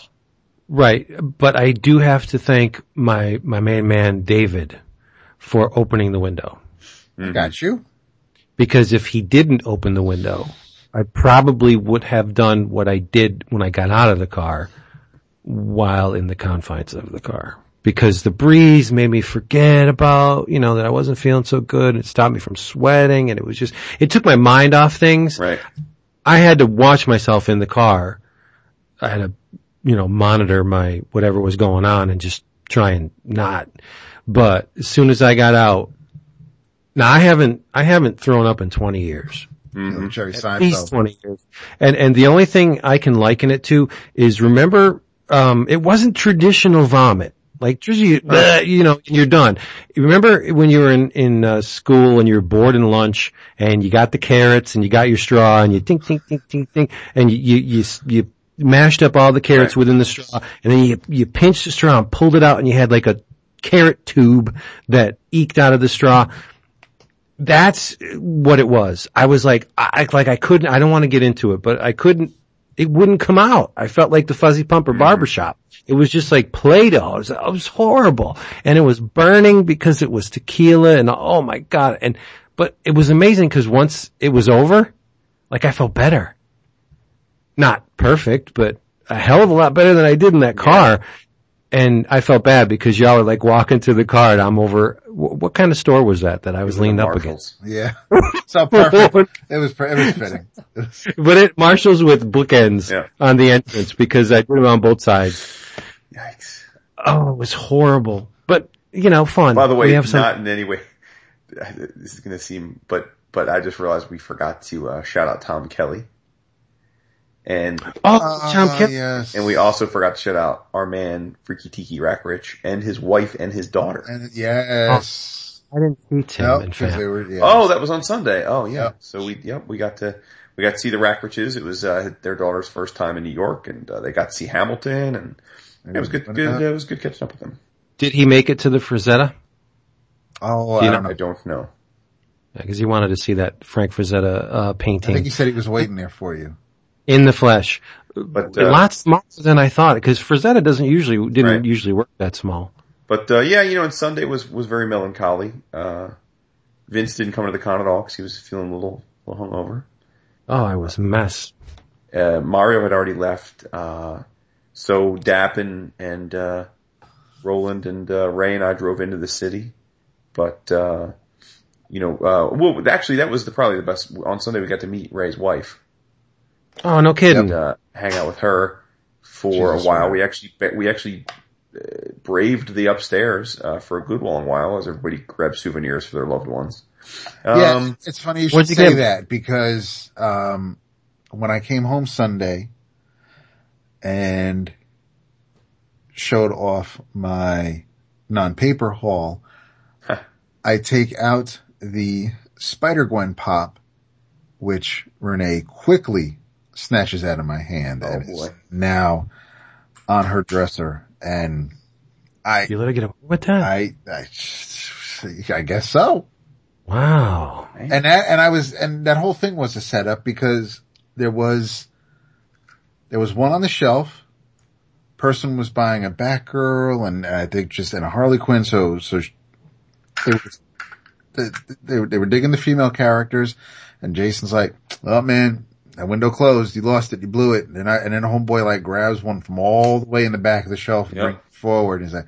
Right. But I do have to thank my, my main man, David, for opening the window. Mm-hmm. Got you. Because if he didn't open the window, I probably would have done what I did when I got out of the car while in the confines of the car. Because the breeze made me forget about, you know, that I wasn't feeling so good. And it stopped me from sweating and it was just, it took my mind off things. Right. I had to watch myself in the car. I had to, you know, monitor my whatever was going on and just try and not. But as soon as I got out, now I haven't, I haven't thrown up in 20 years. Mm-hmm. Jerry At least 20 years. And, and the only thing I can liken it to is remember, um, it wasn't traditional vomit. Like, you, you know, you're done. Remember when you were in, in, uh, school and you were bored in lunch and you got the carrots and you got your straw and you think, think, think, think, think, and you, you, you, you mashed up all the carrots Right. within the straw and then you, you pinched the straw and pulled it out and you had like a carrot tube that eked out of the straw that's what it was. I was like, I, like I couldn't, I don't want to get into it, but I couldn't, it wouldn't come out. I felt like the fuzzy pumper mm-hmm. barbershop. It was just like Play-Doh. It was, it was horrible. And it was burning because it was tequila and oh my God. And, but it was amazing because once it was over, like I felt better. Not perfect, but a hell of a lot better than I did in that car. and I felt bad because y'all were like walking to the car and I'm over, wh- what kind of store was that that I was leaned up against? Yeah. So perfect. It was, it was fitting. But it, Marshall's with bookends Yeah. on the entrance because I put them on both sides. Yikes. Oh, it was horrible. But, you know, fun. By the way, have some, not in any way. This is going to seem, but but I just realized we forgot to uh, shout out Tom Kelly, and oh, Tom Ah, yes. and we also forgot to shout out our man Freaky Tiki Rackrich and his wife and his daughter. And yes. I didn't see Tim Nope, and 'cause fam. they were, yeah. Oh, that was on Sunday. Oh yeah. Yep. So we yep we got to we got to see the Rackriches. It was uh, their daughter's first time in New York, and uh, they got to see Hamilton, and it was good. Good. It was good catching up with them. Did he make it to the Frazetta? Oh, Do you I know- don't know. I don't know. Because he wanted to see that Frank Frazetta uh, painting. I think he said he was waiting there for you. In the flesh. But uh, Lots smaller than I thought because Frazetta doesn't usually didn't Right. usually work that small. But uh, yeah, you know, and Sunday was was very melancholy. Uh, Vince didn't come to the con at all because he was feeling a little a little hungover. Oh, I was a mess. Uh, Mario had already left, uh, so Dap and and uh, Roland and uh, Ray and I drove into the city. But uh, you know, uh, well, actually, that was the, probably the best. On Sunday, we got to meet Ray's wife Oh, no kidding. and uh, hang out with her for Jesus, a while. man. We actually we actually uh, braved the upstairs uh, for a good long while as everybody grabbed souvenirs for their loved ones. Um, yeah, it's funny you should you say get? that because um, when I came home Sunday and showed off my non-paper haul, Huh. I take out the Spider Gwen pop, which Renee quickly snatches out of my hand. Oh, and is boy. now on her dresser, and I, You let her get away with that? I, I, I guess so. wow. And that, and I was, and that whole thing was a setup because there was, there was one on the shelf. Person was buying a Batgirl and I think just in a Harley Quinn. So, so sh- they were, they, they, were- they were digging the female characters and Jason's like, oh man, that window closed. You lost it. You blew it. And I, and then a homeboy like grabs one from all the way in the back of the shelf and Yep. brings it forward. And he's like,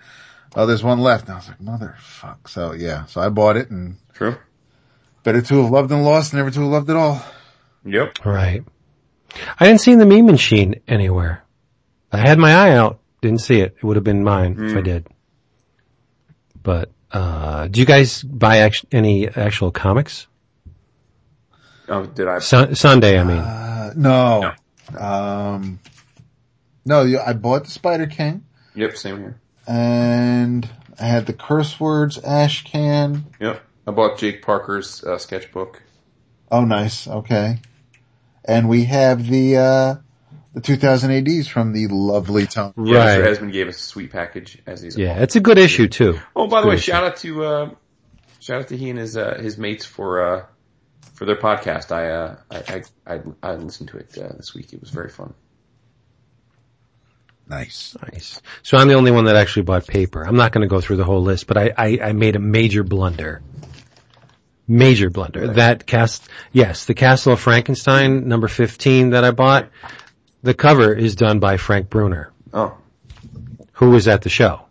oh, there's one left. And I was like, motherfuck. So yeah, so I bought it and True. Better to have loved and lost, than never to have loved at all. Yep. Right. I didn't see the meme machine anywhere. I had my eye out. Didn't see it. It would have been mine if I Mm. did. But, uh, do you guys buy act- any actual comics? Oh, did I? Sun- Sunday, I mean. Uh, no. Um, no, I bought the Spider King Yep. Same here. and I had the curse words ash can. Yep. I bought Jake Parker's uh, sketchbook. Oh, nice. Okay. And we have the, uh, the 2000 ADs from the lovely Tom. Yeah, Mr. right. Esmond gave us a sweet package as he's. Yeah, it's a good issue too. Oh, by the way, issue. shout out to uh, shout out to he and his uh, his mates for uh, for their podcast. I uh, I, I I I listened to it uh, this week. It was very fun. Nice. Nice. So I'm the only one that actually bought paper. I'm not going to go through the whole list, but I, I, I made a major blunder. Major blunder. That cast, yes, the Castle of Frankenstein, number 15 that I bought, the cover is done by Frank Brunner, Oh. who was at the show.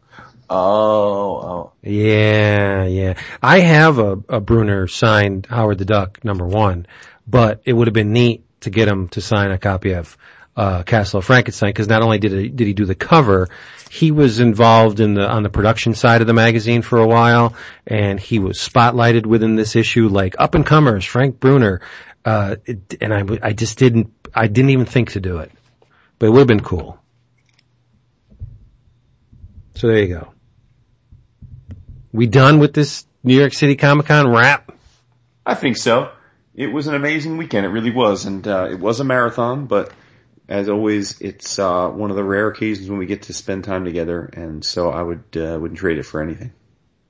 Oh, oh. Yeah, yeah. I have a, a Brunner signed Howard the Duck number one, but it would have been neat to get him to sign a copy of uh, Castle of Frankenstein because not only did he, did he do the cover, he was involved in the on the production side of the magazine for a while, and he was spotlighted within this issue like up and comers Frank Brunner, uh, it, and I I just didn't I didn't even think to do it, but it would have been cool. So there you go. We done with this New York City Comic Con wrap? I think so. It was an amazing weekend. It really was, and uh, it was a marathon. But as always, it's uh, one of the rare occasions when we get to spend time together, and so I would uh, wouldn't trade it for anything.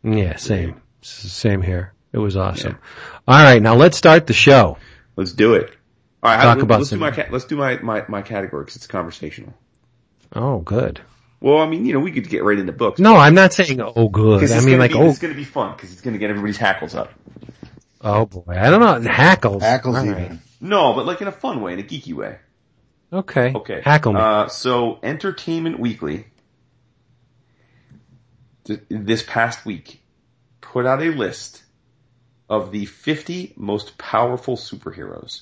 Yeah, same. Same here. It was awesome. All right, now let's start the show. Let's do it. All right, Talk I, about let's do my let's do my my, my category because it's conversational. Oh, good. Well, I mean, you know, we could get right into books. No, I'm not saying oh good. I mean like be, oh it's going to be fun because it's going to get everybody's hackles up. oh boy. I don't know. Hackles. Hackles All even. right. No, but like in a fun way, in a geeky way. Okay. Okay. Hackle me. Uh, so Entertainment Weekly th- this past week put out a list of the 50 most powerful superheroes.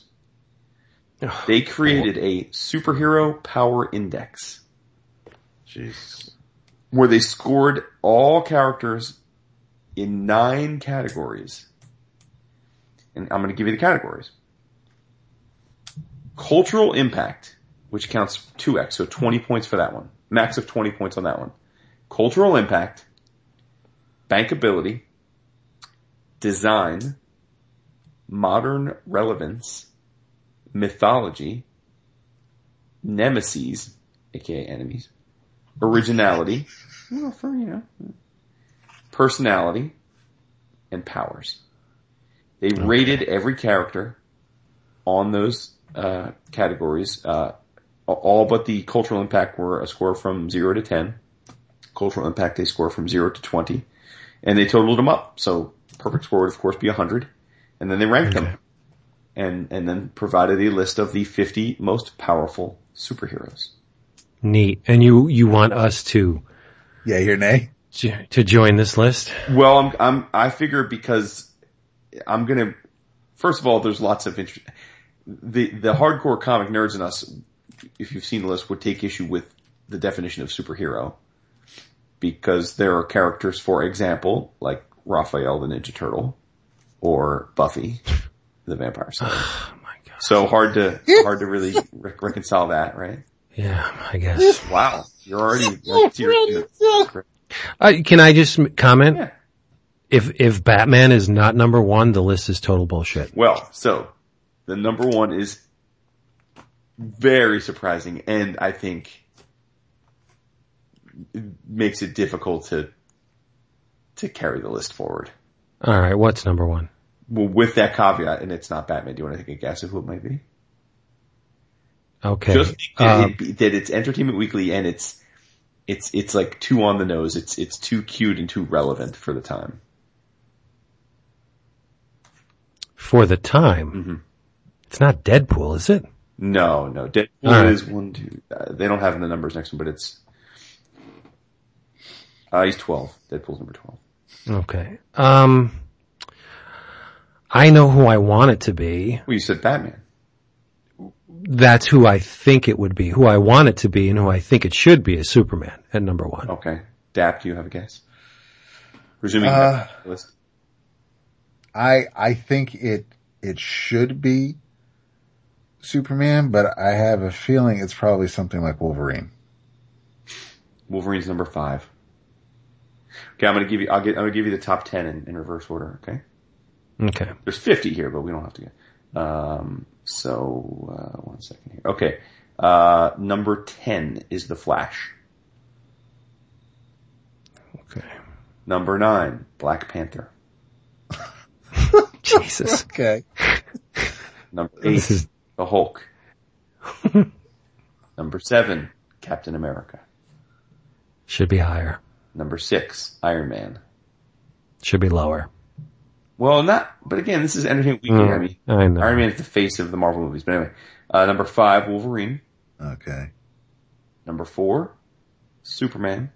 They created a superhero power index Where they scored all characters in nine categories. And I'm going to give you the categories. Cultural impact, which counts 2x, so 20 points for that one. Max of 20 points on that one. Cultural impact, bankability, design, modern relevance, mythology, nemesis, aka enemies, originality, well, for, you know, personality, and powers. They rated every character on those uh, categories. Uh, all but the cultural impact were a score from zero to ten. Cultural impact they score from zero to twenty, and they totaled them up. So perfect score would of course be hundred, and then they ranked them, and and then provided a list of the fifty most powerful superheroes. Neat. And you, you want us to, Yeah, your nay? to join this list? Well, I'm, I'm, I figure because I'm gonna, first of all, there's lots of interest. The, the hardcore comic nerds in us, if you've seen the list, would take issue with the definition of superhero. Because there are characters, for example, like Raphael the Ninja Turtle, or Buffy the Vampire Slayer. Oh my god. So hard to, hard to really re- reconcile that, right? Yeah, I guess. Wow. You're already, like, seriously- Uh, can I just comment? Yeah. If, if Batman is not number one, the list is total bullshit. Well, so the number one is very surprising, and I think it makes it difficult to to carry the list forward. Alright, what's number one? Well, with that caveat, and it's not Batman. Do you want to take a guess of who it might be? Okay. Just that, Um, it, that it's Entertainment Weekly, and it's it's it's like too on the nose. It's it's too cute and too relevant for the time. for the time. Mhm. It's not Deadpool, is it? No, no. Deadpool right. is one, two. Uh, they don't have the numbers next to him, but it's. Uh, he's twelve. Deadpool's number twelve. Okay. Um, I know who I want it to be. Well, you said Batman. That's who I think it would be. Who I want it to be and who I think it should be is Superman at number one. Okay. Dap, do you have a guess? Presuming Uh, you have the list. I, I think it, it should be Superman, but I have a feeling it's probably something like Wolverine. Wolverine's number five. Okay, I'm gonna give you. I'll get. I'm gonna give you the top ten in, in reverse order. Okay. Okay. There's 50 here, but we don't have to get. Um, so uh, one second here. Okay. Uh, number 10 is the Flash. Okay. Number nine, Black Panther. Jesus. Okay. Number eight, is, the Hulk. Number seven, Captain America. should be higher. Number six, Iron Man. Should be lower. Well, not, but again, this is Entertainment Weekly. Mm, I mean, I know. Iron Man is the face of the Marvel movies. But anyway, uh, number five, Wolverine. Okay. Number four, Superman.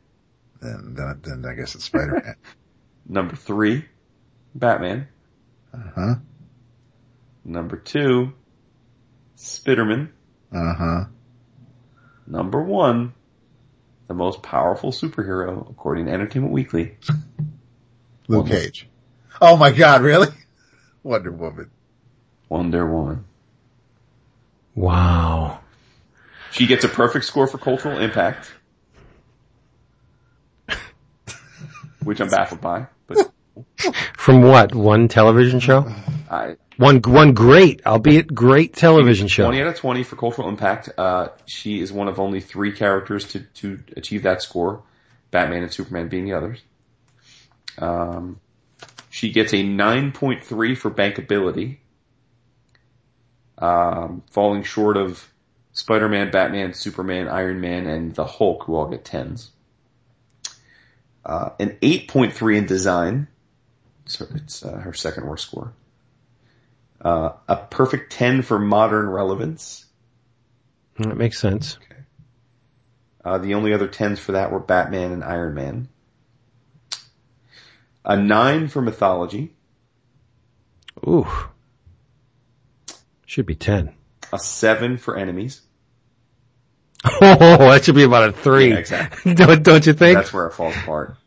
Then, then, then I guess it's Spider-Man. Number three, Batman. uh-huh. Number two, Spiderman. Uh-huh. Number one, the most powerful superhero according to Entertainment Weekly. Luke Cage. Oh my god, really? Wonder Woman. Wonder Woman. Wow. She gets a perfect score for cultural impact. Which I'm baffled by, but From what? One television show? I, One, one great, albeit great television show. 20 out of 20 for cultural impact. Uh, she is one of only three characters to, to achieve that score. Batman and Superman being the others. Um, she gets a 9.3 for bankability. Um, falling short of Spider-Man, Batman, Superman, Iron Man, and the Hulk, who all get 10s. Uh, an 8.3 in design. So it's uh, her second worst score. Uh, a perfect 10 for modern relevance. That makes sense. Uh, the only other 10s for that were Batman and Iron Man. A nine for mythology. Ooh. Should be 10. A seven for enemies. Oh, that should be about a three. Yeah, exactly. don't, don't you think? That's where it falls apart.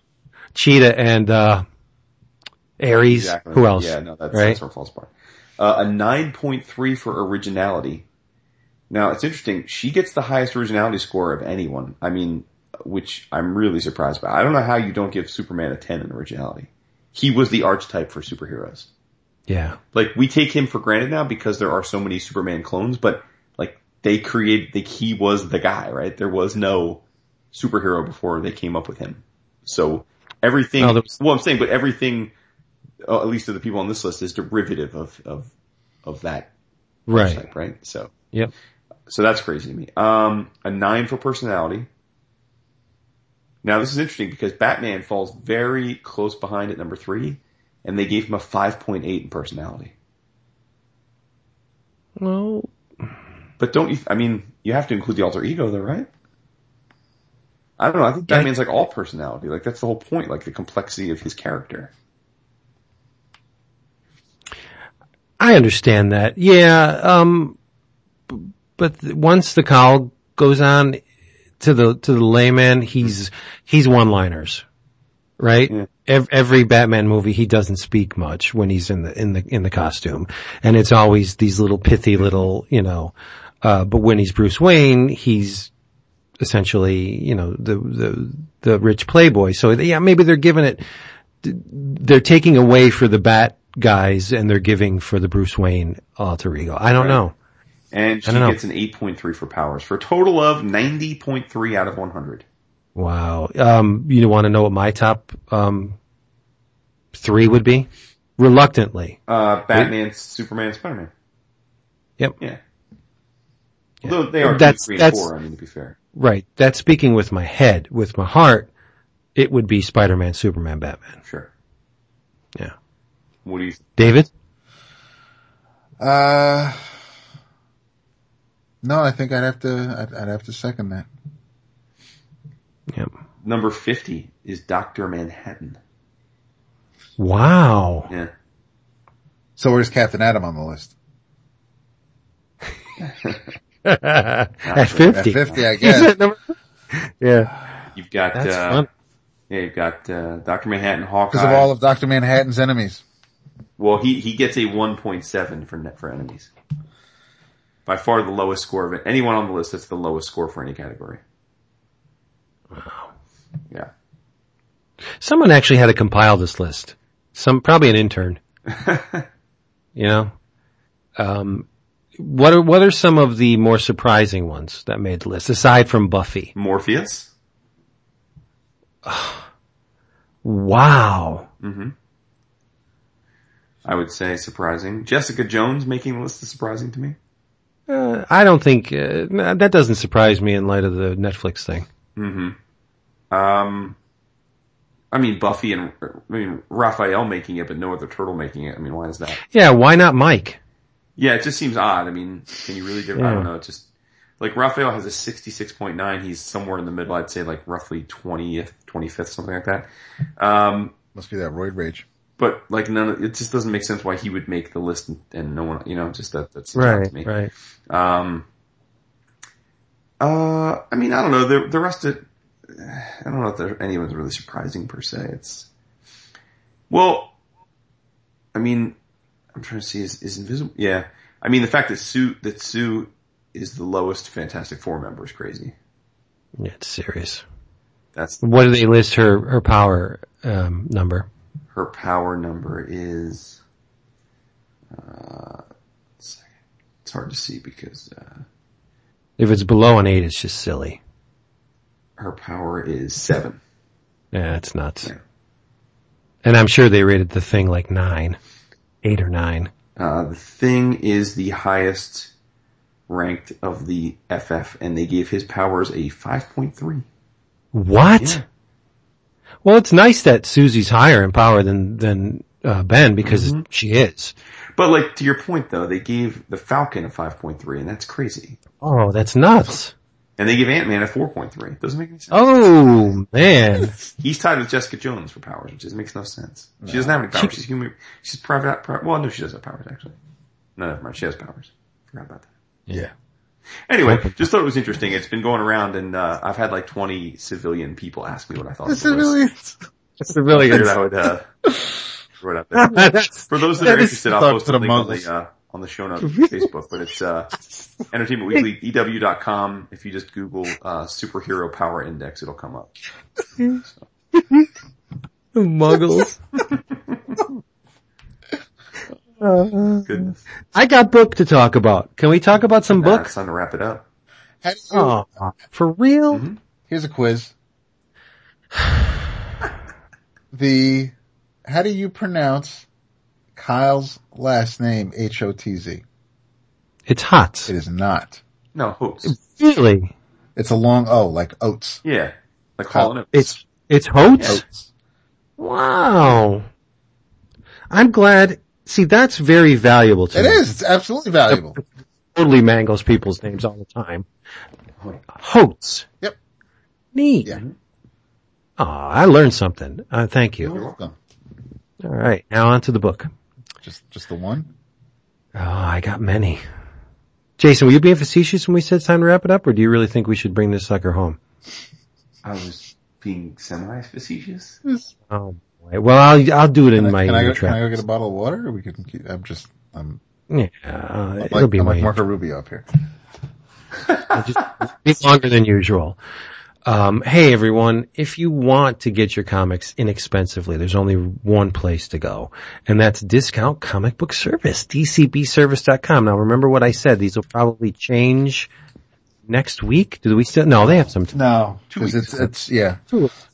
Cheetah and, uh, Ares. Exactly. Who else? Yeah, no, that's, right? that's where it falls apart. Uh, a 9.3 for originality. Now, it's interesting. She gets the highest originality score of anyone. I mean, which I'm really surprised by. I don't know how you don't give Superman a 10 in originality. He was the archetype for superheroes. Yeah. Like, we take him for granted now because there are so many Superman clones, but like, they created, like, he was the guy, right? There was no superhero before they came up with him. So, everything, No, was- well, I'm saying, but everything, uh, at least to the people on this list, is derivative of, of, of that Right. type, right? So, Yep. so that's crazy to me. Um, a nine for personality. Now this is interesting because Batman falls very close behind at number three, and they gave him a 5.8 in personality. Well, But don't you, I mean, you have to include the alter ego though, right? I don't know, I think Yeah. Batman's like all personality, like that's the whole point, like the complexity of his character. I understand that. Yeah. Um, but once the cowl goes on to the, to the layman, he's, he's one-liners, right? Yeah. Ev- Every Batman movie, he doesn't speak much when he's in the, in the, in the costume. And it's always these little pithy little, you know, uh, but when he's Bruce Wayne, he's essentially, you know, the, the, the rich playboy. So yeah, maybe they're giving it, they're taking away for the Bat guys and they're giving for the Bruce Wayne alter ego. I don't Right. know. And she gets an 8.3 for powers for a total of 90.3 out of 100. Wow. Um, you want to know what my top, um, three would be? Reluctantly. Uh, Batman, Superman, Spider-Man. Yep. Yeah. Although they are That's- three and that's- four, I mean, to be fair. Right. That's speaking with my head. With my heart, it would be Spider-Man, Superman, Batman. Sure. Yeah. What do you, think? David? Uh, no, I think I'd have to, I'd, I'd have to second that. Yep. number 50 is Dr. Manhattan. Wow. Yeah. So where's Captain Atom on the list? At 50. At 50, I guess. yeah. You've got, That's uh, fun. yeah, you've got, uh, Dr. Manhattan, Hawkeye. Because of all of Dr. Manhattan's enemies. well, he, he gets a 1.7 for net, for enemies. By far the lowest score of it. Anyone on the list, that's the lowest score for any category. Wow. Yeah. Someone actually had to compile this list. Some, probably an intern. you know? Um, what are, what are some of the more surprising ones that made the list, aside from Buffy? Morpheus. Wow. hmm I would say surprising. Jessica Jones making the list is surprising to me. Uh, I don't think, uh, that doesn't surprise me in light of the Netflix thing. hmm Um, I mean Buffy and I mean Raphael making it, but no other turtle making it. I mean, why is that? Yeah, why not Mike? Yeah, it just seems odd. I mean, can you really give? I don't know. It's just like Raphael has a sixty-six point nine. He's somewhere in the middle. I'd say like roughly twentieth, twenty-fifth, something like that. Um, Must be that roid rage. But like none. Of, it just doesn't make sense why he would make the list and, and no one. You know, just that that's odd to me. right. Right. Um, uh, I mean, I don't know. The the rest of, I don't know if there anyone's really surprising per se. It's, well, I mean, I'm trying to see is is invisible. Yeah, I mean the fact that Sue that Sue is the lowest Fantastic Four member is crazy. Yeah, it's serious. That's What do they list her, her power, um, number? Her power number is. Uh, it's hard to see because uh, If it's below an eight, it's just silly. her power is seven. Yeah, it's nuts. Yeah. And I'm sure they rated the thing like nine, eight or nine. Uh, the thing is the highest ranked of the FF, and they gave his powers a 5.3. What? Yeah. Well, it's nice that Susie's higher in power than, than, uh, Ben because she is. But like, to your point though, they gave the Falcon a 5.3, and that's crazy. Oh, that's nuts. And they give Ant-Man a 4.3. Doesn't make any sense. Oh man, He's tied with Jessica Jones for powers, which just makes no sense. She doesn't have any powers. She's human. She's private, private. Well, no, she does have powers actually. No, never mind. She has powers. Forgot about that. Yeah. Anyway, just thought it was interesting. It's been going around and, uh, I've had like 20 civilian people ask me what I thought The of the list. civilians. Figured I would, uh, throw it out there. For those that That are interested, I'll post to a link on the, uh, on the show notes on Facebook, but it's, uh, Entertainment Weekly, EW.com. If you just Google, uh, superhero power index, it'll come up. muggles. Goodness. I got book to talk about. Can we talk about some Nah, book? it's time to wrap it up. You- Oh, for real? Mhm. Here's a quiz. The, how do you pronounce Kyle's last name, H-O-T-Z? It's hot. It is not. No, hopes. Really? It's a long O, like oats. Yeah. Like calling it. It's it's Hotes. Oats. Wow. I'm glad. See, that's very valuable to It me. is. It's absolutely valuable. Totally mangles people's names all the time. Hotes. Yep. Neat. Yeah. Oh, I learned something. Uh, thank you. You're welcome. All right, now on to the book. Just, just the one? Oh, I got many. Jason, were you being facetious when we said it's time to wrap it up, or do you really think we should bring this sucker home? I was being semi-facetious. Oh boy. Well, I'll I'll do it in Can, my I, can, I go, can I go get a bottle of water or we can keep, I'm just, I'm, Yeah, uh, like, it'll be I'm my like Marco Rubio up here. Just be longer than usual. Um, hey everyone, if you want to get your comics inexpensively, there's only one place to go, and that's Discount Comic Book Service, dcbservice.com. Now remember what I said, these will probably change next week. Do we still, no, they have some time. No, Two cause weeks. it's, it's, yeah.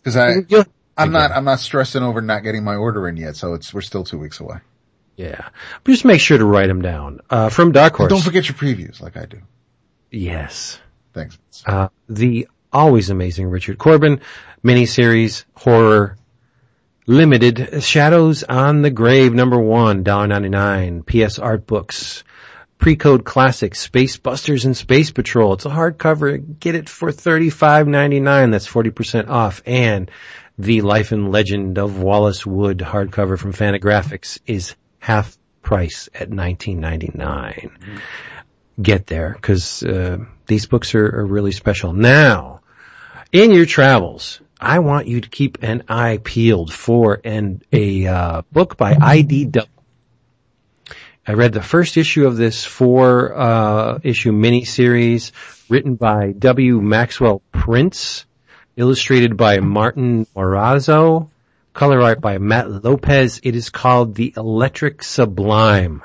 Cause I, You'll- I'm not, I'm not stressing over not getting my order in yet, so it's, we're still two weeks away. Yeah. But just make sure to write them down. Uh, from Dark Horse. Don't forget your previews like I do. Yes. Thanks. Uh, the always amazing Richard Corben miniseries horror limited Shadows on the Grave number one dollar ninety nine PS Art Books pre-code classic Space Busters and Space Patrol. It's a hardcover. Get it for thirty five ninety nine. That's forty percent off. And the Life and Legend of Wallace Wood hardcover from Fantagraphics is half price at nineteen ninety nine get there because uh, these books are, are really special. Now, in your travels, I want you to keep an eye peeled for an a uh, book by IDW. I read the first issue of this four uh, issue miniseries written by W. Maxwell Prince, illustrated by Martin Morazzo, color art by Mat Lopes. It is called The Electric Sublime.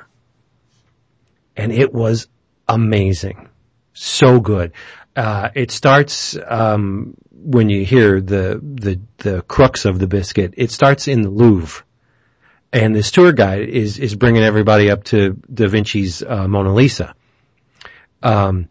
And it was amazing. So good. Uh, it starts, um, when you hear the, the, the crux of the biscuit, it starts in the Louvre. And this tour guide is, is bringing everybody up to Da Vinci's, uh, Mona Lisa. Um,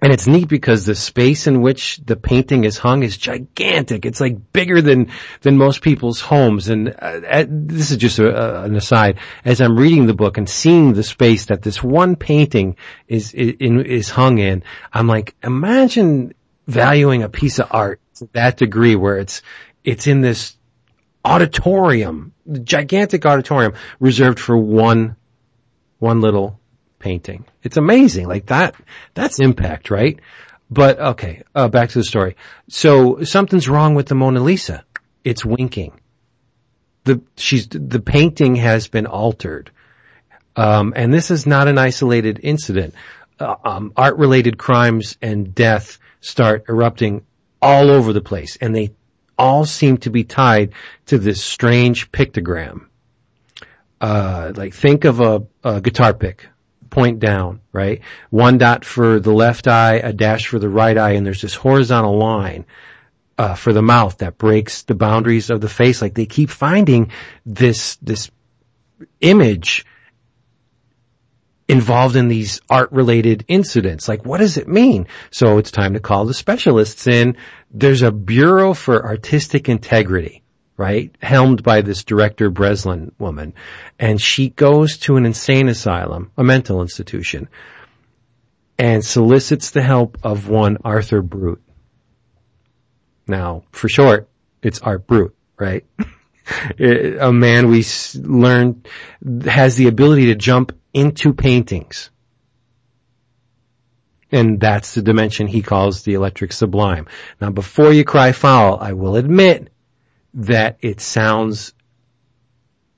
and it's neat because the space in which the painting is hung is gigantic. It's like bigger than, than most people's homes. And uh, this is just a, an aside. As I'm reading the book and seeing the space that this one painting is, is, is hung in, I'm like, imagine valuing a piece of art to that degree where it's, it's in this auditorium, gigantic auditorium reserved for one, one little painting. It's amazing. Like that, that's impact, right? But okay, uh, back to the story. So something's wrong with the Mona Lisa. It's winking. The, she's, the painting has been altered. Um, and this is not an isolated incident. Uh, um, art related crimes and death start erupting all over the place and they all seem to be tied to this strange pictogram. Uh, like think of a, a guitar pick point down, right? One dot for the left eye, a dash for the right eye, and there's this horizontal line uh, for the mouth that breaks the boundaries of the face. Like they keep finding this this image involved in these art related incidents. Like what does it mean? So it's time to call the specialists in. There's a Bureau for Artistic Integrity right? Helmed by this director Breslin woman. And she goes to an insane asylum, a mental institution. and solicits the help of one Arthur Brute. Now, for short, it's Art Brute, right? a man we learn has the ability to jump into paintings. And that's the dimension he calls the electric sublime. Now before you cry foul, I will admit that it sounds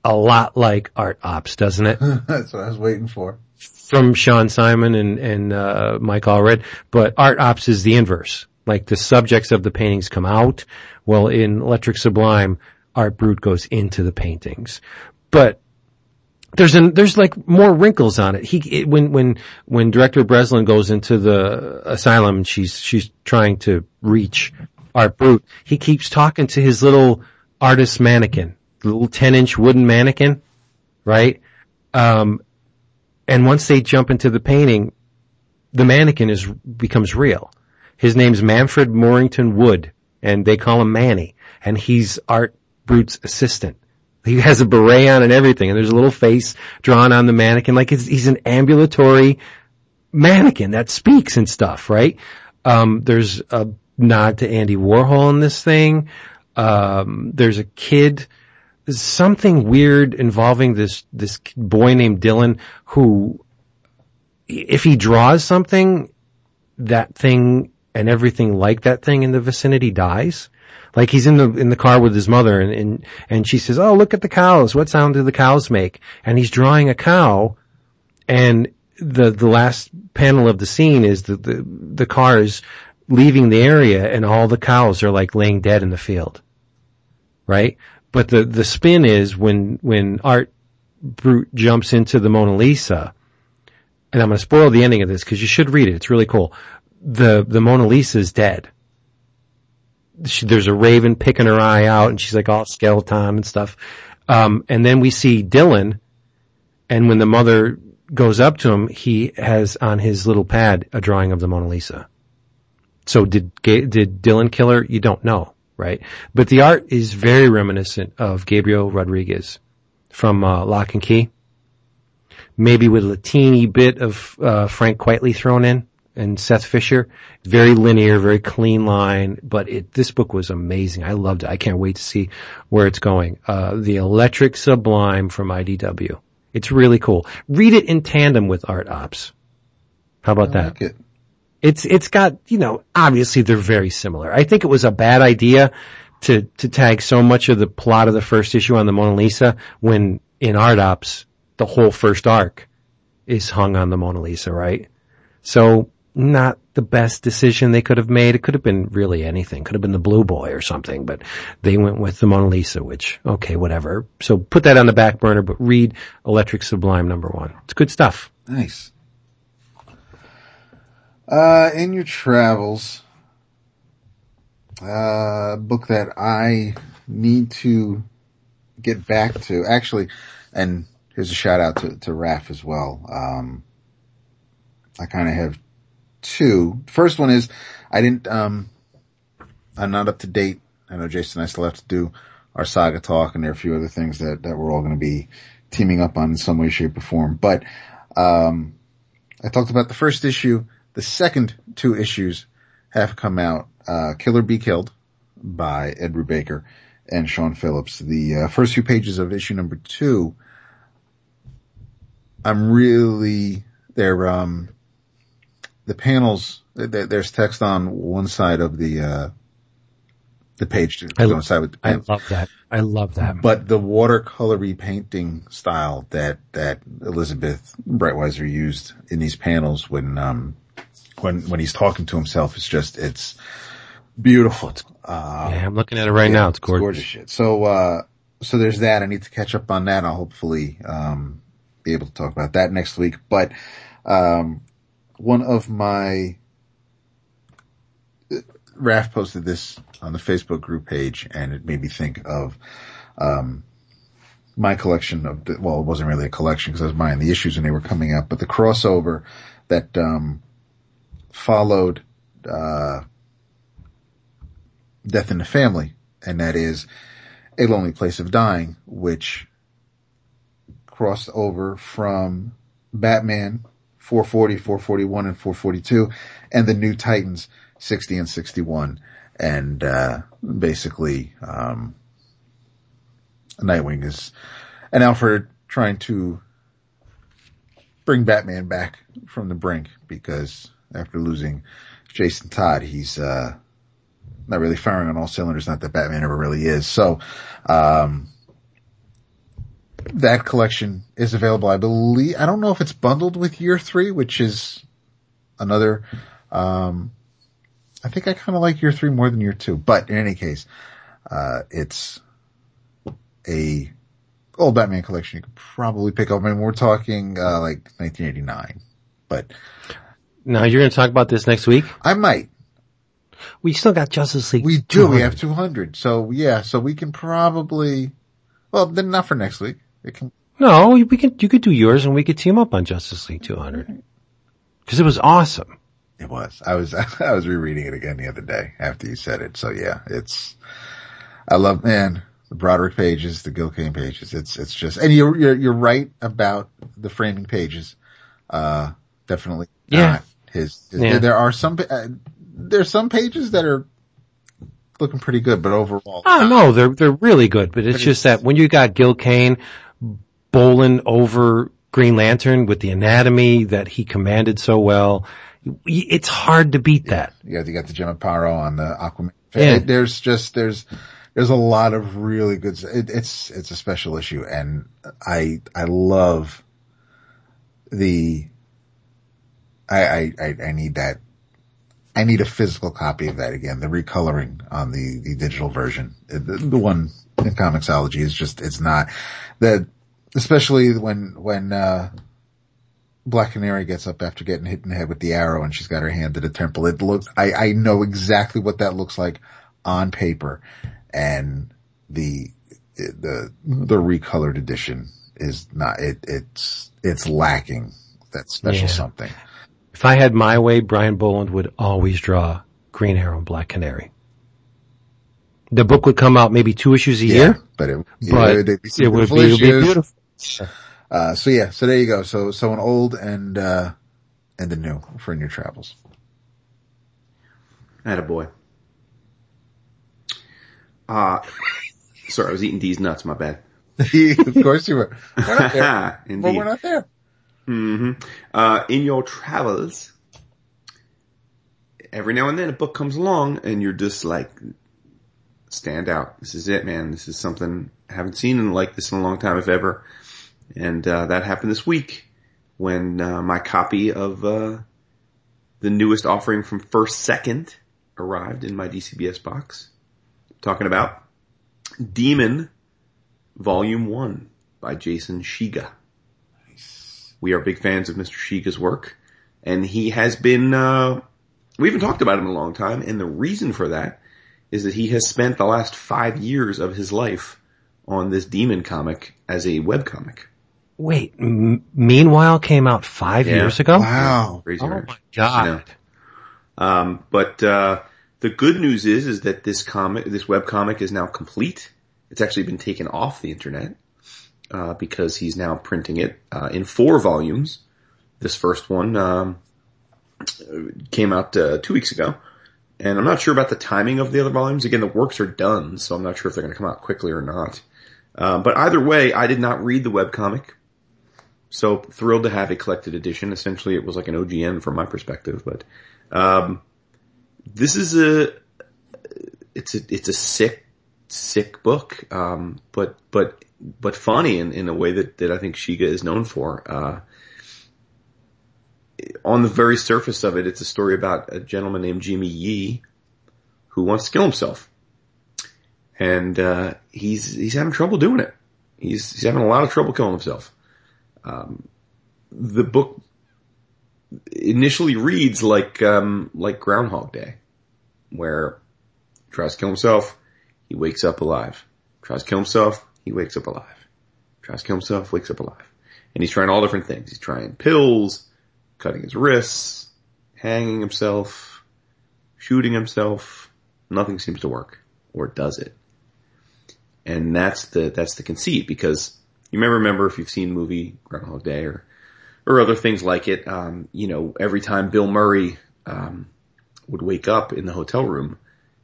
a lot like art ops, doesn't it? that's what I was waiting for. From Shaun Simon and, and, uh, Mike Allred, but art ops is the inverse. Like the subjects of the paintings come out. Well, in Electric Sublime, Art Brute goes into the paintings. But there's an, there's like more wrinkles on it. He, it, when, when, when director Breslin goes into the asylum she's, she's trying to reach Art Brute, he keeps talking to his little artist mannequin, little 10 inch wooden mannequin, right? Um, and once they jump into the painting, the mannequin is, becomes real. His name's Manfred Morrington Wood and they call him Manny and he's Art Brute's assistant. He has a beret on and everything, and there's a little face drawn on the mannequin, like he's an ambulatory mannequin that speaks and stuff, right? Um, there's a nod to Andy Warhol in this thing. Um, there's a kid, something weird involving this, this boy named Dylan who, if he draws something, that thing and everything like that thing in the vicinity dies. Like he's in the, in the car with his mother and, and, and she says, oh, look at the cows. What sound do the cows make? And he's drawing a cow and the, the last panel of the scene is the, the, the cars leaving the area and all the cows are like laying dead in the field. Right? But the, the spin is when, when Art Brute jumps into the Mona Lisa, and I'm going to spoil the ending of this because you should read it. It's really cool. The, the Mona Lisa is dead she, there's a raven picking her eye out and she's like all skeleton and stuff. Um, and then we see Dylan and when the mother goes up to him, he has on his little pad a drawing of the Mona Lisa. So did, did Dylan kill her? You don't know, right? But the art is very reminiscent of Gabriel Rodriguez from, uh, Locke and Key. Maybe with a teeny bit of, uh, Frank Quitely thrown in and Seth Fisher. Very linear, very clean line, but it, this book was amazing. I loved it. I can't wait to see where it's going. Uh, The Electric Sublime from IDW. It's really cool. Read it in tandem with Art Ops. How about I that? like. It's, it's got, you know, obviously they're very similar. I think it was a bad idea to, to tag so much of the plot of the first issue on the Mona Lisa when in Art Ops, the whole first arc is hung on the Mona Lisa, right? So not the best decision they could have made. It could have been really anything. Could have been the Blue Boy or something, but they went with the Mona Lisa, which, okay, whatever. So put that on the back burner, but read Electric Sublime number one. It's good stuff. Nice. Uh, in your travels, uh, book that I need to get back to, actually, and here's a shout out to, to Raf as well. Um, I kind of have two. First one is I didn't, um, I'm not up to date. I know Jason and I still have to do our saga talk and there are a few other things that, that we're all going to be teaming up on in some way, shape or form. But, um, I talked about the first issue. The second two issues have come out. Uh, Killer Be Killed by Ed Brubaker and Sean Phillips. The uh, first few pages of issue number two, I'm really, they're, um, the panels, there's text on one side of the, uh, the page to I, coincide with the I love that. I love that. But the watercolory painting style that, that Elizabeth Breitweiser used in these panels when, um, when, when he's talking to himself, it's just, it's beautiful. Uh, yeah, I'm looking at it right yeah, now. It's gorgeous. shit. So, uh, so there's that. I need to catch up on that. I'll hopefully, um, be able to talk about that next week. But, um, one of my, Raf posted this on the Facebook group page and it made me think of, um, my collection of the, well, it wasn't really a collection because I was buying the issues when they were coming out, but the crossover that, um, followed, uh, Death in the Family, and that is A Lonely Place of Dying, which crossed over from Batman 440, 441, and 442, and the new Titans 60 and 61. And, uh, basically, um, Nightwing is, and Alfred trying to bring Batman back from the brink because after losing Jason Todd, he's, uh, not really firing on all cylinders, not that Batman ever really is. So, um, that collection is available. I believe, I don't know if it's bundled with year three, which is another, um, I think I kind of like year three more than year two, but in any case, uh, it's a old Batman collection you could probably pick up. I mean, we're talking, uh, like 1989, but Now you're going to talk about this next week. I might. We still got Justice League. We do. 200. We have 200. So yeah, so we can probably, well, then not for next week. It can, No, we could. You could do yours, and we could team up on Justice League 200 because it was awesome. it was. I was, I was rereading it again the other day after you said it. So yeah, it's, I love, man, the Broderick pages, the Gil Kane pages. It's, it's just, and you're, you're, you're right about the framing pages. Uh, definitely Yeah. not his, his- Yeah. there are some, uh, there's some pages that are looking pretty good, but overall, Oh no, they're they're really good, but it's But just it's- that when you got Gil Kane bowling over Green Lantern with the anatomy that he commanded so well, it's hard to beat that. Got, you got the Jim Aparo on the Aquaman. Yeah. It- there's just, there's, there's a lot of really good, it, it's, it's a special issue and I, I love the, I, I, I, I need that. I need a physical copy of that again. The recoloring on the, the digital version, the, the one in Comixology is just, it's not that, especially when, when, uh, Black Canary gets up after getting hit in the head with the arrow and she's got her hand to the temple. It looks, I, I know exactly what that looks like on paper and the, the, the recolored edition is not, it, it's, it's lacking that special Yeah. something. If I had my way, Brian Bolland would always draw Green Arrow and Black Canary. The book would come out maybe two issues a year, but it, but yeah, they'd be it would beautiful be, be beautiful. Uh, so yeah, so there you go. So, so an old and, uh, and a new for in your travels. Attaboy. Uh, sorry, I was eating these nuts, my bad. of course you were. We're not there. Well, Indeed. we're not there. Hmm Uh, in your travels, every now and then a book comes along and you're just like, stand out. This is it, man. This is something I haven't seen like this in a long time, if ever. And, uh, that happened this week when, uh, my copy of, uh, the newest offering from First Second arrived in my DCBS box. Talking about Demon Volume 1 by Jason Shiga. We are big fans of Mr. Shiga's work, and he has been, uh, we haven't talked about him in a long time, and the reason for that is that he has spent the last five years of his life on this demon comic as a webcomic. Wait, m- Meanwhile came out five Yeah. years ago? Wow. Crazy Oh Rich. my god. I know. Um, but uh, the good news is, is that this comic, this web comic, is now complete. It's actually been taken off the internet uh, because he's now printing it uh, in four volumes. This first one um, came out uh, two weeks ago, and I'm not sure about the timing of the other volumes. Again, the works are done, so I'm not sure if they're going to come out quickly or not. Uh, but either way, I did not read the web comic. So thrilled to have a collected edition. Essentially, it was like an OGN from my perspective, but um, this is a it's a it's a sick sick book, um, but but but funny in, in a way that that I think Shiga is known for. Uh, on the very surface of it, it's a story about a gentleman named Jimmy Yee who wants to kill himself, and uh, he's he's having trouble doing it. He's he's having a lot of trouble killing himself. Um, the book initially reads like um, like Groundhog Day, where he tries to kill himself, he wakes up alive. Tries to kill himself, he wakes up alive. Tries to kill himself, wakes up alive. And he's trying all different things. He's trying pills, cutting his wrists, hanging himself, shooting himself. Nothing seems to work, or does it? And that's the that's the conceit because you may remember if you've seen the movie Groundhog Day or or other things like it. Um, you know, every time Bill Murray um, would wake up in the hotel room,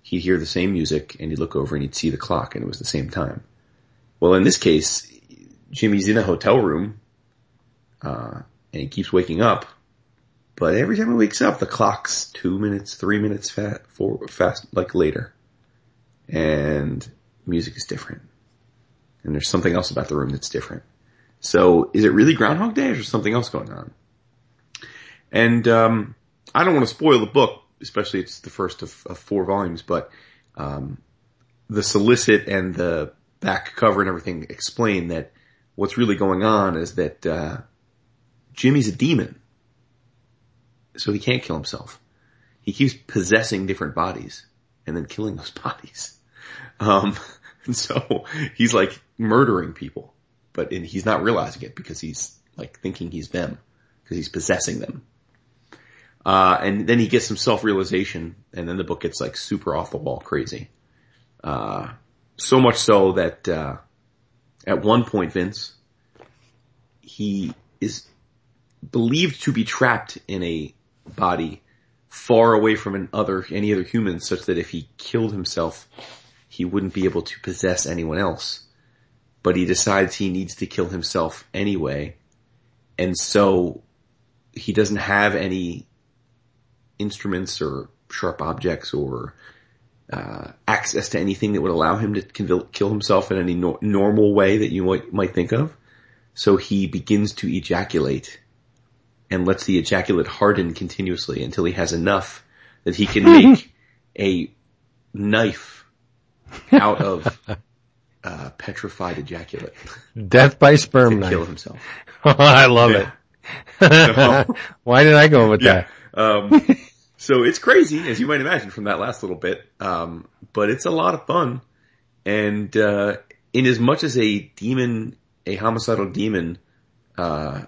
he'd hear the same music and he'd look over and he'd see the clock and it was the same time. Well, in this case, Jimmy's in a hotel room, uh, and he keeps waking up, but every time he wakes up, the clock's two minutes, three minutes fast, four, fast, like later. And music is different. And there's something else about the room that's different. So is it really Groundhog Day or is there something else going on? And, um, I don't want to spoil the book, especially it's the first of, of four volumes, but, um, the solicit and the back cover and everything explain that what's really going on is that, uh, Jimmy's a demon. So he can't kill himself. He keeps possessing different bodies and then killing those bodies. Um, and so he's like murdering people, but he's not realizing it because he's like thinking he's them because he's possessing them. Uh, and then he gets some self-realization and then the book gets like super off the wall crazy. Uh, so much so that, uh, at one point, Vince, he is believed to be trapped in a body far away from an other, any other human such that if he killed himself, he wouldn't be able to possess anyone else. But he decides he needs to kill himself anyway. And so he doesn't have any instruments or sharp objects or uh, access to anything that would allow him to kill himself in any no- normal way that you might, might think of. So he begins to ejaculate and lets the ejaculate harden continuously until he has enough that he can make a knife out of uh, petrified ejaculate. Death by sperm knife. kill himself. I love Yeah. it. Why did I go with Yeah. that? Um, so it's crazy, as you might imagine from that last little bit. Um, but it's a lot of fun. And, uh, in as much as a demon, a homicidal demon, uh,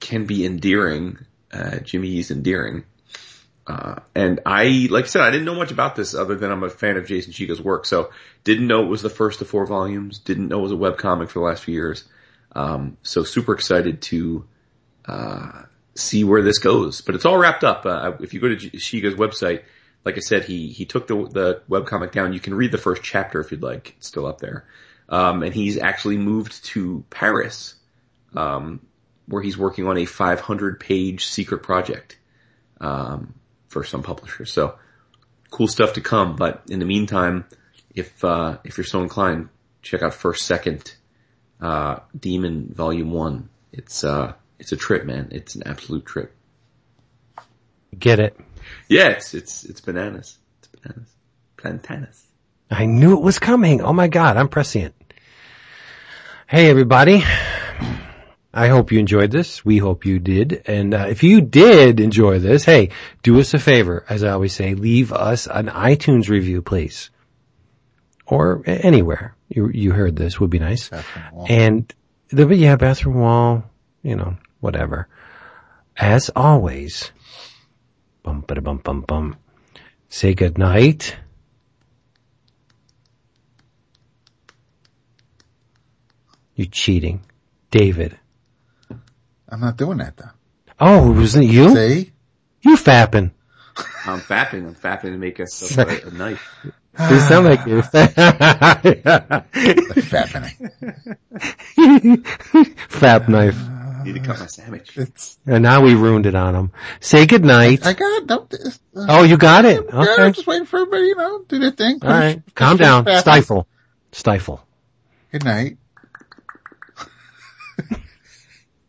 can be endearing, uh, Jimmy is endearing. Uh, and I, like I said, I didn't know much about this other than I'm a fan of Jason Shiga's work. So didn't know it was the first of four volumes. Didn't know it was a webcomic for the last few years. Um, so super excited to, uh, see where this goes. But it's all wrapped up. Uh, if you go to Shiga's website, like I said, he, he took the, the webcomic down. You can read the first chapter if you'd like. It's still up there. Um, and he's actually moved to Paris, um, where he's working on a 500 page secret project, um, for some publishers. So cool stuff to come. But in the meantime, if, uh, if you're so inclined, check out first, second, uh, Demon Volume 1. It's, uh, it's a trip, man. It's an absolute trip. Get it. Yeah, it's, it's, it's bananas. It's bananas. Plantanas. I knew it was coming. Oh my god, I'm prescient. Hey everybody. I hope you enjoyed this. We hope you did. And uh, if you did enjoy this, hey, do us a favor. As I always say, leave us an iTunes review, please. Or anywhere you you heard this would be nice. Bathroom wall. And the yeah, bathroom wall, you know, whatever. As always, bum ba bum bum bum. Say good night. You cheating, David. I'm not doing that though. Oh, wasn't it you? See? You fapping. I'm fapping. I'm fapping to make us a, a knife. You sound like you're fat. Fappening. Fap knife. Need to cut my sandwich. It's, And now we ruined it on him. Say good night. I got, no, this- uh, Oh, you got it. yeah, I'm Okay. just waiting for everybody, you know, do their thing. All right. Finish- Calm finish down. fast. Stifle. Stifle. Good night.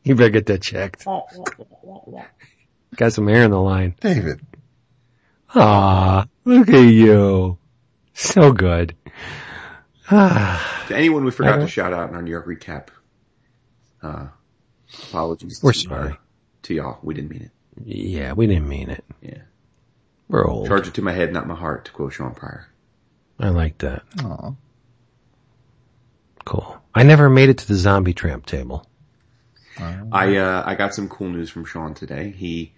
You better get that checked. Got some air in the line. David. Ah, look at you. So good. Ah, To anyone we forgot to shout out in our New York recap, uh, apologies. We're to, sorry. uh, to y'all. We didn't mean it. yeah, we didn't mean it. Yeah. We're old. Charge it to my head, not my heart, to quote Shawn Pryor. I like that. Aw. Cool. I never made it to the zombie tramp table. I, uh, I got some cool news from Sean today. He,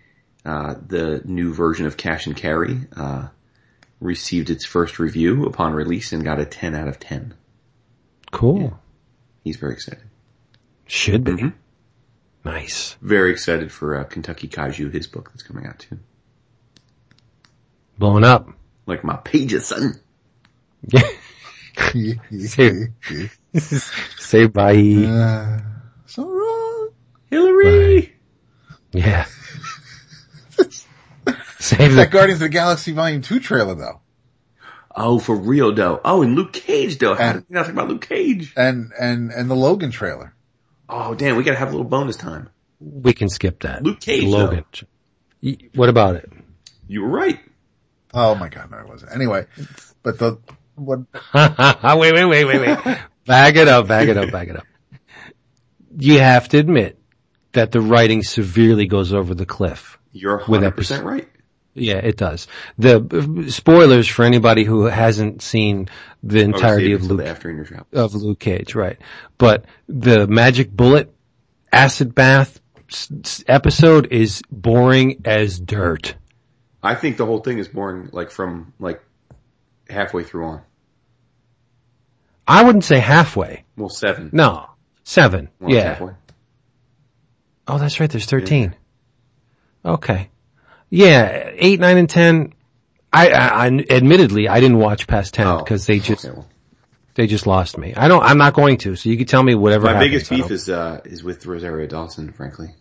uh, the new version of Cash and Carry, uh, received its first review upon release and got a 10 out of 10. Cool. He's very excited. Should be. Mhm. Nice. Very excited for uh, Kentucky Kaiju, his book that's coming out too. Blowing up. Like my pages, son. Say, say bye. Uh, so wrong. Hillary. Yeah. Save That the, Guardians of the Galaxy Volume 2 trailer though. Oh, for real though. Oh, and Luke Cage though. How And- did we not talk about Luke Cage? And, and, and the Logan trailer. Oh, damn, we gotta have a little bonus time. we can skip that. Luke Cage, Logan. Y- What about it? You were right. Oh my god, no it wasn't. Anyway, but the, what, wait, wait, wait, wait, wait. Bag it up, bag it up, bag it up. You have to admit that the writing severely goes over the cliff. You're 100% right. Yeah, it does. The spoilers for anybody who hasn't seen the oh, entirety Obviously, of Luke after in your job. of Luke Cage, right? But the magic bullet acid bath episode is boring as dirt. I think the whole thing is boring, like from like halfway through on. I wouldn't say halfway. Well, seven. No, seven. Well, yeah. halfway. Oh, that's right. There's 13. Okay. Yeah. Eight, nine, and 10. I, I, I admittedly, I didn't watch past 10 Oh, because they just, okay, well. they just lost me. I don't, I'm not going to. So you can tell me whatever My happens. biggest beef is uh is with Rosario Dawson, frankly.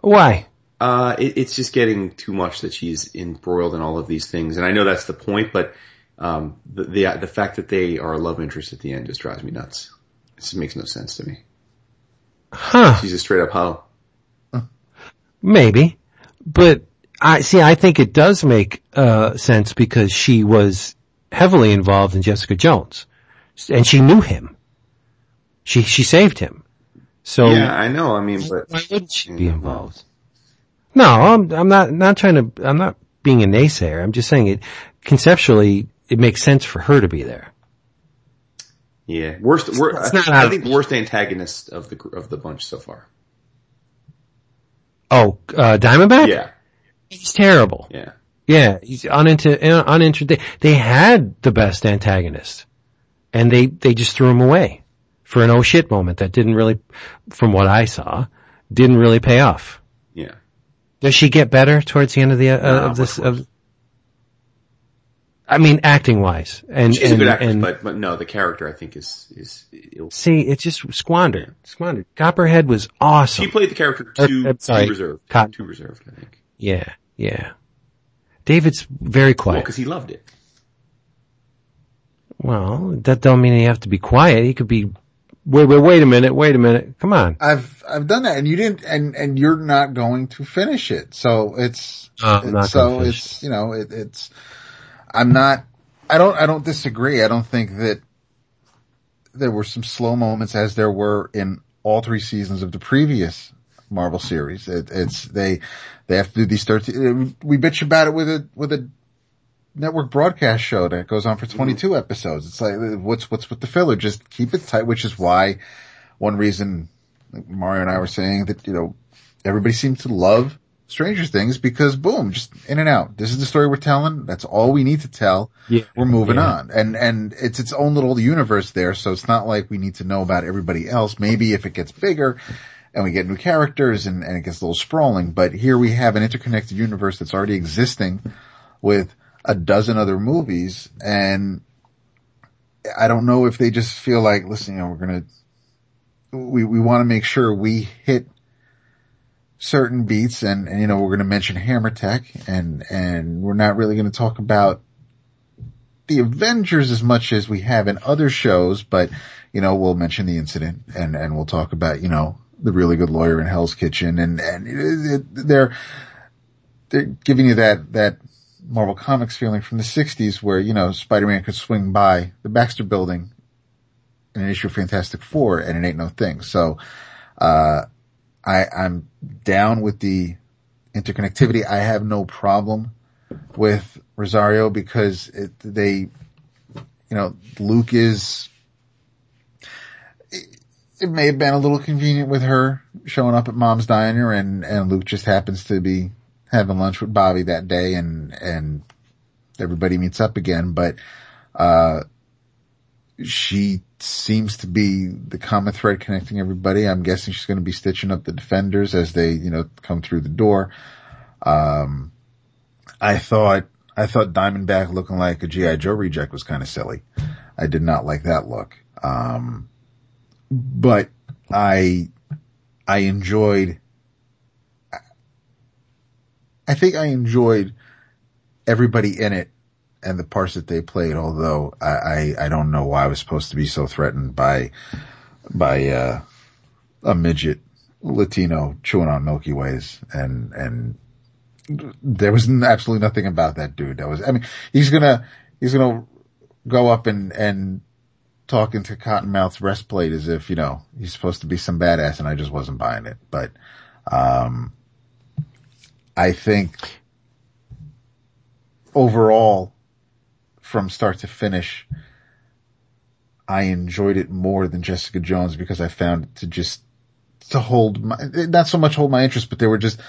Why? Uh, it, it's just getting too much that she's embroiled in all of these things, and I know that's the point, but um, the the the fact that they are a love interest at the end just drives me nuts. It just makes no sense to me. Huh. She's a straight up hoe. Maybe. But I see, I think it does make, uh, sense because she was heavily involved in Jessica Jones and she knew him. She, she saved him. So yeah, I know. I mean, but why wouldn't she be involved? No, I'm, I'm not, not trying to, I'm not being a naysayer. I'm just saying it, conceptually, it makes sense for her to be there. yeah, worst. wor- It's not I, out- think worst antagonist of the of the bunch so far. Oh, uh, Diamondback? Yeah, He's terrible. yeah. Yeah, he's uninter- uninterested. They had the best antagonist, and they they just threw him away for an oh shit moment that didn't really, from what I saw, didn't really pay off. Yeah. Does she get better towards the end of the uh, No, of this? of I mean, acting wise, and She's and, a good actress, and but but no, the character I think is is ill. see, it's just squandered, squandered. Copperhead was awesome. She played the character Er, too, uh, sorry, too reserved. Cotton. Too reserved, I think. Yeah, yeah. David's very Well, quiet. because he loved it. Well, that don't mean you have to be quiet. He could be. Wait, wait, wait a minute. Wait a minute. Come on. I've, I've done that and you didn't, and, and you're not going to finish it. So it's, Uh, I'm not so gonna finish it's, you know, it, it's, I'm not, I don't, I don't disagree. I don't think that there were some slow moments as there were in all three seasons of the previous Marvel series. It, it's, they, they have to do these 13, uh, we bitch about it with a, with a network broadcast show that goes on for mm-hmm. 22 episodes. It's like, what's, what's with the filler? Just keep it tight, which is why one reason Mario and I were saying that, you know, everybody seems to love Stranger Things because boom, just in and out. This is the story we're telling. That's all we need to tell. Yeah. We're moving Yeah. on. And, and it's its own little universe there. So it's not like we need to know about everybody else. Maybe if it gets bigger and we get new characters and, and it gets a little sprawling, but here we have an interconnected universe that's already existing with a dozen other movies and I don't know if they just feel like, listen, you know, we're gonna, we, we want to make sure we hit certain beats and, and you know, we're going to mention Hammer Tech and, and we're not really going to talk about the Avengers as much as we have in other shows, but you know, we'll mention the incident and, and we'll talk about, you know, the really good lawyer in Hell's Kitchen and, and they're, they're giving you that, that Marvel Comics feeling from the 60s where, you know, Spider-Man could swing by the Baxter building in an issue of Fantastic Four and it ain't no thing. So, uh, I, I'm down with the interconnectivity. I have no problem with Rosario because it, they, you know, Luke is, it, may have been a little convenient with her showing up at mom's diner and, and Luke just happens to be having lunch with Bobby that day and, and everybody meets up again. But, uh, she seems to be the common thread connecting everybody. I'm guessing she's going to be stitching up the defenders as they, you know, come through the door. Um, I thought, I thought Diamondback looking like a G.I. Joe reject was kind of silly. I did not like that look. Um, but I, I enjoyed, I think I enjoyed everybody in it and the parts that they played, although I, I, I don't know why I was supposed to be so threatened by, by, uh, a midget Latino chewing on Milky Ways and, and there was absolutely nothing about that dude. That was, I mean, he's gonna, he's gonna go up and, and talk to Cottonmouth's breastplate as if, you know, he's supposed to be some badass and I just wasn't buying it. But, um, I think overall from start to finish, I enjoyed it more than Jessica Jones because I found it to just, to hold my, not so much hold my interest, but there were just,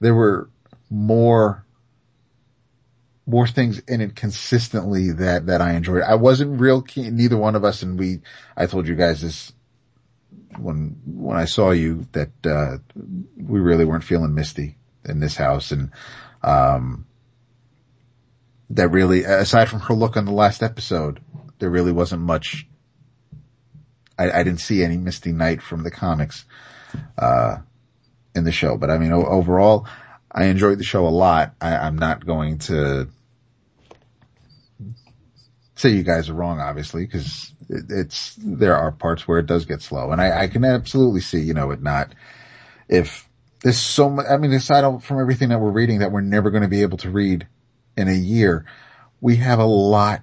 there were more, more things in it consistently that, that I enjoyed. I wasn't real keen, neither one of us, and we, I told you guys this when, when I saw you that, uh, we really weren't feeling Misty in this house and, um, that really, aside from her look on the last episode, there really wasn't much. I, I didn't see any Misty Knight from the comics, uh, in the show. But I mean, overall, I enjoyed the show a lot. I, I'm not going to say you guys are wrong, obviously, because it, it's, there are parts where it does get slow. And I, I can absolutely see, you know, it not, if there's so much, I mean, aside from everything that we're reading that we're never going to be able to read in a year, we have a lot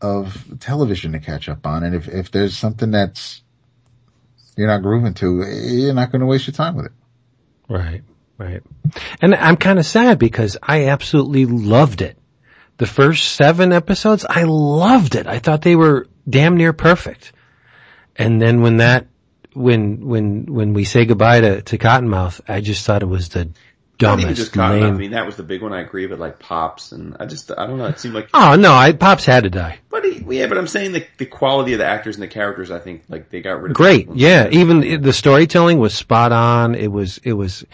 of television to catch up on. And if, if there's something that's you're not grooving to, you're not going to waste your time with it. Right, right. And I'm kind of sad because I absolutely loved it. The first seven episodes, I loved it. I thought they were damn near perfect. And then when that, when, when, when we say goodbye to, to Cottonmouth, I just thought it was the Not even dumbest, just Cotton. I mean, that was the big one. I agree, but like Pops and I just, I don't know. It seemed like, Oh no, I, Pops had to die. but he, yeah, but I'm saying the, the quality of the actors and the characters, I think like they got rid of. Great. Yeah. Even the storytelling was spot on. It was, it was,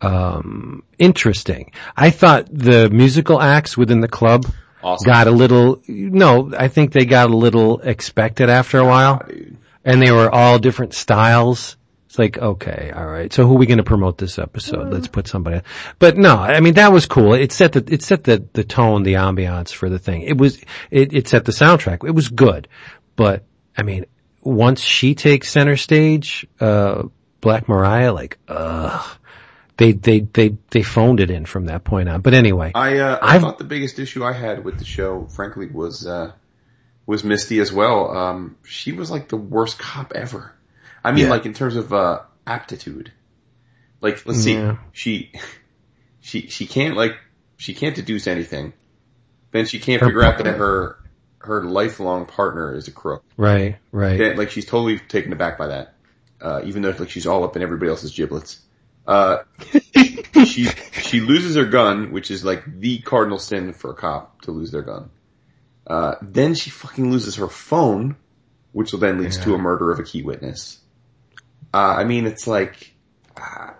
um, interesting. I thought the musical acts within the club Awesome. got a little, no, I think they got a little expected after a while. dude. and they were all different styles. It's like, okay, all right. So who are we going to promote this episode? Let's put somebody. But no, I mean that was cool. It set the it set the the tone, the ambiance for the thing. It was it it set the soundtrack. It was good, but I mean, once she takes center stage, uh, Black Mariah, like, ugh, they they they they phoned it in from that point on. But anyway, I, uh, I thought the biggest issue I had with the show, frankly, was, uh, was Misty as well. Um, she was like the worst cop ever. I mean, Yeah. like in terms of, uh, aptitude. Like, let's Yeah. see, she, she, she can't like, she can't deduce anything. Then she can't Her figure out that her, her lifelong partner is a crook. right, right. Yeah, like she's totally taken aback by that. Uh, even though like she's all up in everybody else's giblets. Uh, she, she loses her gun, which is like the cardinal sin for a cop to lose their gun. Uh, then she fucking loses her phone, which will then leads to a murder of a key witness. Uh, I mean, it's like, uh,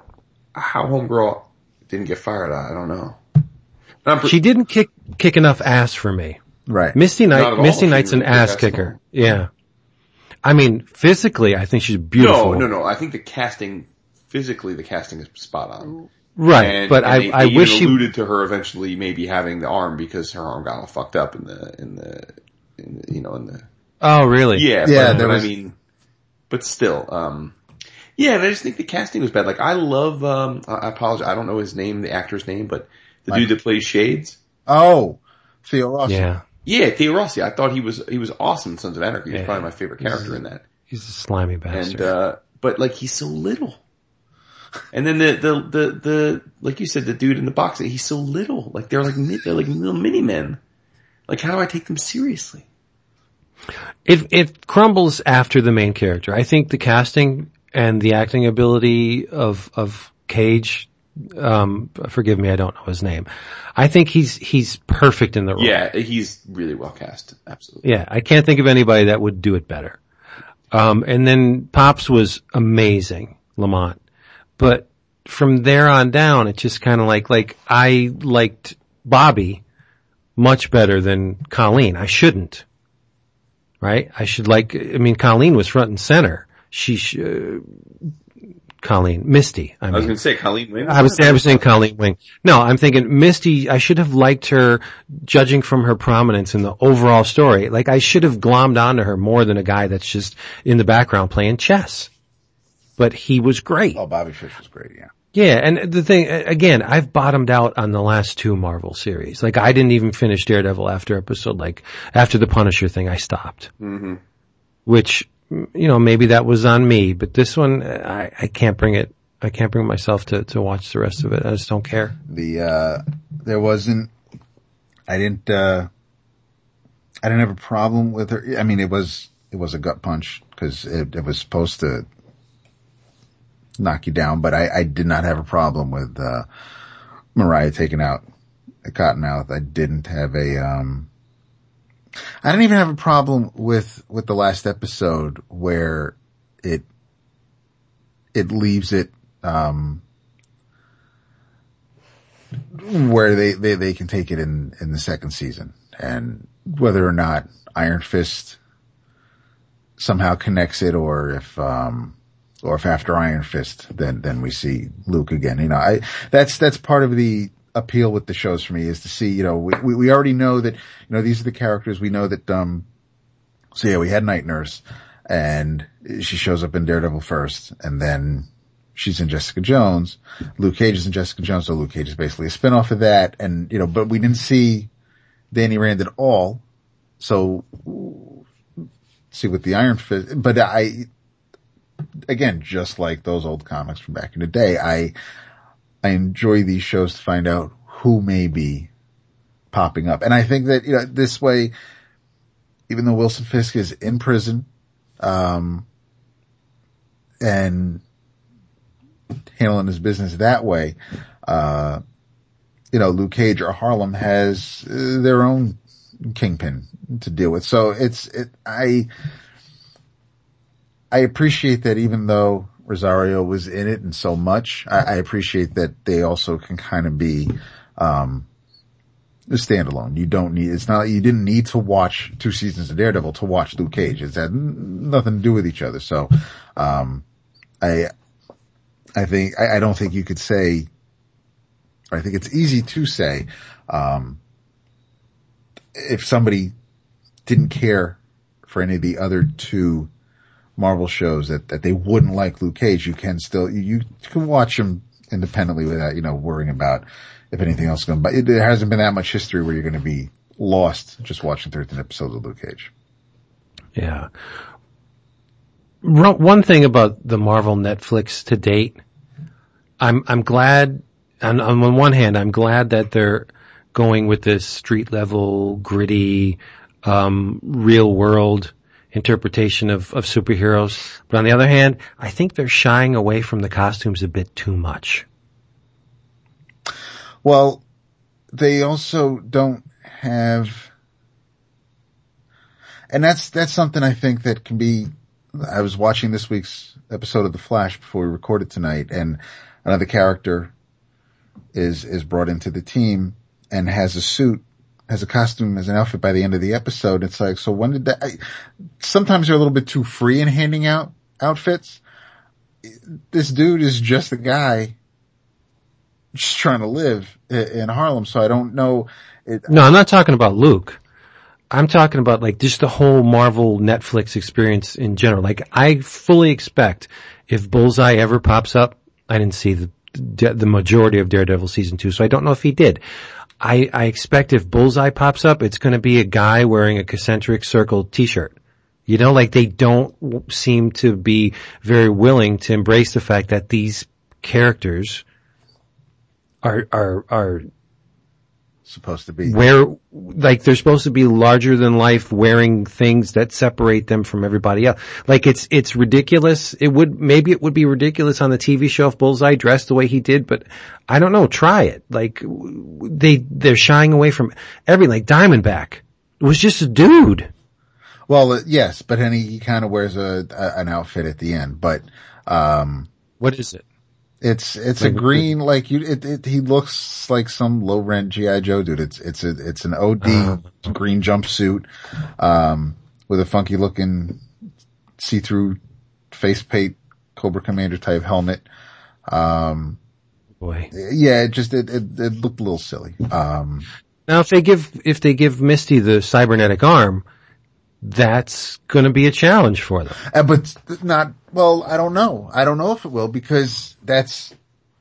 how homegirl didn't get fired, I don't know. I'm pre- She didn't kick kick enough ass for me. Right. Misty Knight. Misty Knight's an ass kicker. Yeah. I mean, physically, I think she's beautiful. no, no, no. I think the casting, physically, the casting is spot on. Right, And, but and I, they, I they wish even she. alluded to her eventually maybe having the arm because her arm got all fucked up in the in the, in the you know in the Oh, really? yeah Yeah, But, there but was- I mean, but still, um, yeah. and I just think the casting was bad. Like I love, um, I I apologize, I don't know his name, the actor's name, but the dude that plays Shades. Oh, Theo Ross. Yeah. Yeah, Theo Rossi. I thought he was he was awesome in Sons of Anarchy. He's Yeah. probably my favorite character in that. He's a slimy bastard. And uh but like he's so little. And then the the the the like you said, the dude in the box, he's so little. Like they're like they're like little mini men. Like how do I take them seriously? it, it crumbles after the main character. I think the casting and the acting ability of, of Cage Um, forgive me, I don't know his name. I think he's he's perfect in the role. Yeah, he's really well cast. Absolutely. Yeah, I can't think of anybody that would do it better. Um, and then Pops was amazing, Lamont. But from there on down, it just kind of like, like I liked Bobby much better than Colleen. I shouldn't. Right? I should like, I mean, Colleen was front and center. She, sh- uh, Colleen, Misty. I, I was going to say Colleen Wing. I was, I was saying Colleen Wing. No, I'm thinking Misty, I should have liked her judging from her prominence in the overall story. Like I should have glommed onto her more than a guy that's just in the background playing chess. But he was great. Oh, Bobby Fish was great. Yeah. Yeah, and the thing, again, I've bottomed out on the last two Marvel series. Like I didn't even finish Daredevil after episode, like, after the Punisher thing, I stopped. hmm Which, you know, maybe that was on me, but this one, I, I can't bring it, I can't bring myself to, to watch the rest of it. I just don't care. The, uh, there wasn't, I didn't, uh, I didn't have a problem with her. I mean, it was, it was a gut punch because it, it was supposed to knock you down, but I, I did not have a problem with, uh, Mariah taking out cottonmouth. I didn't have a, um, I didn't even have a problem with, with the last episode where it, it leaves it, um, where they, they, they can take it in, in the second season and whether or not Iron Fist somehow connects it or if, um, or if after Iron Fist, then, then we see Luke again. You know, I, that's, that's part of the appeal with the shows for me is to see, you know, we, we, already know that, you know, these are the characters. We know that, um, so yeah, we had Night Nurse and she shows up in Daredevil first and then she's in Jessica Jones. Luke Cage is in Jessica Jones. So Luke Cage is basically a spinoff of that. And, you know, but we didn't see Danny Rand at all. So see with the Iron Fist, but I, again, just like those old comics from back in the day, I, I enjoy these shows to find out who may be popping up. And I think that, you know, this way, even though Wilson Fisk is in prison, um, and handling his business that way, uh, you know, Luke Cage or Harlem has uh, their own kingpin to deal with. So it's, it, I, I appreciate that even though Rosario was in it and so much, I, I appreciate that they also can kind of be, um, standalone. You don't need, it's not, you didn't need to watch two seasons of Daredevil to watch Luke Cage. It's had nothing to do with each other. So, um, I, I think, I, I don't think you could say, I think it's easy to say, um, if somebody didn't care for any of the other two Marvel shows that, that they wouldn't like Luke Cage, you can still, you, you can watch them independently without, you know, worrying about if anything else going, but there hasn't been that much history where you're going to be lost just watching 13 episodes of Luke Cage. Yeah. One thing about the Marvel Netflix to date, I'm, I'm glad, on, on one hand, I'm glad that they're going with this street level, gritty, um, real world interpretation of, of superheroes. But on the other hand, I think they're shying away from the costumes a bit too much. Well, they also don't have, and that's, that's something I think that can be, I was watching this week's episode of The Flash before we recorded tonight and another character is, is brought into the team and has a suit, has a costume, has an outfit by the end of the episode. It's like, so when did that, I, sometimes they're a little bit too free in handing out outfits. This dude is just a guy just trying to live in Harlem. So I don't know. It, No, I'm not talking about Luke. I'm talking about like just the whole Marvel Netflix experience in general. Like I fully expect if Bullseye ever pops up, I didn't see the the majority of Daredevil season two, so I don't know if he did. I, I expect if Bullseye pops up, it's going to be a guy wearing a concentric circle t-shirt. You know, like they don't seem to be very willing to embrace the fact that these characters are, are, are supposed to be. where like they're supposed to be larger than life wearing things that separate them from everybody else. Like it's it's ridiculous. It would maybe it would be ridiculous on the TV show if Bullseye dressed the way he did, but I don't know. Try it. Like they they're shying away from everything. Like Diamondback was just a dude. Well, uh, yes, but then he, he kind of wears a, a an outfit at the end, but um, What is it? It's it's Like- a green like you. It, it he looks like some low rent GI Joe dude. It's it's a it's an OD Uh-huh. green jumpsuit, um, with a funky looking see through face paint Cobra Commander type helmet. Um, Boy. yeah, it just it, it it looked a little silly. Um, Now if they give if they give Misty the cybernetic arm, that's going to be a challenge for them. Uh, but not, well, I don't know. I don't know if it will because that's,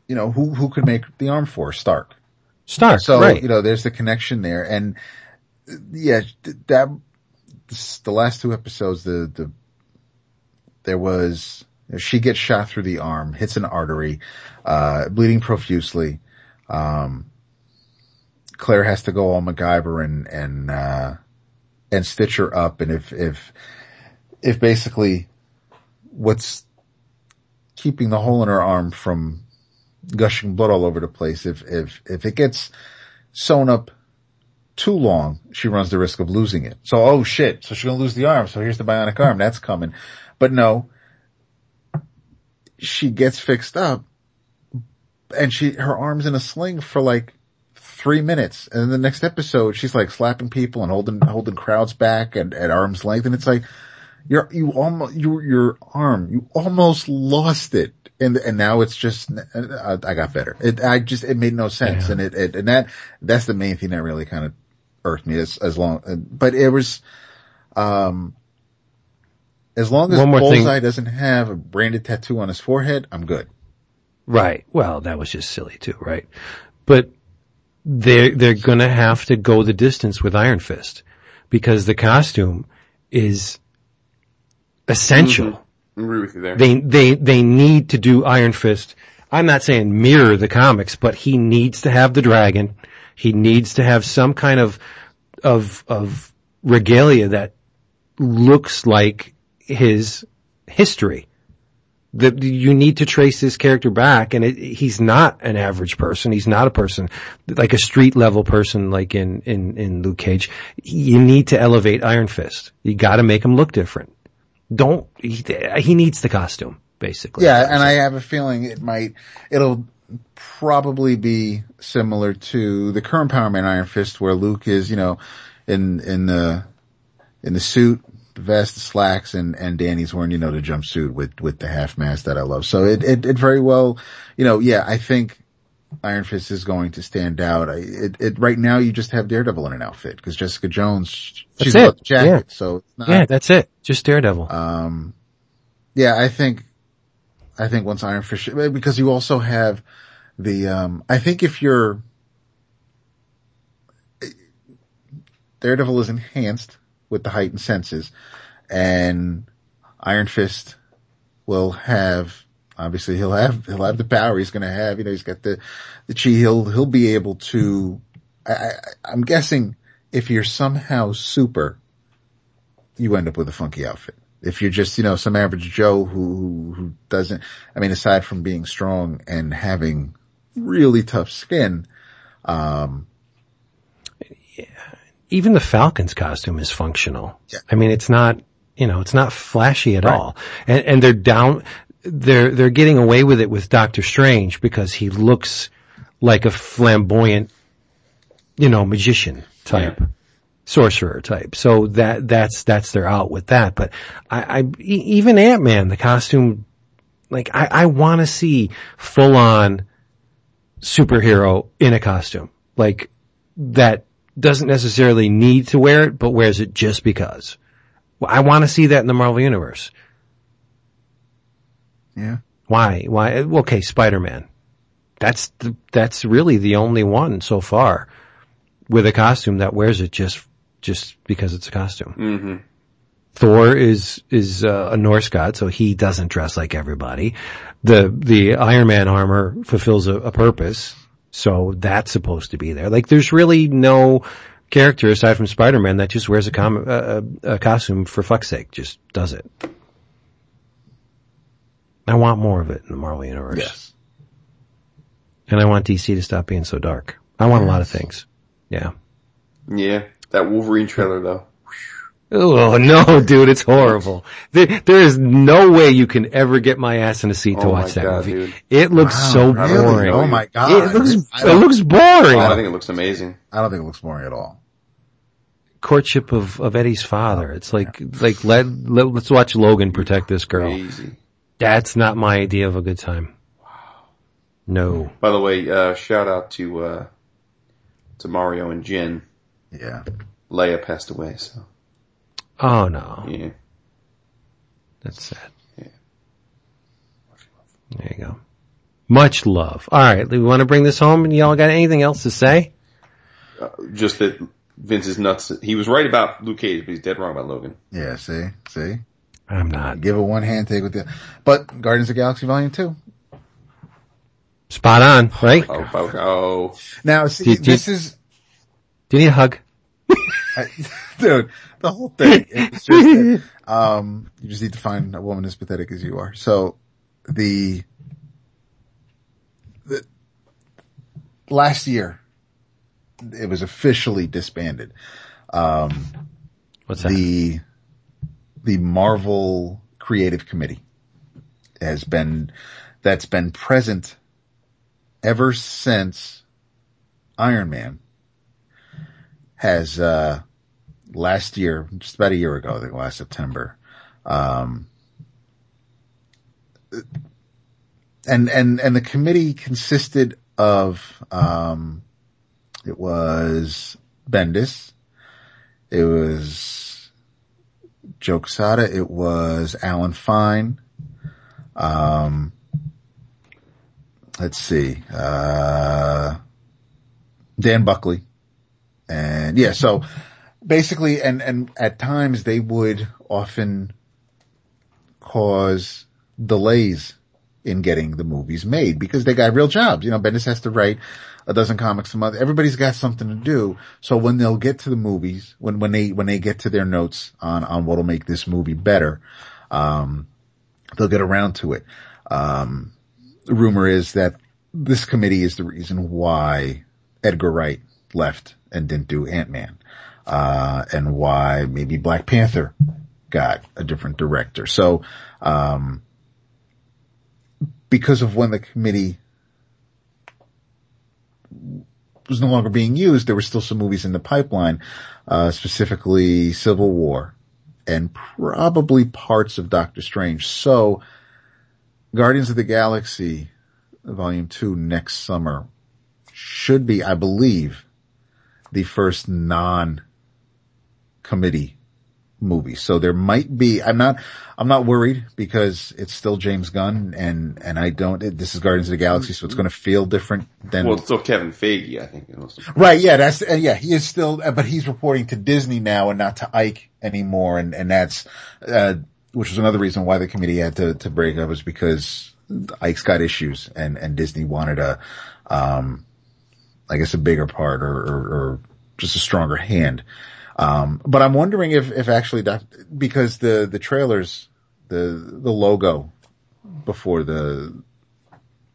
you know, who, who could make the arm force? Stark. Stark, So, right? you know, there's the connection there. And uh, yeah, that, the last two episodes, the, the, there was, she gets shot through the arm, hits an artery, uh, bleeding profusely. Um, Claire has to go all MacGyver and, and, uh, and stitch her up. And if, if, if basically what's keeping the hole in her arm from gushing blood all over the place, if, if, if it gets sewn up too long, she runs the risk of losing it. So, oh shit. So she's going to lose the arm. So here's the bionic arm. That's coming. But no, she gets fixed up and she, her arm's in a sling for like three minutes. And then the next episode, she's like slapping people and holding, holding crowds back and at arm's length. And it's like, you're, you almost, your, your arm, you almost lost it. And, and now it's just, I, I got better. It, I just, it made no sense. Yeah. And it, it, and that, that's the main thing that really kind of irked me as, as long, but it was, um, as long as thing. Bullseye doesn't have a branded tattoo on his forehead, I'm good. Right. Well, that was just silly too, right? But they're, they're gonna have to go the distance with Iron Fist because the costume is essential. Mm-hmm. I agree with you there. They, they, they need to do Iron Fist. I'm not saying mirror the comics, but he needs to have the dragon. He needs to have some kind of, of, of regalia that looks like his history. That you need to trace this character back and it, he's not an average person. He's not a person like a street level person like in, in, in Luke Cage. You need to elevate Iron Fist. You gotta make him look different. Don't, he, he needs the costume, basically. Yeah, and I have a feeling it might, it'll probably be similar to the current Power Man Iron Fist where Luke is, you know, in, in the, in the suit, vest, slacks, and, and Danny's wearing, you know, the jumpsuit with, with the half mask that I love. So it, it, it very well, you know, yeah, I think Iron Fist is going to stand out. I, it, it, right now you just have Daredevil in an outfit because Jessica Jones, she's That's it. the jacket. Yeah. So it's not, Yeah, that's it. Just Daredevil. um, yeah, I think, I think once Iron Fist, because you also have the, um, I think if you're, Daredevil is enhanced with the heightened senses. And Iron Fist will have, obviously he'll have, he'll have the power. He's going to have, you know, he's got the, the chi, he'll, he'll be able to, I, I'm guessing if you're somehow super, you end up with a funky outfit. If you're just, you know, some average Joe who, who, who doesn't, I mean, aside from being strong and having really tough skin, um, Even the Falcon's costume is functional. Yeah. I mean, it's not, you know, it's not flashy at Right. all. And, and they're down, they're, they're getting away with it with Doctor Strange because he looks like a flamboyant, you know, magician type. Sorcerer type. So that, that's, that's their out with that. But I, I even Ant-Man, the costume, like I, I want to see full on superhero in a costume. Like that doesn't necessarily need to wear it, but wears it just because. Well, I want to see that in the Marvel Universe. yeah. Why? Why? Okay, Spider-Man. That's the, that's really the only one so far with a costume that wears it just, just because it's a costume. hmm Thor is is uh, a Norse god, so he doesn't dress like everybody. The the Iron Man armor fulfills a, a purpose. So that's supposed to be there. Like there's really no character aside from Spider-Man that just wears a, com- uh, a costume for fuck's sake. Just does it. I want more of it in the Marvel Universe. Yes. And I want DC to stop being so dark. I want a lot of things. Yeah. Yeah, that Wolverine trailer though. Oh no, dude, it's horrible. There, there is no way you can ever get my ass in a seat to Oh watch that God, movie. dude. It looks Wow, so really? boring. Oh my god. It looks, I it don't, looks boring. Oh, I think it looks amazing. I don't think it looks boring at all. Courtship of, of Eddie's father. It's like, like let, let, let's watch Logan protect this girl. Crazy. That's not my idea of a good time. Wow. No. By the way, uh, shout out to uh, to Mario and Jin. Yeah. Leia passed away, so Oh no. yeah. That's sad. Yeah. There you go. Much love. Alright, we want to bring this home and y'all got anything else to say? Uh, just that Vince is nuts. He was right about Luke Cage, but he's dead wrong about Logan. Yeah, see? See? I'm not. Give a one hand take with the, but Guardians of the Galaxy Volume 2. Spot on, right? Oh, oh, oh. Now, see, Did- did- this is, Do you need a hug? I, dude, the whole thing. It's just, um, you just need to find a woman as pathetic as you are. So, the, the last year, it was officially disbanded. Um, What's that? the the Marvel Creative Committee has been that's been present ever since Iron Man has uh last year just about a year ago I think last September um and and and the committee consisted of um it was Bendis it was Joe Quesada. It was Alan Fine. Um, let's see, uh, Dan Buckley. And yeah, so basically, and, and at times they would often cause delays in getting the movies made because they got real jobs. You know, Bendis has to write a dozen comics a month. Everybody's got something to do. So when they'll get to the movies, when, when they, when they get to their notes on, on what'll make this movie better, um, they'll get around to it. Um, the rumor is that this committee is the reason why Edgar Wright left and didn't do Ant-Man, uh, and why maybe Black Panther got a different director. So, um, because of when the committee was no longer being used, there were still some movies in the pipeline, uh, specifically Civil War and probably parts of Doctor Strange. So Guardians of the Galaxy Volume 2 next summer should be, I believe, the first non-committee movie. So there might be, I'm not, I'm not worried because it's still James Gunn and, and I don't, it, this is Guardians of the Galaxy, so it's going to feel different than, Well, it's still Kevin Feige, I think. right. Yeah. That's, uh, yeah, he is still, uh, but he's reporting to Disney now and not to Ike anymore. And, and that's, uh, which was another reason why the committee had to, to break up was because Ike's got issues and, and Disney wanted a, um, I guess a bigger part or, or, or just a stronger hand. Um, but I'm wondering if, if actually doc, because the, the trailers, the, the logo before the,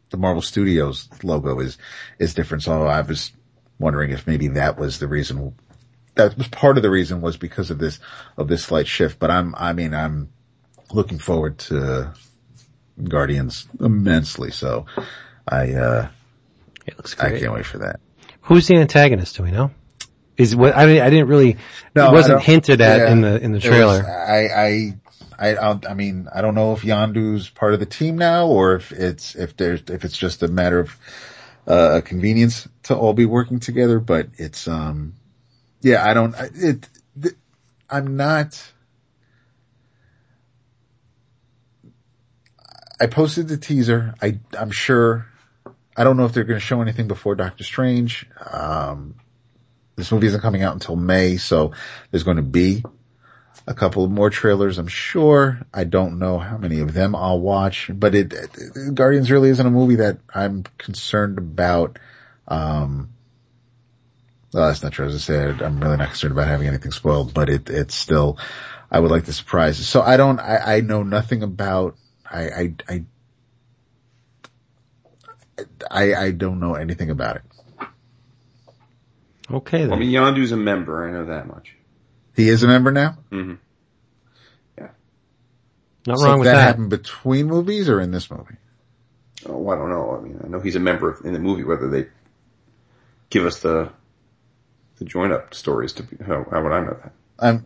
the Marvel Studios logo is, is different. So I was wondering if maybe that was the reason, that was part of the reason was because of this, of this slight shift. But I'm, I mean, I'm looking forward to Guardians immensely. So I, uh, It looks I can't wait for that. Who's the antagonist? Do we know? Is what I mean, I didn't really. No, it wasn't hinted at yeah. in the in the There was- trailer. I, I, I, I mean, I don't know if Yondu's part of the team now or if it's, if there's, if it's just a matter of, uh, convenience to all be working together, but it's, um, yeah, I don't, I- it, th- I'm not, I posted the teaser. I, I'm sure, I don't know if they're going to show anything before Doctor Strange. Um, this movie isn't coming out until May, so there's going to be a couple more trailers, I'm sure. I don't know how many of them I'll watch, but it, it- Guardians really isn't a movie that I'm concerned about, Um, well, that's not true. As I said, I'm really not concerned about having anything spoiled, but it, it's still, I would like the surprises. So I don't, I, I know nothing about, I, I, I, I don't know anything about it. Okay then. I mean, Yondu's a member. I know that much. He is a member now? hmm Yeah. Not So wrong with that that. happened between movies or in this movie? Oh, I don't know. I mean, I know he's a member of, in the movie. Whether they give us the the join up stories to be, how, how would I know that? Um,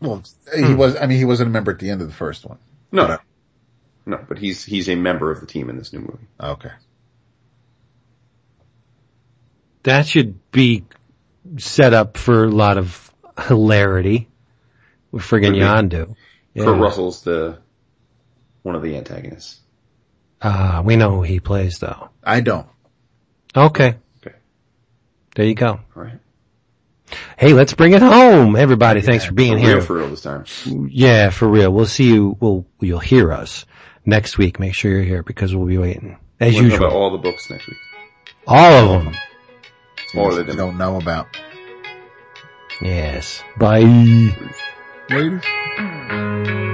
well, he Hmm. was, I mean, he wasn't a member at the end of the first one. No, no, no. But he's he's a member of the team in this new movie. Okay. That should be set up for a lot of hilarity with friggin' Could be. Yondu. Yeah. Kurt Russell's the one of the antagonists. Ah, we know who he plays though. I don't. Okay. Okay. There you go. All right. Hey, let's bring it home, everybody. Thanks for being For here. real, for real this time. Yeah, for real. We'll see you. We'll you'll hear us next week. Make sure you're here because we'll be waiting as We'll usual. about all the books next week. all of them. All of You them. don't know about. Yes. Bye. Later. Mm.